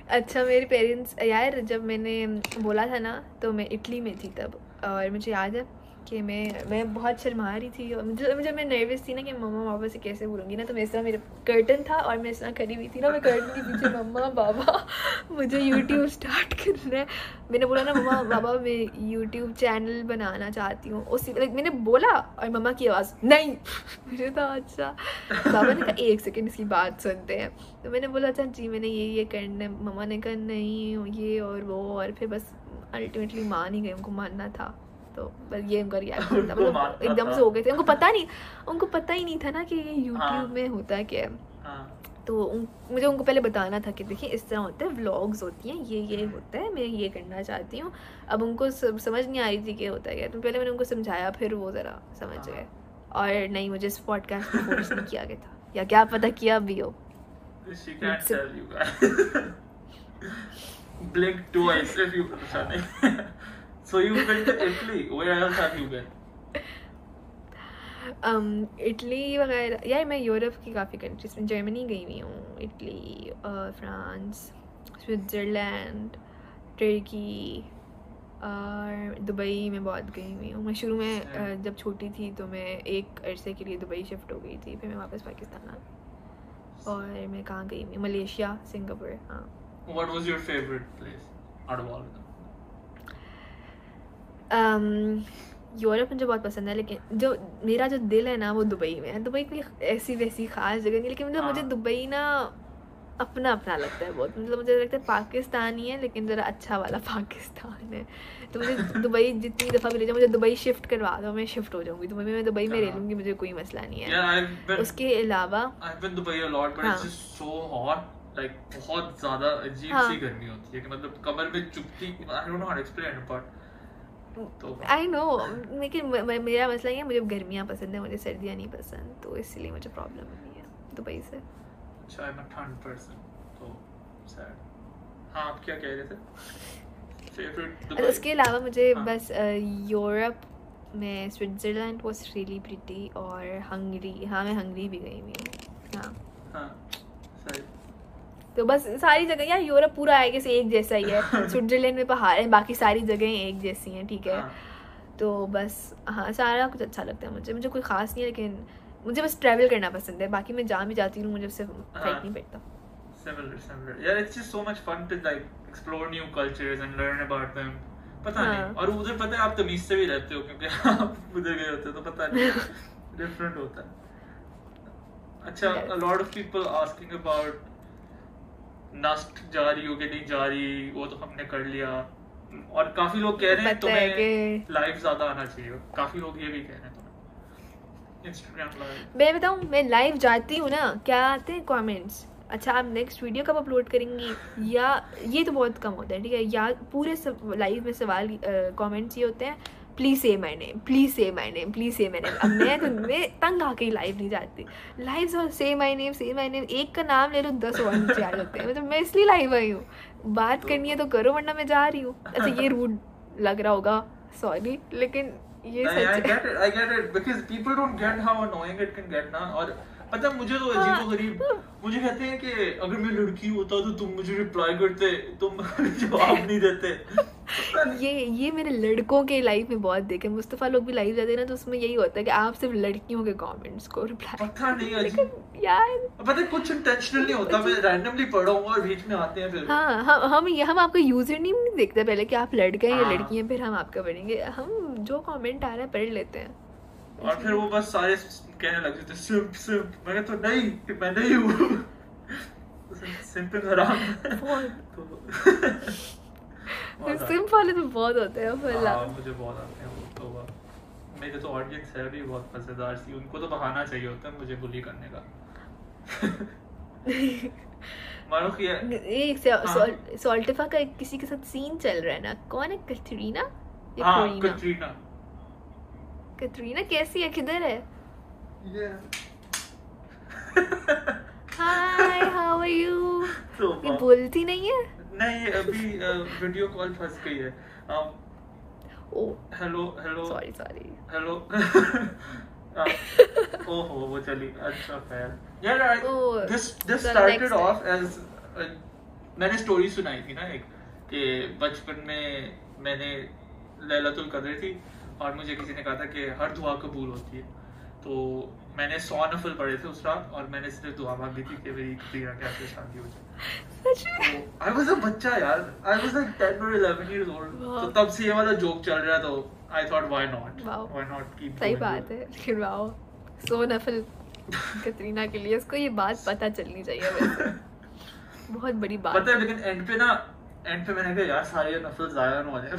अच्छा मेरे पेरेंट्स यार जब मैंने बोला था ना तो मैं इटली में थी तब, और मुझे याद है कि मैं मैं बहुत शर्मा रही थी और मुझे मुझे मैं नर्वस थी ना कि मम्मा पापा से कैसे बोलूँगी ना तो मैं इस तरह मेरे कर्टन था और मैं इस तरह खड़ी हुई थी ना मैं कर्टन के पीछे मम्मा बाबा मुझे यूट्यूब स्टार्ट करना है। मैंने बोला ना मम्मा बाबा मैं यूट्यूब चैनल बनाना चाहती हूँ। उसी like, मैंने बोला और मम्मा की आवाज़ नहीं। मुझे तो अच्छा। बाबा ने कहा एक सेकेंड इसकी बात सुनते हैं। तो मैंने बोला अच्छा जी मैंने ये ये करना है। मम्मा ने कहा नहीं ये और वो। और फिर बस अल्टीमेटली मान ही गए उनको मानना था। तो बस ये उनका रिएक्शन था। मतलब एकदम से हो गए थे। उनको पता नहीं उनको पता ही नहीं था ना कि ये हाँ। यूट्यूब में होता क्या है। हाँ। तो उन, मुझे उनको पहले बताना था कि देखिए इस तरह होता है व्लॉग्स होती हैं ये ये होता है मैं ये करना चाहती हूँ। अब उनको समझ नहीं आ रही थी कि होता है। क्या तो पहले मैंने उनको समझाया फिर वो ज़रा समझ हाँ। गए। और नहीं मुझे इस पॉडकास्ट में फोर्स नहीं किया गया था। या क्या पता किया भी हो। You guys. Blink twice if you Shani. so you've been to Italy. Where else have you been? um, Italy वगैरह यार मैं यूरोप की काफ़ी कंट्रीज़ में जर्मनी गई हुई हूँ इटली फ्रांस स्विट्ज़रलैंड टर्की और दुबई में बहुत गई हुई हूँ मैं शुरू में। जब छोटी थी तो मैं एक अरसे के लिए दुबई शिफ्ट हो गई थी फिर मैं वापस पाकिस्तान आ गई और मैं कहाँ गई हुई मलेशिया सिंगापुर हाँ What was your favorite place out of all of them? Um, Europe मुझे बहुत पसंद है लेकिन जो मेरा जो दिल है ना वो दुबई में है दुबई कोई ऐसी वैसी खास जगह नहीं लेकिन मतलब मुझे हाँ। दुबई ना अपना अपना लगता है बहुत मतलब मुझे लगता है पाकिस्तान ही है लेकिन ज़रा अच्छा वाला पाकिस्तान है तो मुझे दुबई जितनी दफ़ा भी ले जाओ मुझे दुबई शिफ्ट करवा दो मैं शिफ्ट हो जाऊँगी दुबई में मैं दुबई में रह हाँ। लूँगी मुझे कोई मसला नहीं है Yeah, been उसके अलावा हाँ। बहुत ज़्यादा अजीब। सी गर्मी होती है कि मतलब कमर में चुभती know how to explain it, but तो आई नो लेकिन मेरा मसला ये मुझे गर्मियाँ पसंद है मुझे सर्दियाँ नहीं पसंद तो इसलिए मुझे प्रॉब्लम नहीं है दुबई से अच्छा ठंड तो. हाँ आप क्या कह रहे थे? Favorite उसके अलावा मुझे हाँ। बस यूरोप में स्विट्ज़रलैंड वॉज़ रियली प्रिटी और हंगरी हाँ मैं हंगरी भी गई हुई हूँ हाँ हाँ सही तो बस सारी जगह यार यूरोप पूरा है कि एक जैसा ही है। स्विट्ज़रलैंड में पहाड़ है बाकी सारी जगहें एक जैसी हैं ठीक है। हाँ, तो बस हाँ सारा कुछ अच्छा लगता है मुझे। मुझे कोई ख़ास नहीं है लेकिन मुझे बस ट्रैवल करना पसंद है। बाकी मैं जहाँ भी जाती हूँ मुझे उससे फ़र्क हाँ। नहीं पड़ता। Similar similar. Yeah, it's just so much fun to like explore new cultures and learn about them. पता हाँ। नहीं और उधर पता है आप तमीज से भी रहते हो क्योंकि आप उधर गए होते हो तो पता नहीं। डिफरेंट होता है। अच्छा a lot of people asking about नस्ट जा रही हो कि नहीं जा रही वो तो हमने कर लिया। और काफ़ी लोग कह रहे हैं तुम्हें लाइव ज़्यादा आना चाहिए। काफ़ी लोग ये भी कह रहे हैं मैं बताऊँ मैं लाइव जाती हूँ ना क्या आते हैं कमेंट्स अच्छा आप नेक्स्ट वीडियो कब अपलोड करेंगी? या ये तो बहुत कम होता है ठीक है? या पूरे लाइव में सवाल कमेंट्स ये होते हैं। प्लीज़ से माई नेम प्लीज़ से माई नेम प्लीज़ से माई नेम अब मैं तो मैं तंग आके ही लाइव नहीं जाती। लाइव से से माई नेम से माई नेम एक का नाम ले लो दस और नीचे आ जाते हैं। मतलब मैं इसलिए लाइव आई हूँ। बात करनी है तो करो वरना मैं जा रही हूँ। अच्छा ये रूड लग रहा होगा सॉरी लेकिन ये I, I सच है पता मुझे तो हाँ। अजीब गरीब मुझे कहते हैं कि अगर मैं लड़की होता तो तुम मुझे रिप्लाई करते तुम जवाब नहीं देते। ये ये मेरे लड़कों के लाइफ में बहुत देखे मुस्तफ़ा लोग भी लाइव जाते हैं ना तो उसमें यही होता है कि आप सिर्फ़ लड़कियों के कमेंट्स को रिप्लाई पता नहीं अजीब यार पता है कुछ इंटेंशनल नहीं होता मैं रैंडमली पढ़ा हूँ और बीच में आते हैं फिर। हाँ हम हम ये हम आपका यूज़र नेम नहीं देखते पहले कि आप लड़के हैं या हाँ। लड़की हैं फिर हम आपका पढ़ेंगे हम जो कमेंट आ रहा है पढ़ लेते हैं। और फिर वो बस सारे कहने लग जाते सिम्प सिम्प मैं हूँ, नहीं कि मैं नहीं हूँ। सिंपिंग हराम। तो। सिम वाले तो बहुत होते हैं वल्ला हाँ, मुझे बहुत आते हैं वो तो मेरे तो ऑडियंस है भी बहुत मज़ेदार सी उनको तो बहाना चाहिए होता है मुझे बुली करने का। मानो कि एक हाँ। सॉल- सॉल्टिफा का किसी के साथ सीन चल रहा है ना? कौन है? कैथरीना या हाँ कटरीना। कैथरीना कैसी है? किधर है? हाय हाउ आर यू ये बोलती नहीं है? नहीं अभी वीडियो कॉल फंस गई है। Um, ओ hello hello sorry sorry hello ओहो वो चली। अच्छा खैर। यार this this started off as मैंने स्टोरी सुनाई थी ना एक कि बचपन में मैंने लैलतुल कदर थी। और मुझे किसी ने कहा था कि हर दुआ कबूल होती है। तो मैंने सौ नफल पढ़े थे उस रात और मैंने सिर्फ़ दुआ मांगी थी कि मेरी कतीरा के से शादी हो जाए। आई वाज अ बच्चा यार। आई वाज लाइक 10 और 11 इयर्स ओल्ड तो तब से ये वाला जोक चल रहा तो I thought why not. Why not keep सही बात है। लेकिन वाओ सो नफल कतरीना के लिए उसको ये बात पता चलनी चाहिए बहुत बड़ी बात पता है लेकिन एंड पे ना एंड पे मैंने कहा यार सारे नफल जाया ना हो जाए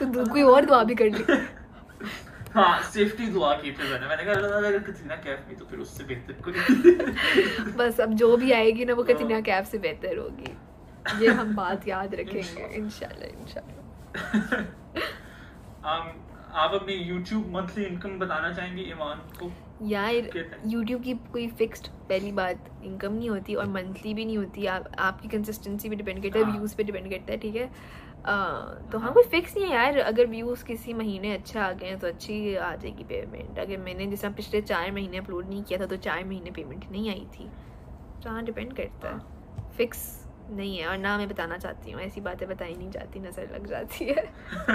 तो कोई और दुआ भी कर ली? हाँ सेफ्टी दुआ की फिर मैंने। मैंने कहा अल्लाह अगर कतरीना कैफ में तो फिर उससे बेहतर कोई बस अब जो भी आएगी ना वो कतरीना कैफ से बेहतर होगी। ये हम बात याद रखेंगे। इंशाल्लाह। इंशाल्लाह um आप अपनी YouTube मंथली इनकम बताना चाहेंगे ईमान को? यार? यूट्यूब की कोई फिक्स्ड पहली बात इनकम नहीं होती और मंथली भी नहीं होती। आप आपकी कंसिस्टेंसी पे डिपेंड करता है हाँ। व्यूज़ पे डिपेंड करता है ठीक है? तो हाँ हाँ। कोई फिक्स नहीं है यार। अगर व्यूज़ किसी महीने अच्छे आ गए हैं तो अच्छी आ जाएगी पेमेंट अगर मैंने जैसे पिछले चार महीने अपलोड नहीं किया था तो चार महीने पेमेंट नहीं आई थी। तो हाँ डिपेंड करता है। फिक्स नहीं है और ना मैं बताना चाहती हूँ। ऐसी बातें बताई नहीं जाती नज़र लग जाती है।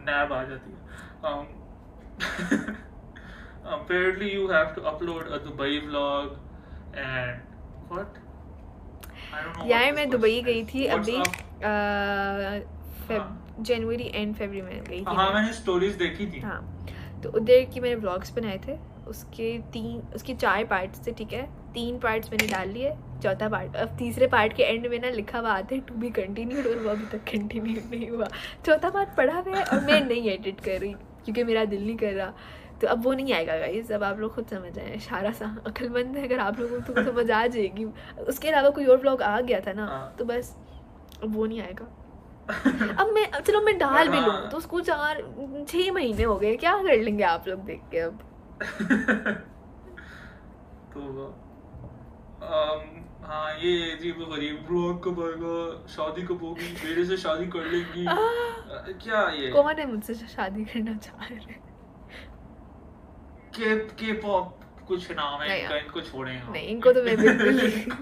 नैब आ जाती है। Um, apparently you have to upload a Dubai vlog and what I don't know what यार मैं दुबई. गई थी अभी? फेब जनवरी एंड फरवरी में गई थी हाँ। मैंने स्टोरीज देखी थी हाँ तो उधर की मैंने व्लॉग्स बनाए थे उसके तीन उसके चार पार्ट्स थे ठीक है तीन पार्ट्स मैंने डाल लिए चौथा पार्ट अब तीसरे पार्ट के एंड में ना लिखा हुआ आता है टू बी कंटिन्यूड और वो अभी तक कंटिन्यू नहीं हुआ चौथा पार्ट पढ़ा हुआ है और मैं नहीं एडिट कर रही क्योंकि मेरा दिल नहीं कर रहा तो अब वो नहीं आएगा गाइस अब आप लोग खुद समझ आए सारा सा अक्लमंद है अगर आप लोगों को तो समझ आ जाएगी। उसके अलावा कोई और व्लॉग आ गया था ना हाँ। तो बस अब वो नहीं आएगा। अब मैं अब चलो मैं डाल भी लूँ हाँ। तो उसको चार छह महीने हो गए क्या कर लेंगे आप लोग देख के अब? तो um, हाँ ये अजीब गरीब ब्लॉग कब आएगा शादी कब होगी? मेरे से शादी कर लेंगी। क्या ये? कौन है मुझसे शादी करना चाह रहे के के पॉप कुछ नाम है इनका इनको छोड़े नहीं इनको तो मैं बिल्कुल नहीं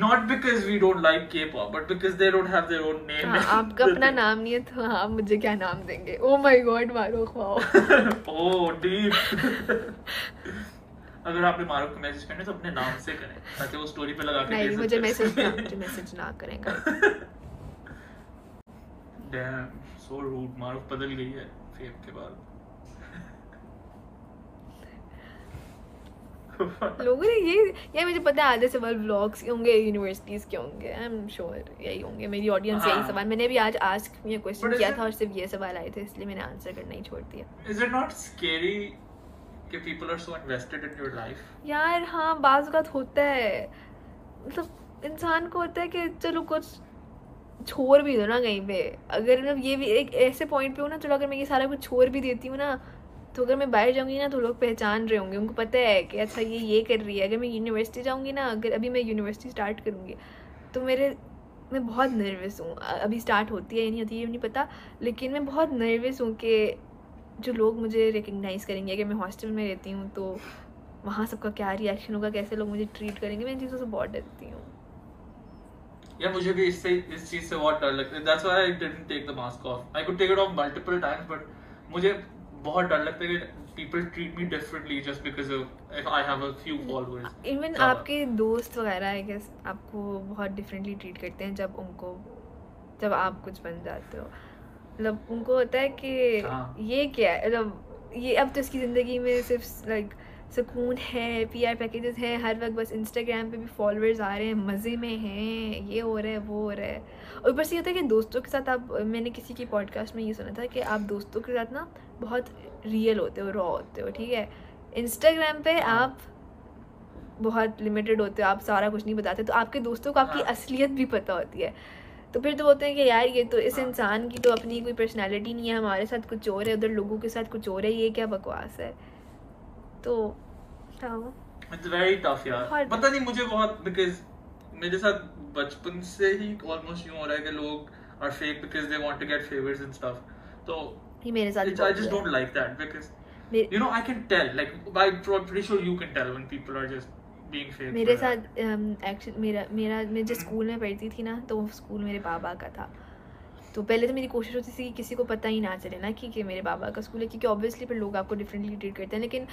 not because we don't like K-pop but because they don't have their own name. हाँ, आपका अपना नाम नहीं है तो आप मुझे क्या नाम देंगे? ओ माय गॉड मारो खाओ। Oh deep. अगर आपने मारूफ को मैसेज करना है तो अपने नाम से करें ताकि वो स्टोरी पे लगा के नहीं मुझे मैसेज ना मुझे मैसेज ना करेंगे Damn, so rude. मारूफ बदल गई है फेम के बाद। लोगों ने ये यार मुझे पता है आधे सवाल ब्लॉग्स के होंगे यूनिवर्सिटीज के होंगे आई एम श्योर यही होंगे मेरी ऑडियंस यही हाँ। सवाल मैंने भी आज आस्क ये क्वेश्चन किया था और सिर्फ़ ये सवाल आए थे इसलिए मैंने आंसर करना ही छोड़ दिया Is it not scary कि people are so invested in your life? यार हाँ बाज बात होता है मतलब इंसान को होता है कि चलो कुछ छोड़ भी दो ना कहीं पे अगर मतलब ये भी एक ऐसे पॉइंट पे हो ना चलो अगर मैं ये सारा कुछ छोड़ भी देती हूँ ना तो अगर मैं बाहर जाऊँगी ना तो लोग पहचान रहे होंगे। उनको पता है कि अच्छा ये ये कर रही है। अगर मैं यूनिवर्सिटी जाऊँगी ना, अगर अभी मैं यूनिवर्सिटी स्टार्ट करूँगी तो मेरे, मैं बहुत नर्वस हूँ। अभी स्टार्ट होती है या नहीं होती है, ये नहीं पता। लेकिन मैं बहुत नर्वस हूँ कि जो लोग मुझे रिकग्नाइज करेंगे, अगर मैं हॉस्टल में रहती हूँ तो वहाँ सबका क्या रिएक्शन होगा, कैसे लोग मुझे ट्रीट करेंगे, मैं इन चीज़ों से बहुत डरती हूँ। या मुझे भी इससे, इस चीज़ से बहुत डर लगता है। That's why I didn't take the mask off I could take it off multiple times but मुझे बहुत डर लगता है कि people treat me differently just because of if I have a few followers even. आपके दोस्त वगैरह आई गेस आपको बहुत डिफरेंटली ट्रीट करते हैं जब उनको जब आप कुछ बन जाते हो मतलब उनको होता है कि हाँ। ये क्या है मतलब ये अब तो इसकी ज़िंदगी में सिर्फ़ लाइक सुकून है पी आर पैकेजेस हैं हर वक्त बस इंस्टाग्राम पे भी फॉलोअर्स आ रहे हैं मज़े में हैं ये हो रहा है वो हो रहा है और ऊपर से ये होता है कि दोस्तों के साथ आप मैंने किसी की पॉडकास्ट में ये सुना था कि आप दोस्तों के साथ ना बहुत रियल होते हो रॉ होते हो ठीक है इंस्टाग्राम पे हाँ। आप बहुत लिमिटेड होते हो आप सारा कुछ नहीं बताते तो आपके दोस्तों को आपकी हाँ। असलियत भी पता होती है तो फिर तो बोलते हैं कि यार ये तो इस हाँ। इंसान की तो अपनी कोई पर्सनैलिटी नहीं है हमारे साथ कुछ और है उधर लोगों के साथ कुछ और है ये क्या बकवास है तो हाँ इट्स वेरी टफ यार। पता नहीं मुझे बहुत बिकॉज़ मेरे साथ बचपन से ही ऑलमोस्ट यूँ हो रहा है कि लोग are fake because they want to get favours and stuff तो ये मेरे साथ I just don't like that because I can tell like I'm pretty sure you can tell when people are just being fake मेरे. साथ एक्चुअली मेरा मेरा मैं जिस स्कूल में पढ़ती थी ना तो स्कूल मेरे बाबा का था। तो पहले तो मेरी कोशिश होती थी कि किसी को पता ही ना चले ना कि, कि मेरे बाबा का स्कूल है क्योंकि ऑब्वियसली फिर लोग आपको डिफरेंटली ट्रीट करते हैं लेकिन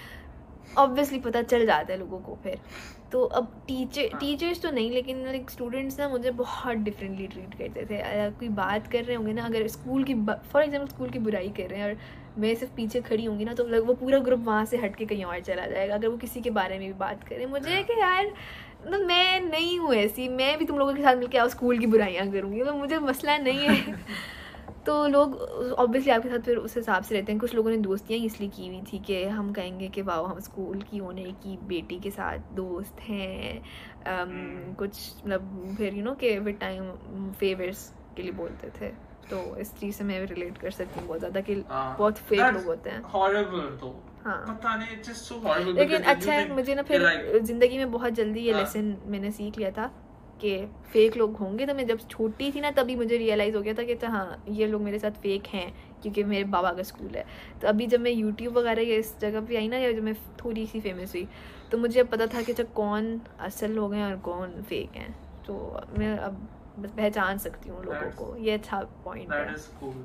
ऑब्वियसली पता चल जाता है लोगों को फिर। तो अब टीचर हाँ। टीचर्स तो नहीं लेकिन लाइक स्टूडेंट्स ना मुझे बहुत डिफरेंटली ट्रीट करते थे। अगर कोई बात कर रहे होंगे ना अगर स्कूल की फॉर एग्ज़ाम्पल स्कूल की बुराई कर रहे हैं और मैं सिर्फ़ पीछे खड़ी होंगी ना तो वो पूरा ग्रुप वहाँ से हट के कहीं और चला जाएगा। अगर वो किसी के बारे में भी बात करें मुझे है। कि यार मतलब मैं नहीं हूँ ऐसी मैं भी तुम लोगों के साथ मिलकर आओ स्कूल की बुराइयाँ करूँगी। मतलब मुझे मसला नहीं है। तो लोग ऑब्वियसली आपके साथ फिर उस हिसाब से रहते हैं। कुछ लोगों ने दोस्तियाँ इसलिए की हुई थी कि हम कहेंगे कि वाह हम स्कूल की ओनर की बेटी के साथ दोस्त हैं। um। कुछ मतलब फिर यू नो कि विद टाइम फेवर्स के लिए बोलते थे। तो इस चीज़ से मैं रिलेट कर सकती हूँ बहुत ज़्यादा कि हाँ, बहुत फेक लोग होते हैं। तो। हाँ। so लेकिन अच्छा है मुझे ना फिर like ज़िंदगी में बहुत जल्दी ये हाँ। लेसन मैंने सीख लिया था। कि फेक लोग होंगे तो मैं जब छोटी थी ना तभी मुझे रियलाइज़ हो गया था कि अच्छा हाँ ये लोग मेरे साथ फेक हैं क्योंकि मेरे बाबा का स्कूल है। तो अभी जब मैं यूट्यूब वगैरह या इस जगह पे आई ना या जब मैं थोड़ी सी फ़ेमस हुई तो मुझे अब पता था कि अच्छा कौन असल लोग हैं और कौन फेक हैं। तो मैं अब बस पहचान सकती हूँ लोगों को। ये अच्छा पॉइंट है। cool.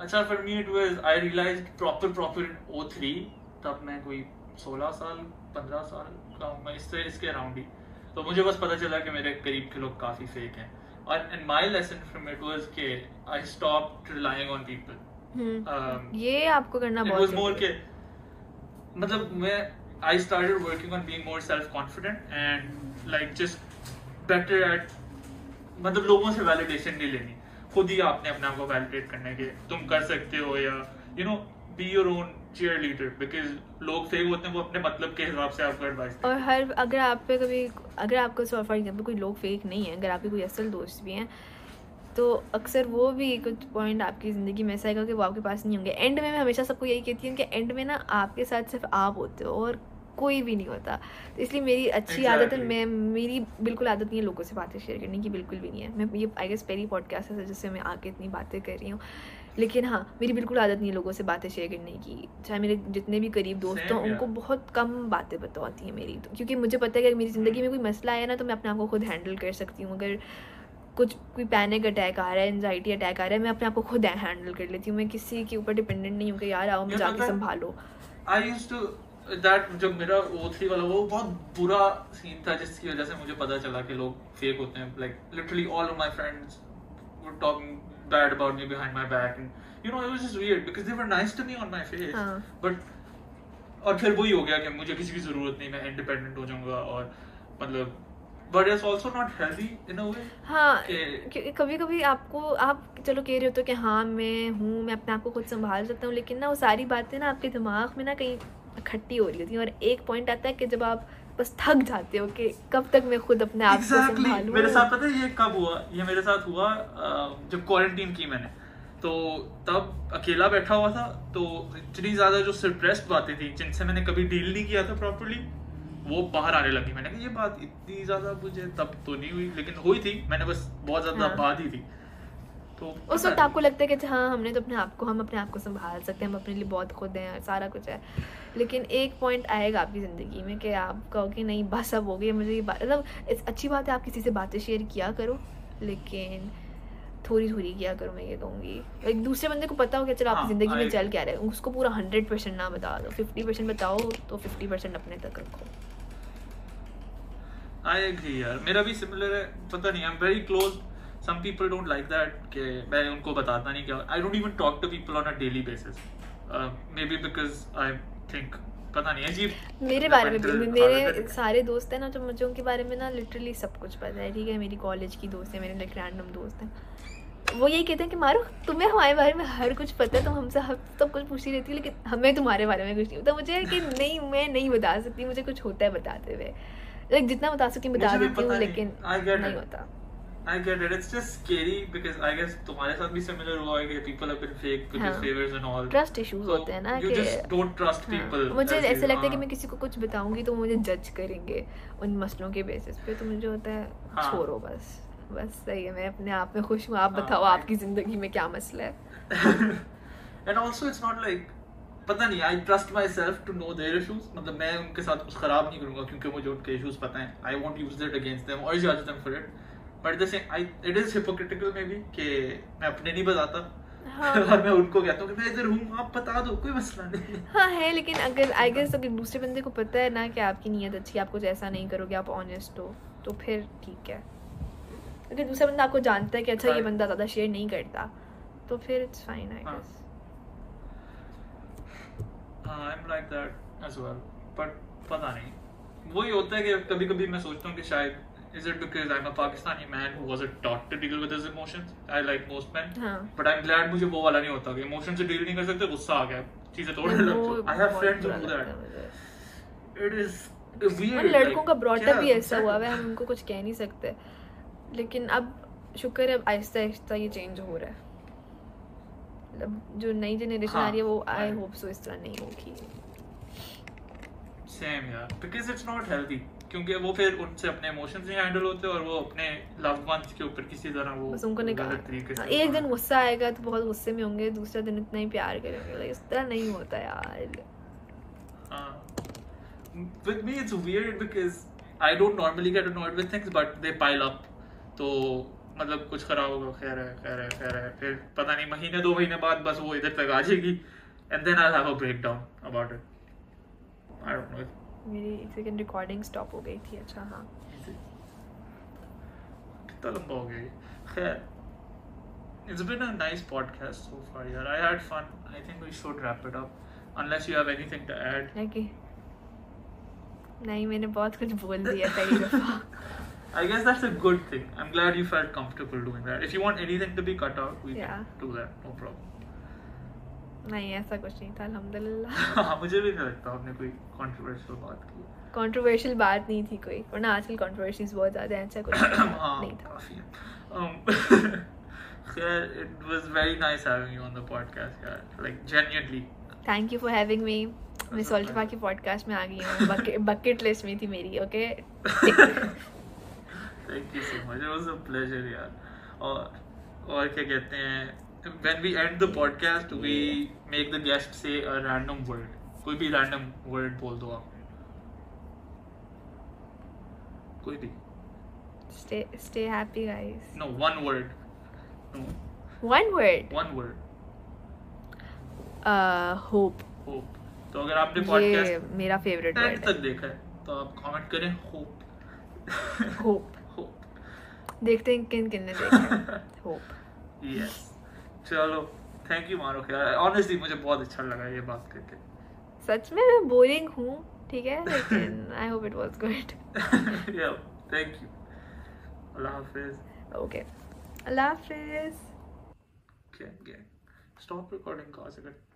अच्छा for me it was I realized proper proper in 03 तब मैं कोई 16 साल 15 साल का हूँ मैं इससे इसके अराउंड ही। तो मुझे बस पता चला कि मेरे करीब के लोग काफ़ी फेक हैं। और in my lesson from it was के I stopped relying on people ये आपको करना बहुत वाज मोर के मतलब मैं I started working on being more self confident and like just better at मतलब लोगों से वैलिडेशन नहीं लेनी। खुद ही आपने अपने आप को वैलिडेट करने के तुम कर सकते हो या you know be your own cheerleader because लोग फेक होते हैं वो अपने मतलब के हिसाब से आपको एडवाइस और हर अगर आप पे कभी अगर आपको फॉर एग्ज़ाम्पल कोई लोग फेक नहीं है अगर आपके कोई असल दोस्त भी हैं तो अक्सर वो भी कुछ पॉइंट आपकी ज़िंदगी में ऐसा आएगा कि वो आपके पास नहीं होंगे। एंड में मैं हमेशा सबको यही कहती हूँ कि एंड में ना आपके साथ सिर्फ़ आप होते हो और कोई भी नहीं होता। तो इसलिए मेरी अच्छी exactly. आदत है मैं मेरी बिल्कुल आदत नहीं है लोगों से बातें शेयर करने की बिल्कुल भी नहीं है। मैं ये आई गेस पहली पॉडकास्ट है जिससे मैं आके इतनी बातें कर रही हूँ। लेकिन हाँ मेरी बिल्कुल आदत नहीं है लोगों से बातें शेयर करने की। चाहे मेरे जितने भी करीब दोस्त हों उनको बहुत कम बातें पता होती हैं मेरी। तो क्योंकि मुझे पता है कि अगर मेरी ज़िंदगी में कोई मसला आया ना तो मैं अपने आप को खुद हैंडल कर सकती हूँ। अगर कुछ कोई पैनिक अटैक आ रहा है एनजाइटी अटैक आ रहा है मैं अपने आप को खुद हैंडल कर लेती हूँ। मैं किसी के ऊपर डिपेंडेंट नहीं हूँ कि यार आओ मुझे ये जाके संभालो। आई यूज्ड टू दैट जब मेरा ओ थ्री वाला वो बहुत बुरा सीन था जिसकी वजह से मुझे पता चला कि लोग फेक होते हैं। Like literally all of my friends were talking bad about me behind my back and you know it was just weird because they were nice to me on my face हाँ। बट और फिर वही हो गया कि मुझे किसी की ज़रूरत नहीं मैं इंडिपेंडेंट हो जाऊँगा और मतलब but it's also not healthy in a way हाँ क्योंकि कभी कभी आपको आप चलो कह रहे हो तो कि हाँ मैं हूँ मैं अपने आप को खुद संभाल सकता हूँ लेकिन ना वो सारी बातें ना आपके दिमाग में ना कहीं इकट्ठी हो रही होती हैं और एक पॉइंट आता है कि जब आप बस थक जाते हो कि कब तक मैं खुद अपने आप exactly. को. संभालूं मेरे साथ पता है ये कब हुआ ये मेरे साथ हुआ जब क्वारंटीन की मैंने तो तब अकेला बैठा हुआ था तो इतनी ज़्यादा जो सरप्रेस्ड बातें थी जिनसे मैंने कभी डील नहीं किया था प्रॉपरली वो बाहर आने लगी मैंने कहा ये बात इतनी ज़्यादा मुझे तब तो नहीं हुई लेकिन हुई थी मैंने बस बहुत ज़्यादा हाँ। बात ही थी तो उस वक्त आपको लगता है कि हाँ हमने तो अपने आप को हम अपने आप को संभाल सकते हैं हम अपने लिए बहुत खुद हैं सारा कुछ है। लेकिन एक पॉइंट आएगा आपकी ज़िंदगी में कि आप कहो कि नहीं बस अब हो गई मुझे ये बात मतलब इस- अच्छी बात है आप किसी से बातें शेयर किया करो लेकिन थोड़ी थोड़ी किया करो मैं ये कहूँगी। एक दूसरे बंदे को पता हो कि चलो आपकी हाँ, ज़िंदगी में चल क्या रहा है उसको पूरा हंड्रेड परसेंट ना बता दो फिफ्टी परसेंट बताओ तो फिफ्टी परसेंट अपने तक रखो। आई एग्री यार मेरा भी सिमिलर है पता नहीं I am very close some people don't like that कि मैं उनको बताता नहीं क्या I don't even talk to people on a daily basis maybe because I think पता नहीं अजीब मेरे बारे में भी मेरे सारे दोस्त हैं ना तो मुझे उनके बारे में ना लिटरली सब कुछ पता है ठीक है? मेरी कॉलेज की दोस्त है मेरे लाइक रैंडम दोस्त हैं। वो यही कहते हैं कि मारो तुम्हें हमारे बारे में हर कुछ पता है तुम हमसे हर सब कुछ पूछती रहती है लेकिन हमें तुम्हारे बारे में कुछ नहीं पता मुझे कि नहीं मैं नहीं बता सकती मुझे कुछ होता है बताते हुए। लाइक जितना बता सकती हूँ बता देती हूँ लेकिन नहीं होता। I get it. It's just scary because I guess तुम्हारे साथ भी similar हुआ है कि people have been fake with हाँ। favors and all. Trust issues So, होते हैं ना you just don't trust हाँ, people. मुझे ऐसा लगता है कि। मैं किसी को कुछ बताऊँगी तो मुझे जज करेंगे उन मसलों के बेसिस पे तो मुझे होता है हाँ। छोड़ो बस बस सही है मैं अपने आप में खुश हूँ आप हाँ, बताओ आपकी ज़िंदगी में क्या मसला है and also it's not like पता नहीं I trust myself to know their issues मतलब मैं उनके साथ कुछ खराब नहीं करूँगा क्योंकि मुझे उनके इशूज पता है I won't use that against them और जज them for it but the it is hypocritical maybe कि मैं अपने नहीं बताता हाँ। और मैं उनको कहता हूँ कि मैं इधर हूँ आप बता दो कोई मसला नहीं हाँ है लेकिन अगर आई गेस अगर दूसरे बंदे को पता है ना कि आपकी नीयत अच्छी है आप कुछ ऐसा नहीं करोगे आप ऑनेस्ट हो तो फिर ठीक है अगर दूसरा बंदा आपको जानता है कि अच्छा ये। बंदा ज़्यादा शेयर नहीं करता तो फिर it's fine I. Guess I am like that as well but पता नहीं वही होता है कि कभी कभी मैं सोचता हूँ कि शायद is it because I'm a Pakistani man who wasn't taught to deal with his emotions? I like most men. हाँ। But I'm glad मुझे वो वाला नहीं होता कि इमोशन से डील नहीं कर सकते गुस्सा आ गया। चीज़ें तोड़ने लग वो जाओ। आई हैव बहुत फ्रेंड्स बुरा हु डू लगता है दैट मुझे। इट इज़ और लड़कों का ब्रॉटअप भी ऐसा हुआ है हम उनको कुछ कह नहीं सकते। लेकिन अब शुक्र है आहिस्ता आहिस्ता ये चेंज हो रहा है। मतलब जो नई जनरेशन आ रही है वो हाँ, आई होप सो इस तरह नहीं होगी। सेम यार बिकॉज़ इट्स नॉट हेल्दी क्योंकि वो फिर उनसे अपने इमोशंस नहीं हैंडल होते और वो अपने लव्ड वंस के ऊपर किसी तरह वो बस उनको निकाल गलत तरीके से हाँ, एक दिन गुस्सा आएगा तो बहुत गुस्से में होंगे दूसरा दिन इतना ही प्यार करेंगे। Like, इस तरह नहीं होता यार। हाँ। With me it's weird because I don't normally get annoyed with things but they pile up. तो मतलब कुछ खराब होगा खैर है खैर है खैर है। फिर पता नहीं महीने दो महीने बाद बस वो इधर तक आ जाएगी। And then I'll have a breakdown about it. I don't know. मेरी एक सेकंड रिकॉर्डिंग स्टॉप हो गई थी अच्छा हाँ कितना लंबा हो गया ये? खैर It's been a nice podcast so far यार I had fun I think we should wrap it up unless you have anything to add है कि नहीं मैंने बहुत कुछ बोल दिया पहली दफ़ा I guess that's a good thing. I'm glad you felt comfortable doing that. If you want anything to be cut out, we Yeah. can do that. No problem. नहीं ऐसा कुछ नहीं था अल्हम्दुलिल्लाह हाँ मुझे भी नहीं लगता आपने कोई controversial बात की कंट्रोवर्शियल बात नहीं थी कोई वरना आजकल कंट्रोवर्सीज बहुत ज़्यादा हैं ऐसा कुछ हाँ नहीं था Um, खैर, it was very nice having you on the podcast, यार. Like genuinely. Thank you for having me मैं सोल्टिफा की पॉडकास्ट में आ गई हूँ बकेट लिस्ट में थी मेरी okay Thank you so much. It was a pleasure, यार. और और क्या कहते हैं when we end the podcast we the guest say a random word. कोई भी random word बोल दो आप। कोई भी। Stay stay happy guys no one word. No. One word one word. Hope hope. तो अगर आपने podcast मेरा फेवरेट वर्ड तक देखा है तो आप कमेंट करें hope. है होप देखते हैं किन किन ने देखा होप yes. चलो। थैंक यू मारो यार. ऑनेस्टली मुझे बहुत अच्छा लगा ये बात करके. सच में मैं बोरिंग हूँ ठीक है लेकिन I hope it was good या थैंक यू अल्लाह हाफिज. ओके अल्लाह हाफिज़. Gang gang stop recording I got